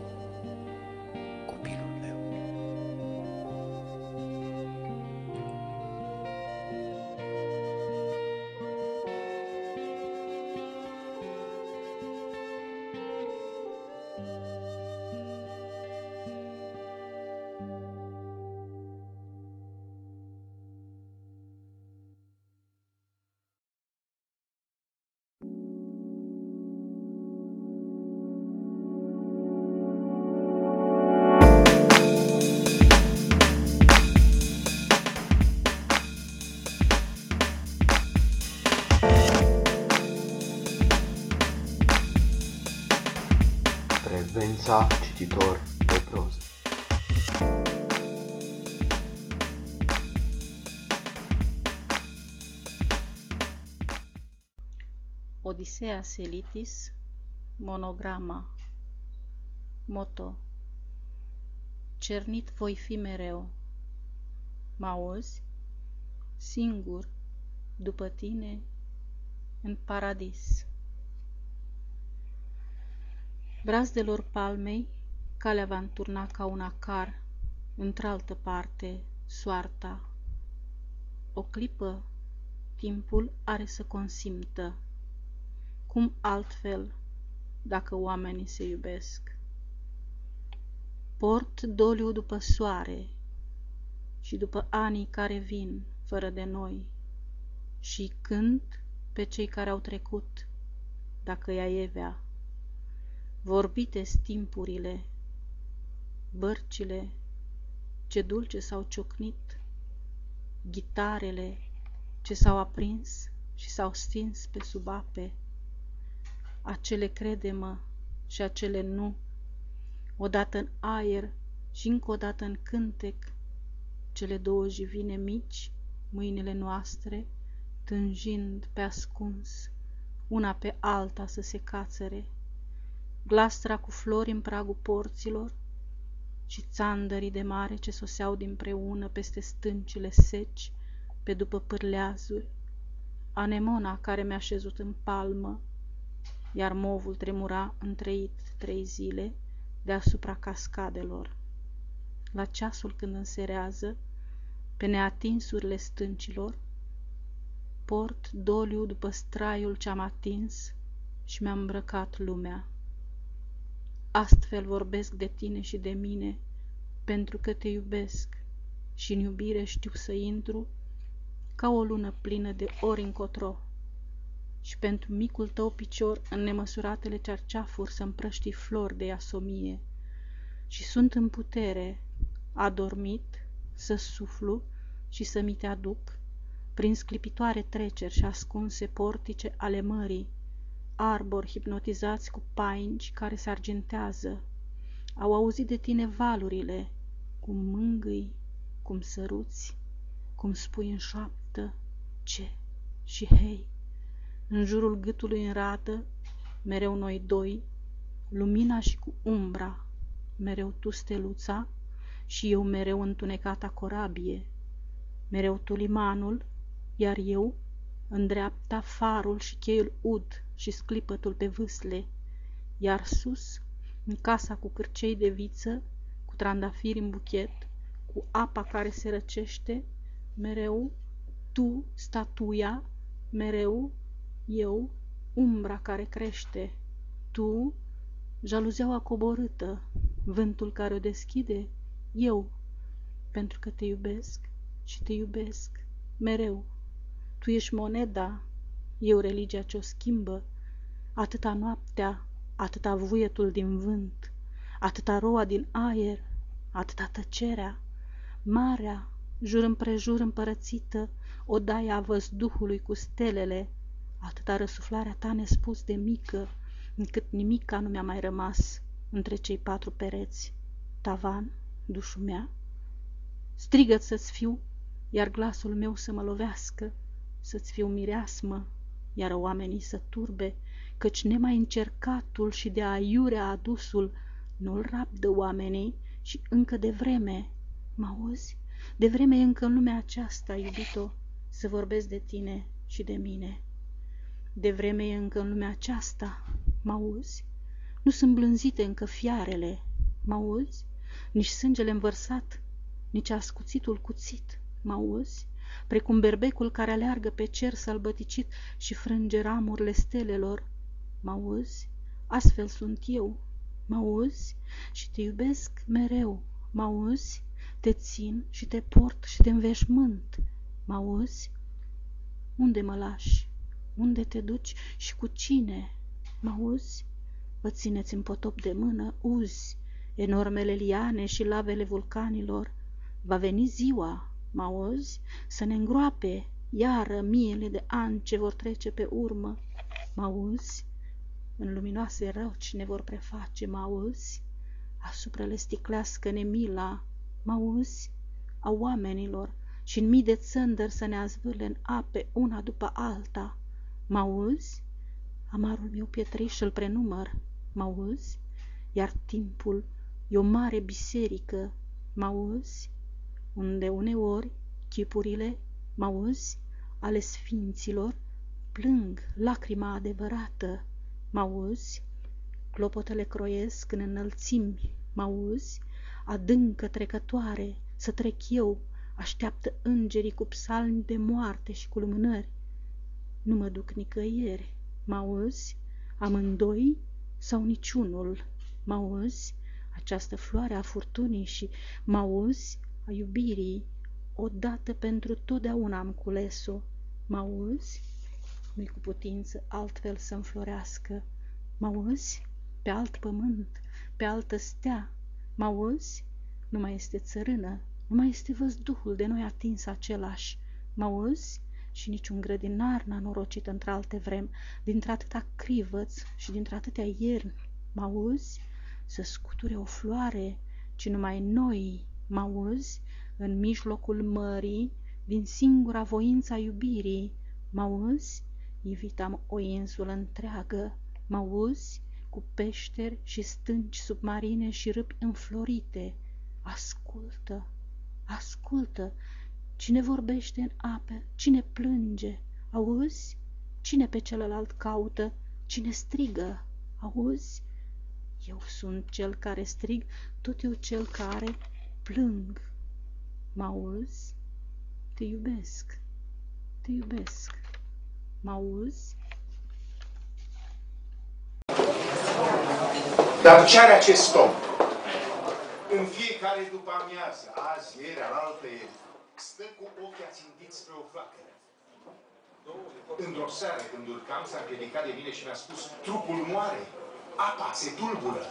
Odisea Selitis, monograma, moto Cernit voi fi mereu, mă auzi? Singur, după tine, în paradis. Brazdelor palmei, calea va înturna ca un acar, într-altă parte, soarta. O clipă, timpul are să consimtă. Cum altfel, dacă oamenii se iubesc? Port doliu după soare și după anii care vin fără de noi și cânt pe cei care au trecut, dacă ea evea vorbite timpurile, bărcile, ce dulce s-au ciocnit, ghitarele ce s-au aprins și s-au stins pe sub ape, acele crede-mă și acele nu, odată în aer și încă o dată în cântec, cele două jivine mici, mâinile noastre, tânjind pe ascuns, una pe alta să se cațere, glastra cu flori în pragul porților și țandării de mare ce soseau dinpreună peste stâncile seci, pe după pârleazuri, anemona care mi-a șezut în palmă, iar movul tremura întreit trei zile deasupra cascadelor. La ceasul când înserează, pe neatinsurile stâncilor, port doliu după straiul ce-am atins și mi-am îmbrăcat lumea. Astfel vorbesc de tine și de mine, pentru că te iubesc și în iubire știu să intru ca o lună plină de ori încotro. Și pentru micul tău picior în nemăsuratele cerceafuri să împrăști flori de asomie. Și sunt în putere, adormit, să suflu și să mi te aduc, prin sclipitoare treceri și ascunse portice ale mării, arbori hipnotizați cu painci care se argentează. Au auzit de tine valurile, cum mângâi, cum săruți, cum spui în șoaptă ce și hei. În jurul gâtului în rată, mereu noi doi, lumina și cu umbra, mereu tu steluța și eu mereu întunecata corabie, mereu tu limanul, iar eu în dreapta farul și cheiul ud și sclipătul pe vâsle, iar sus, în casa cu cârcei de viță, cu trandafiri în buchet, cu apa care se răcește, mereu tu, statuia, mereu eu, umbra care crește, tu, jaluzeaua coborâtă, vântul care o deschide, eu, pentru că te iubesc și te iubesc mereu. Tu ești moneda, eu religia ce o schimbă, atâta noaptea, atâta vuietul din vânt, atâta roa din aer, atâta tăcerea, marea, jur împrejur împărățită, odaia văzduhului cu stelele, atâta răsuflarea ta nespus de mică, încât nimica nu mi-a mai rămas între cei patru pereți. Tavan, dușul mea, strigă să-ți fiu, iar glasul meu să mă lovească, să-ți fiu mireasmă, iar oamenii să turbe, căci nemai încercatul și de aiurea adusul nu-l rabdă oamenii și încă de vreme, mă auzi? De vreme încă în lumea aceasta, iubito, să vorbesc de tine și de mine. De vreme e încă în lumea aceasta, mă auzi? Nu sunt blânzite încă fiarele, mă auzi? Nici sângele învărsat, nici ascuțitul cuțit, mă auzi? Precum berbecul care aleargă pe cer sălbăticit și frânge ramurile stelelor, mă auzi? Astfel sunt eu, mă auzi? Și te iubesc mereu, mă auzi? Te țin și te port și te înveșmânt, mă auzi? Unde mă lași? Unde te duci și cu cine? Mă auzi? Vă țineți în potop de mână, uzi, enormele liane și lavele vulcanilor. Va veni ziua, mă auzi? Să ne îngroape iară miile de ani ce vor trece pe urmă. Mă auzi? În luminoase răci ne vor preface, mă auzi? Asupra le sticlească nemila, mă auzi? A oamenilor și în mii de țândări să ne azvârle în ape una după alta. Mă auzi? Amarul meu pietriș îl prenumăr, mă auzi? Iar timpul e o mare biserică, mă auzi? Unde uneori chipurile, mă auzi? Ale sfinților plâng lacrima adevărată, mă auzi? Clopotele croiesc în înălțimi, mă auzi? Adâncă trecătoare, să trec eu, așteaptă îngerii cu psalmi de moarte și cu lumânări. Nu mă duc nicăieri, mă auzi? Amândoi sau niciunul, mă auzi? Această floare a furtunii și mă auzi? A iubirii, odată pentru totdeauna am cules-o, mă auzi? Nu-i cu putință altfel să înflorească, mă auzi? Pe alt pământ, pe altă stea, mă auzi? Nu mai este țărână, nu mai este văzduhul de noi atins același, mă auzi? Și niciun grădinar n-a norocit într-alte vrem, dintr-atâta crivăț și dintr-atâtea ierni, mă auzi? Să scuture o floare, ci numai noi, mă auzi? În mijlocul mării, din singura voința iubirii, mă auzi? Ivitam o insulă întreagă, mă auzi? Cu peșteri și stânci submarine și râpi înflorite. Ascultă, ascultă, Cine vorbește în ape, cine plânge, auzi? Cine pe celălalt caută, cine strigă, auzi? Eu sunt cel care strig, tot eu cel care plâng. Mă auzi? Te iubesc, te iubesc. Mă auzi? Dar ce are acest om? În fiecare după amiază, azi, ieri, alaltă ieri, stă cu ochii ațintiți spre o flacără. Într-o seară, când urcam, s-a împiedicat de mine și mi-a spus, trupul moare, apa se tulbură,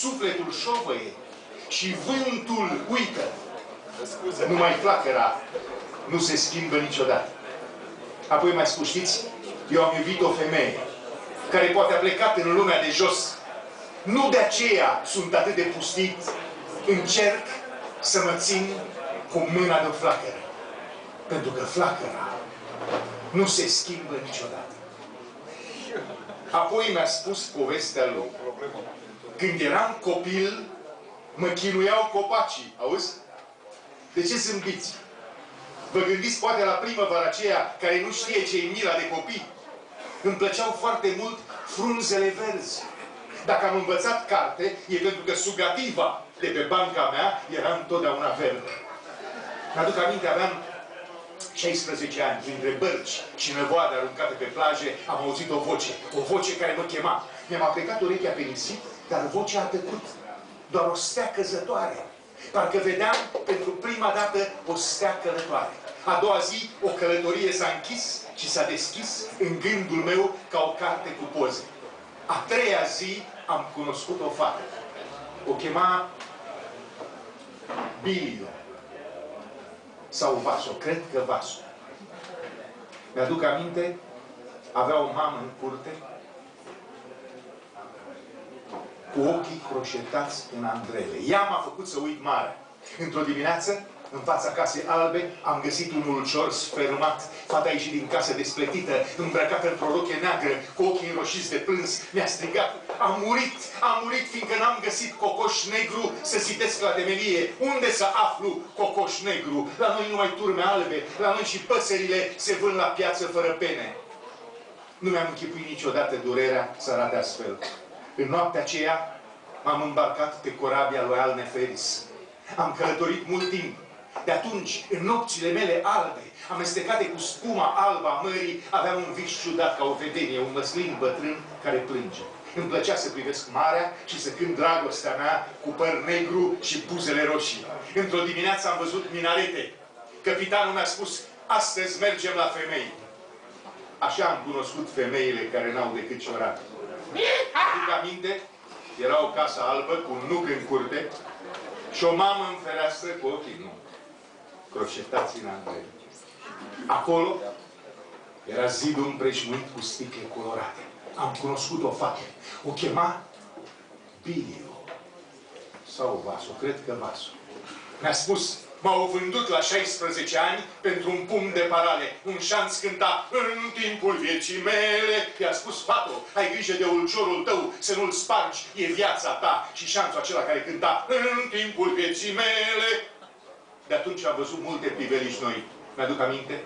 sufletul șovăie și vântul uită. Scuze, numai flacăra nu se schimbă niciodată. Apoi mai spus, știți, eu am iubit o femeie care poate a plecat în lumea de jos. Nu de aceea sunt atât de pustit. Încerc să mă țin cu mâna de flacără. Pentru că flacăra nu se schimbă niciodată. Apoi mi-a spus povestea lui. Când eram copil, mă chinuiau copacii, auzi? De ce zâmbiți? Vă gândiți poate la primăvara aceea care nu știe ce e mila de copii? Îmi plăceau foarte mult frunzele verzi. Dacă am învățat carte, e pentru că sugativa de pe banca mea era întotdeauna verde. Mi-aduc aminte, aveam 16 ani, printre bărci și năvoade aruncate pe plaje, am auzit o voce, o voce care mă chema. Mi-am aplicat urechea pe nisip, dar vocea a tăcut. Doar o stea căzătoare. Parcă vedeam pentru prima dată o stea călătoare. A doua zi, o călătorie s-a închis și s-a deschis în gândul meu ca o carte cu poze. A treia zi, am cunoscut o fată. O chema Bilio. Sau Vaso, cred că Vaso. Mi-aduc aminte, avea o mamă în curte, cu ochii croșetați în andrele. Ea m-a făcut să uit mare. Într-o dimineață, în fața casei albe, am găsit un ulcior sfermat. Fata a ieșit din casă despletită, îmbrăcată în proroche neagră, cu ochii înroșiți de plâns. Mi-a strigat, am murit, am murit, fiindcă n-am găsit cocoș negru să sitesc la temelie. Unde să aflu cocoș negru? La noi numai turme albe, la noi și păsările se vând la piață fără pene. Nu mi-am închipuit niciodată durerea să arate astfel. În noaptea aceea m-am îmbarcat pe corabia lui Al Neferis. Am călătorit mult timp. De atunci, în nopțile mele albe, amestecate cu spuma alba a mării, aveam un vis ciudat ca o vedenie, un măslin bătrân care plânge. Îmi plăcea să privesc marea și să cânt dragostea mea cu păr negru și buzele roșii. Într-o dimineață am văzut minarete. Capitanul mi-a spus, astăzi mergem la femei. Așa am cunoscut femeile care n-au decât ciorapi. Aduc aminte, era o casă albă cu un nuc în curte și o mamă în fereastră cu ochii nu. Croșetați în Andrei. Acolo era zidul împrejmuit cu sticle colorate. Am cunoscut o fată. O chema Bilio. Sau Vaso, cred că Vaso. Mi-a spus, M-au vândut la 16 ani pentru un pumn de parale. Un șanț cânta în timpul vieții mele. I-a spus, Fato, ai grijă de ulciorul tău, să nu-l spargi, e viața ta. Și șanțul acela care cânta în timpul vieții mele. De atunci am văzut multe priveliști noi. Mi-aduc aminte?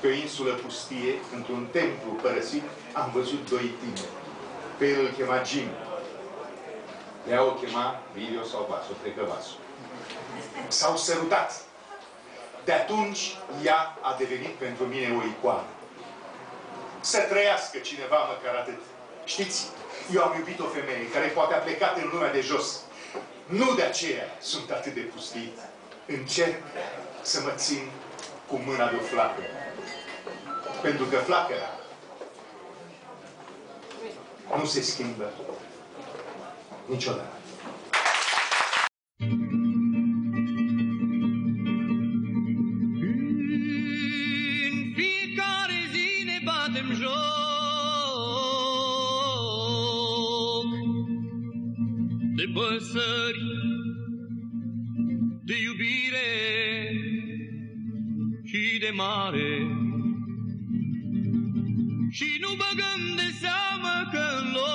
Pe o insulă pustie, într-un templu părăsit, am văzut doi tineri. Pe el îl chema Jim. Ea o chema Video sau Vaso, cred că Vaso. S-au sărutat. De atunci, ea a devenit pentru mine o icoană. Să trăiască cineva măcar atât. Știți, eu am iubit o femeie care poate a plecat în lumea de jos. Nu de aceea sunt atât de pustit. Încerc să mă țin cu mâna de o flacără. Pentru că flacăra nu se schimbă niciodată. În fiecare zi ne batem joc de păsări, de mare. Și nu băgăm de seamă că în loc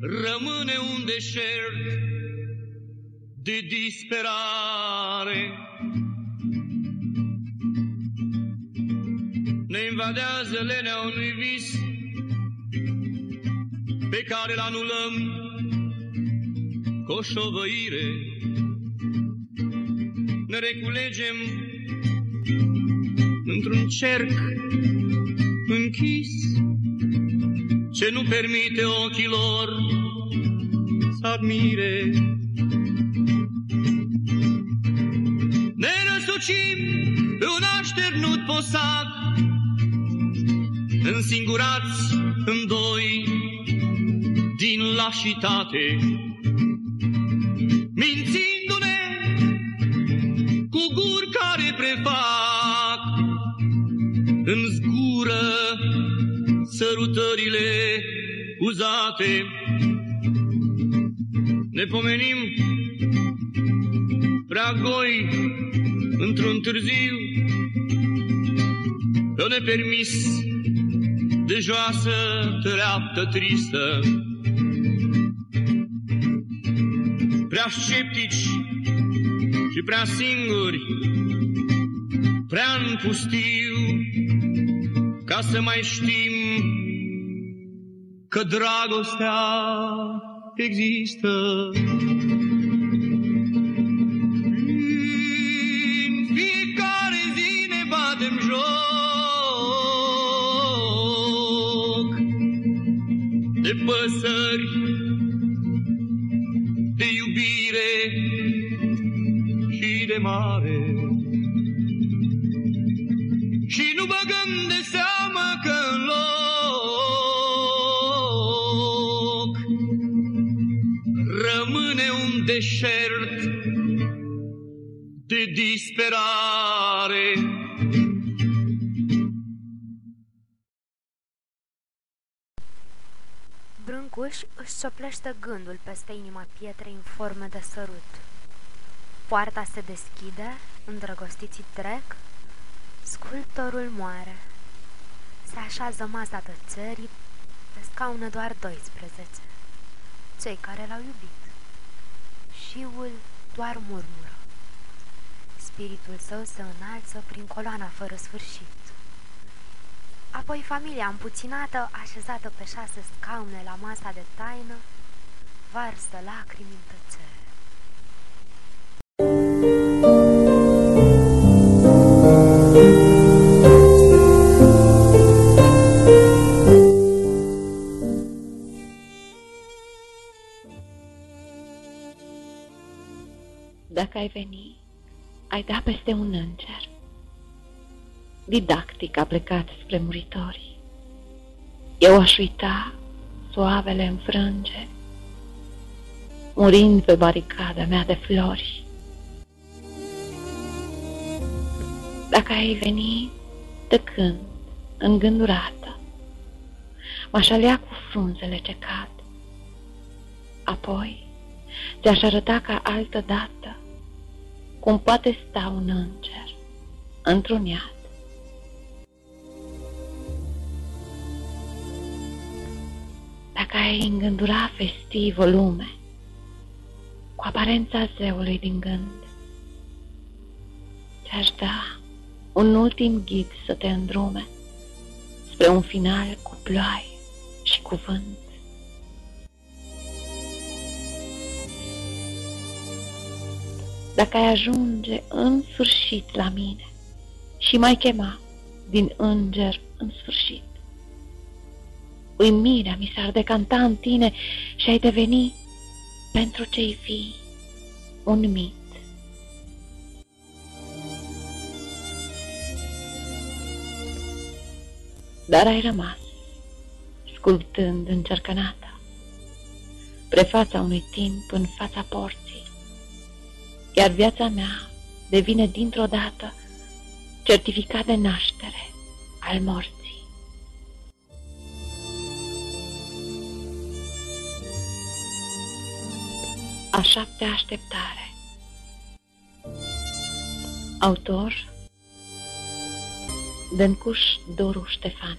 rămâne un deșert de disperare. Ne invadează lenea unui vis pe care îl anulăm cu o șovăire. Ne reculegem într-un cerc închis ce nu permite ochilor să admire. Ne răsucim pe un așternut posac, însingurați în doi din lașitate, mințindu-ne prefac în zgură sărutările uzate. Ne pomenim prea goi într-un târziu pe o nepermis de joasă treaptă tristă. Prea sceptici și prea singuri, prea în pustiu, ca să mai știm că dragostea există. În fiecare zi ne batem joc de păsări, de iubire și de mare băgăm de seamă că în loc rămâne un deșert de disperare. Brâncuș își soplește gândul peste inima pietrei în formă de sărut. Poarta se deschide, îndrăgostiții trec sculptorul moare. Se așează masa de țării, pe scaună doar 12, cei care l-au iubit. Șiul doar murmură. Spiritul său se înalță prin coloana fără sfârșit. Apoi familia împuținată, așezată pe șase scaune la masa de taină, varsă lacrimi în tăcere. Ai veni, ai da peste un înger. Didactic a plecat spre muritori. Eu aș uita soavele înfrânge, murind pe baricada mea de flori. Dacă ai veni tăcând, îngândurată, m-aș alea cu frunzele ce cad. Apoi ți-aș arăta ca altă dată cum poate sta un înger într-un iad. Dacă ai îngândura festiv o lume cu aparența zeului din gând, ți-aș da un ultim ghid să te îndrume spre un final cu ploaie și cu vânt. Dacă ai ajunge în sfârșit la mine și mai chema din înger în sfârșit, uimirea mi s-ar decanta în tine și ai deveni pentru cei vii un mit. Dar ai rămas, sculptând încercănata, prefața unui timp în fața porții, iar viața mea devine dintr-o dată certificat de naștere al morții. A șaptea așteptare Autor Dâncuș Doru Ștefan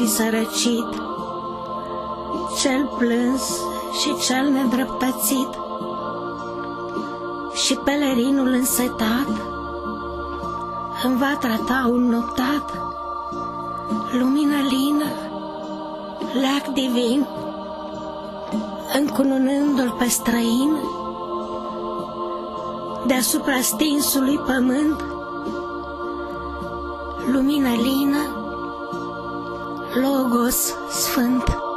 și sărăcit, cel plâns și cel nedreptățit, și pelerinul însetat îmi va trata un noptat, lumină lină, leac divin, încununându-l pe străin, deasupra stinsului pământ, lumină lină, logos sfânt.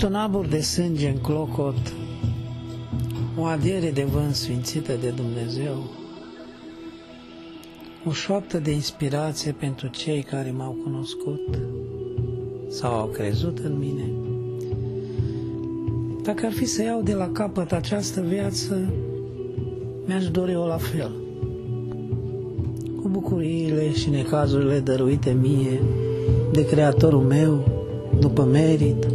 Fost un abur de sânge în clocot, o adiere de vânt sfințită de Dumnezeu, o șoaptă de inspirație pentru cei care m-au cunoscut sau au crezut în mine. Dacă ar fi să iau de la capăt această viață, mi-aș dori-o la fel, cu bucuriile și necazurile dăruite mie de Creatorul meu, după merit,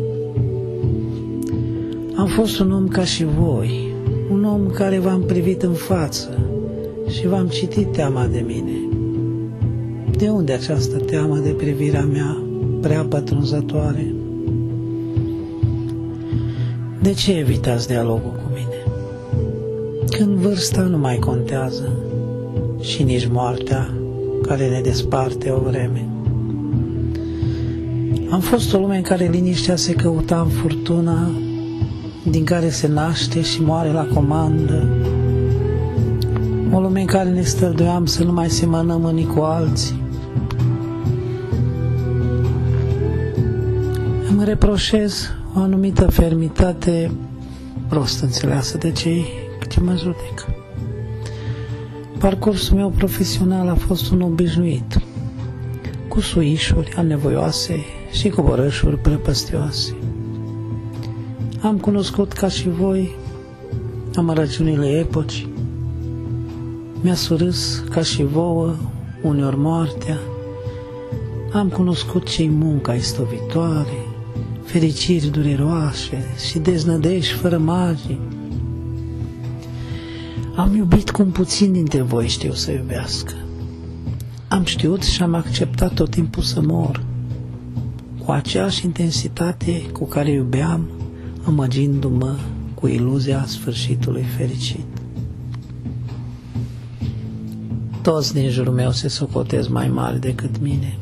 am fost un om ca și voi, un om care v-am privit în față și v-am citit teama de mine. De unde această teamă de privirea mea prea pătrunzătoare? De ce evitați dialogul cu mine? Când vârsta nu mai contează și nici moartea care ne desparte o vreme. Am fost o lume în care liniștea se căuta în furtuna din care se naște și moare la comandă. O lume în care ne străduiam să nu mai semănăm unii cu alții. Îmi reproșez o anumită fermitate prost înțeleasă de cei ce mă judec. Parcursul meu profesional a fost un obișnuit, cu suișuri anevoioase și cu borășuri prăpăstioase. Am cunoscut ca și voi amărăciunile epoci. Mi-a surâs ca și vouă uneori moartea. Am cunoscut cei munca istovitoare, fericiri dureroase și deznădești fără magii. Am iubit cum puțin dintre voi știu să iubească. Am știut și am acceptat tot timpul să mor, cu aceeași intensitate cu care iubeam amăgindu-mă cu iluzia sfârșitului fericit. Toți din jurul meu se socotez mai mari decât mine.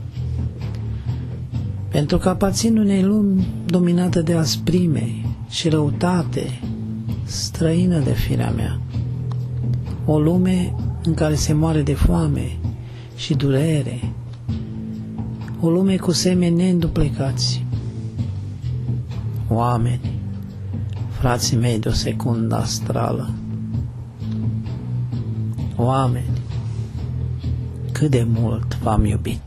Pentru că aparțin unei lumi dominată de asprime și răutate, străină de firea mea. O lume în care se moare de foame și durere. O lume cu semeni neînduplecați. Oameni frații mei de o secundă astrală. Oameni, cât de mult v-am iubit.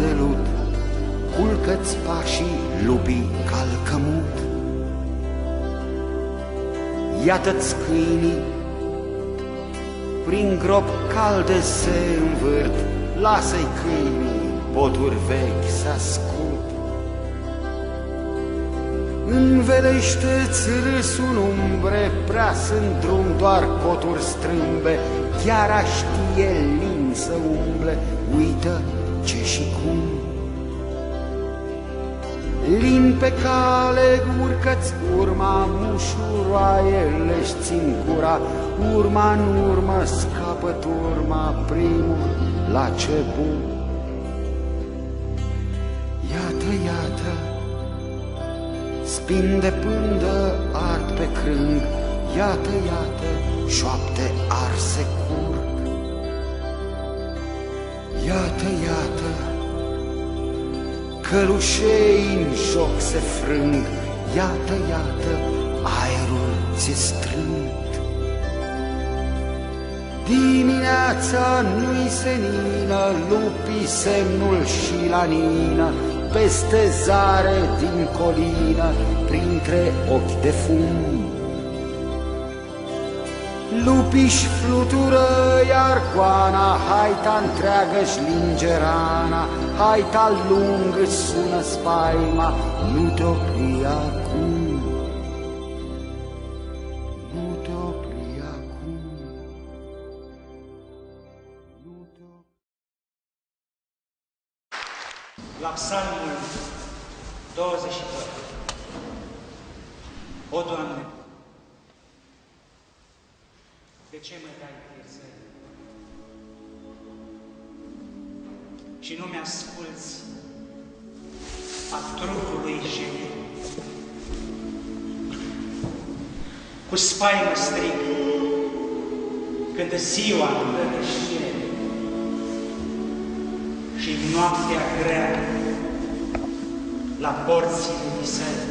De lut, culcă-ți pașii lupii calcămut. Iată-ți câinii, prin grop calde se învârt, lasă-i câinii, poturi vechi să ascult. Învelește-ți râsul în umbre, prea sunt drum doar coturi strâmbe, chiar știe lin să umble, uită ce și cum. Lin pe cale urcă-ți urma, mușuroaie le-și țin cura, urma în urmă scapă turma, primul la ce bun. Iată, iată, spin de pândă ard pe crâng, iată, iată, șoapte arse curg. Iată, iată, călușei în joc se frâng, iată, iată, aerul ți strâng. Dimineața nu-i senină, lupii semnul și la nină, peste zare din colină, printre ochi de fum. Lupiși flutură iar coana, haita întreagă-și linge rana, haita lungă sună spaima, nu te opri ziua îmi dă de știre și noaptea grea la porțile visări.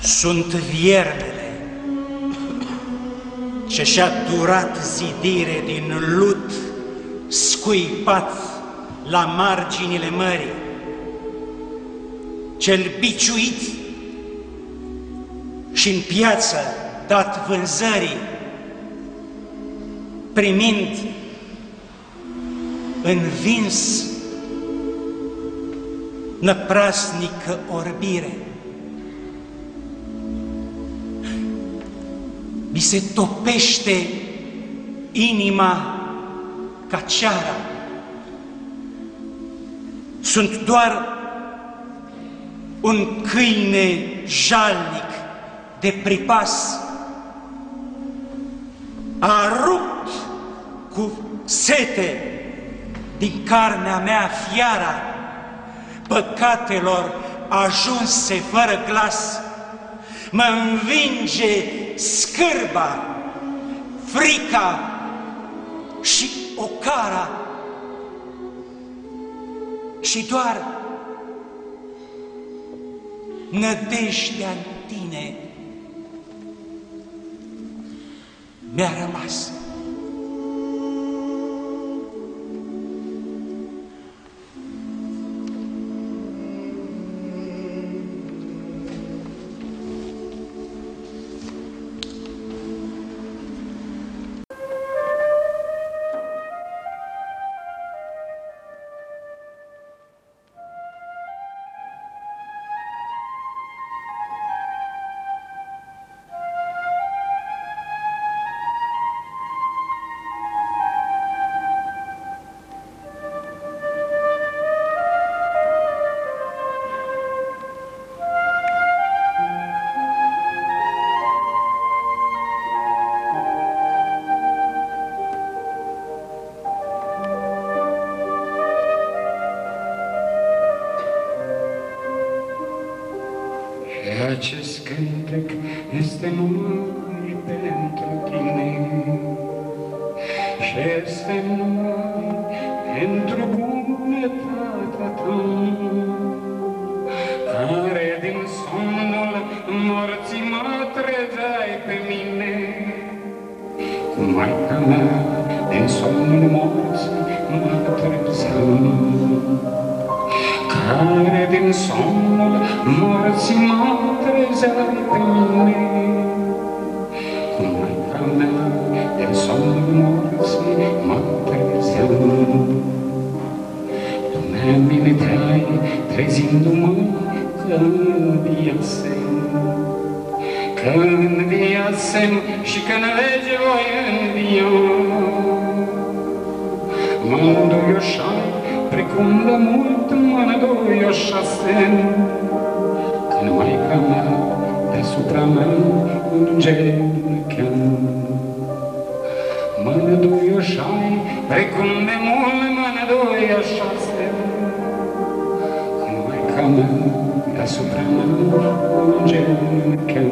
Sunt vierbele ce și-a durat zidire din lut scuipat la marginile mării, cel biciuit și în piață dat vânzării, primind învins năprasnică orbire. Mi se topește inima ca ceara. Sunt doar un câine jalnic de pripas. A rupt cu sete din carnea mea fiara. Păcatelor ajunse fără glas, mă învinge scârba, frica și ocara. Și doar nădejdea mi-a rămas. Mă înduioșai precum de mult mă înduioșasem, când Maica mea deasupra mea îngenunchea. Mă înduioșai precum de mult mă înduioșasem, când Maica mea deasupra mea îngenunchea.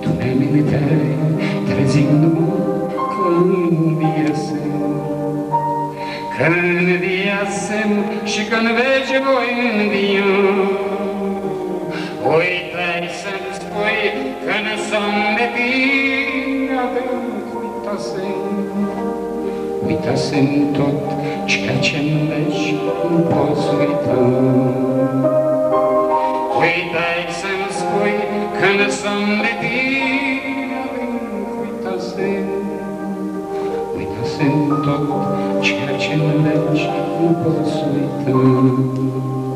Tu mi-aminteai trezindu-mă că înviasem, că înviasem și că în vece voi învia. Uitai să-mi spui că nu sunt de tine adânc uitasem, uitasem tot ceea ce-n legi nu poți uita. Uitai să-mi spui că nu sunt de tine tot ceea ce-n legi nu poți uita.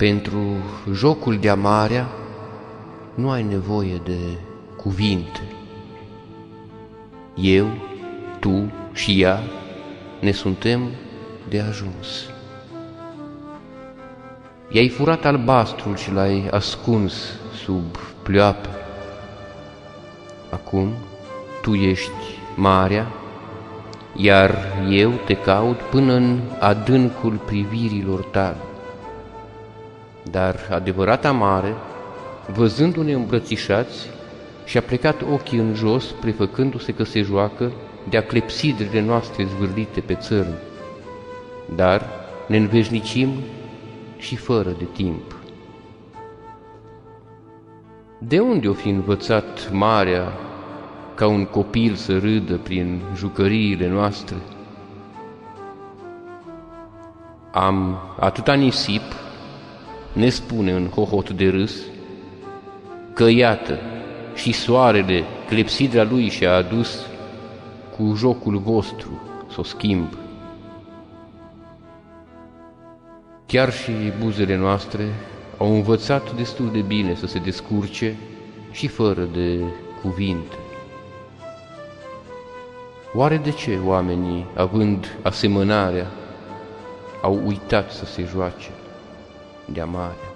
Pentru jocul de amarea nu ai nevoie de cuvinte. Eu, tu și ea ne suntem de ajuns. I-ai furat albastrul și l-ai ascuns sub pleoapă. Acum tu ești marea, iar eu te caut până în adâncul privirilor tale. Dar adevărata mare, văzându-ne îmbrățișați, și-a plecat ochii în jos, prefăcându-se că se joacă de-a clepsidrele noastre zvârlite pe țărm. Dar ne înveșnicim și fără de timp. De unde o fi învățat marea ca un copil să râdă prin jucăriile noastre? Am atâta nisip, ne spune în hohot de râs, că iată, și soarele, clepsidra lui și-a adus cu jocul vostru să o schimb. Chiar și buzele noastre au învățat destul de bine să se descurce și fără de cuvinte. Oare de ce oamenii, având asemănarea, au uitat să se joace de amare?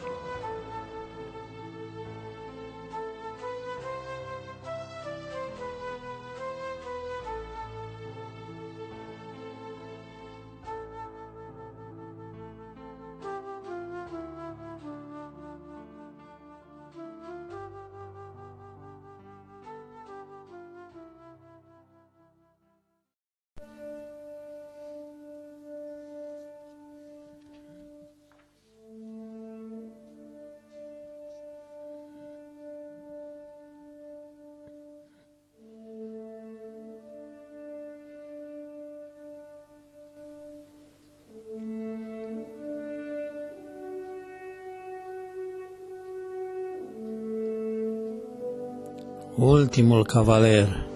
ultimul cavaler.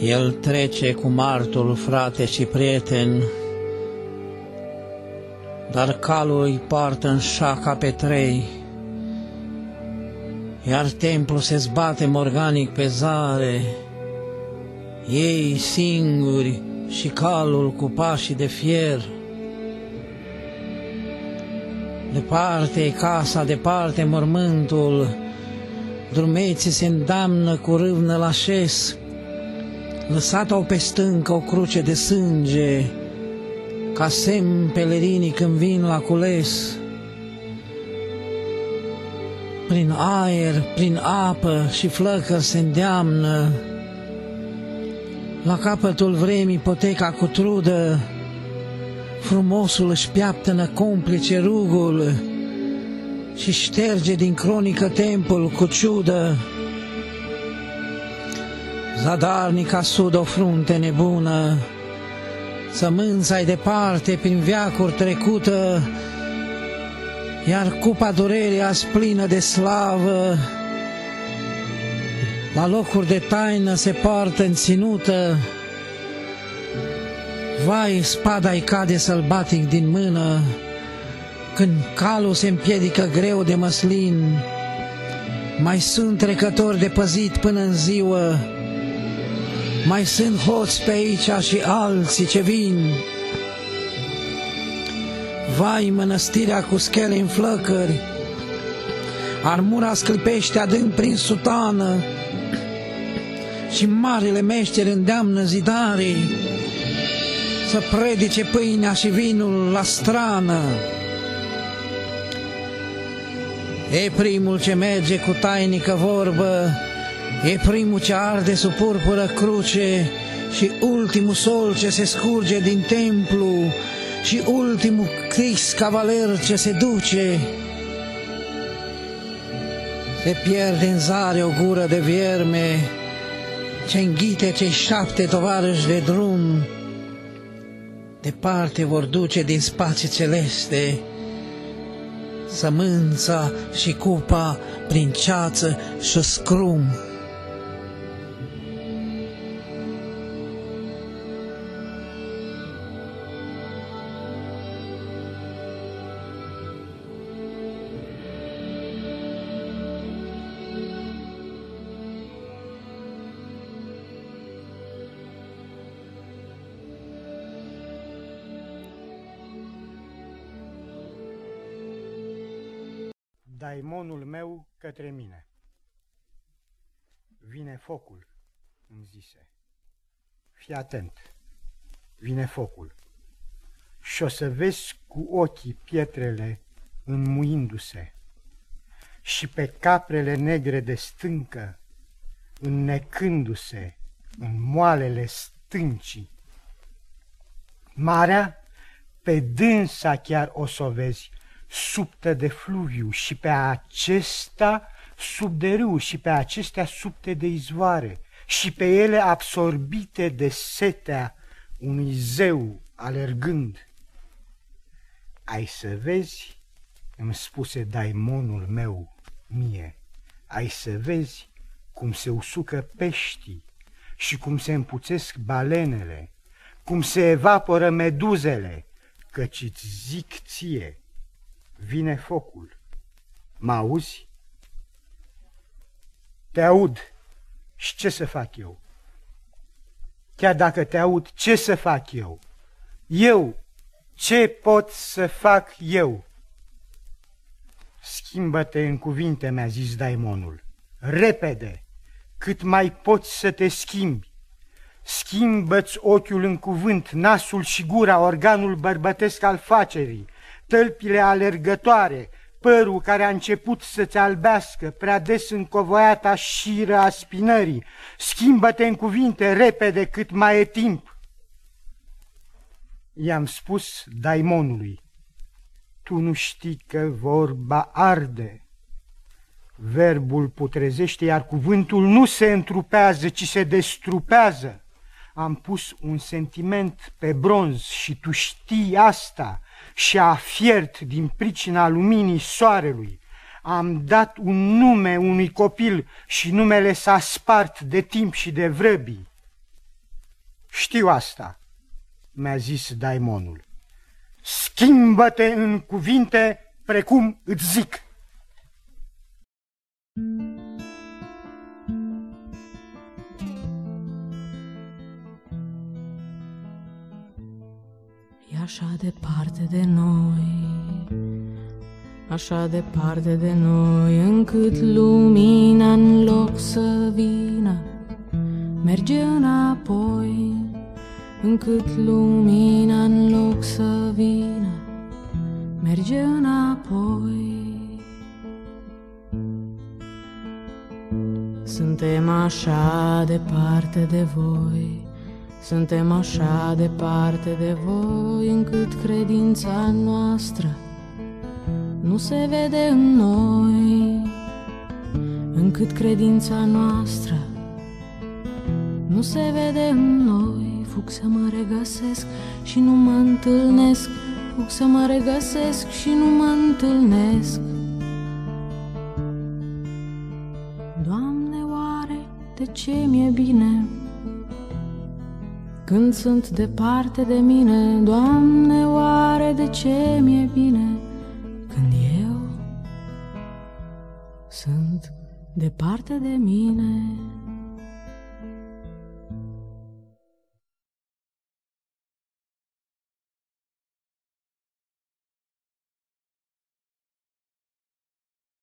El trece cu martul frate și prieten, dar calul îi poartă în șaca pe trei, iar templul se zbate morganic pe zare, ei singuri și calul cu pașii de fier. Departe e casa, departe mormântul, drumeții se îndamnă cu râvnă la șes, lăsat-o pe stâncă o cruce de sânge, ca semn pelerinii când vin la cules. Prin aer, prin apă și flăcări se îndeamnă, la capătul vremii poteca cu trudă, frumosul își piaptănă complice rugul și șterge din cronică tempul cu ciudă. Zadarnica sud o frunte nebună, sămânța-i departe prin viacuri trecută, iar cupa durerii asplină de slavă, la locuri de taină se poartă în ținută, Vai, spada-i cade sălbatic din mână, când calul se împiedică greu de măslin, mai sunt trecători de păzit până în ziua, mai sunt hoți pe aici și alții ce vin. Vai, mănăstirea cu schele în flăcări, armura sclipește adânc prin sutană și marele meșteri îndeamnă zidarii să predice pâinea și vinul la strană. E primul ce merge cu tainică vorbă, e primul ce arde sub purpură cruce și ultimul sol ce se scurge din templu și ultimul Crist cavaler ce se duce. Se pierde în zare o gură de vierme ce înghite cei șapte tovarăși de drum, departe vor duce din spații celeste sămânța și cupa prin ceață și scrum. Daimonul meu către mine. Vine focul, îmi zise. Fii atent, vine focul. Și o să vezi cu ochii pietrele înmuindu-se și pe caprele negre de stâncă înnecându-se în moalele stâncii. Marea, pe dânsa chiar o să o vezi, subtă de fluviu și pe acesta sub de râu și pe acestea subte de izvoare și pe ele absorbite de setea unui zeu alergând. Ai să vezi, îmi spuse daimonul meu mie, ai să vezi cum se usucă peștii și cum se împuțesc balenele, cum se evaporă meduzele, căci îți zic ție, vine focul. Mă auzi? Te aud. Și ce să fac eu? Chiar dacă te aud, ce să fac eu? Eu, ce pot să fac eu? Schimbă-te în cuvinte, mi-a zis daimonul. Repede, cât mai poți să te schimbi. Schimbă-ți ochiul în cuvânt, nasul și gura, organul bărbătesc al facerii, tălpile alergătoare, părul care a început să-ți albească, prea des încovoiata șiră a spinării. Schimbă-te în cuvinte repede cât mai e timp. I-am spus daimonului, tu nu știi că vorba arde. Verbul putrezește, iar cuvântul nu se întrupează, ci se destrupează. Am pus un sentiment pe bronz și tu știi asta și a fiert din pricina luminii soarelui. Am dat un nume unui copil și numele s-a spart de timp și de vrăbii. Știu asta, mi-a zis daimonul. Schimbă-te în cuvinte precum îți zic. E așa departe de noi, așa departe de noi, încât lumina în loc să vină, merge înapoi, încât lumina în loc să vină, merge înapoi. Suntem așa departe de voi, suntem așa departe de voi, încât credința noastră nu se vede în noi, încât credința noastră nu se vede în noi. Fug să mă regăsesc și nu mă întâlnesc, fug să mă regăsesc și nu mă întâlnesc. Doamne, oare de ce mi-e bine? Când sunt departe de mine, Doamne, oare de ce mi-e bine? Când eu sunt departe de mine.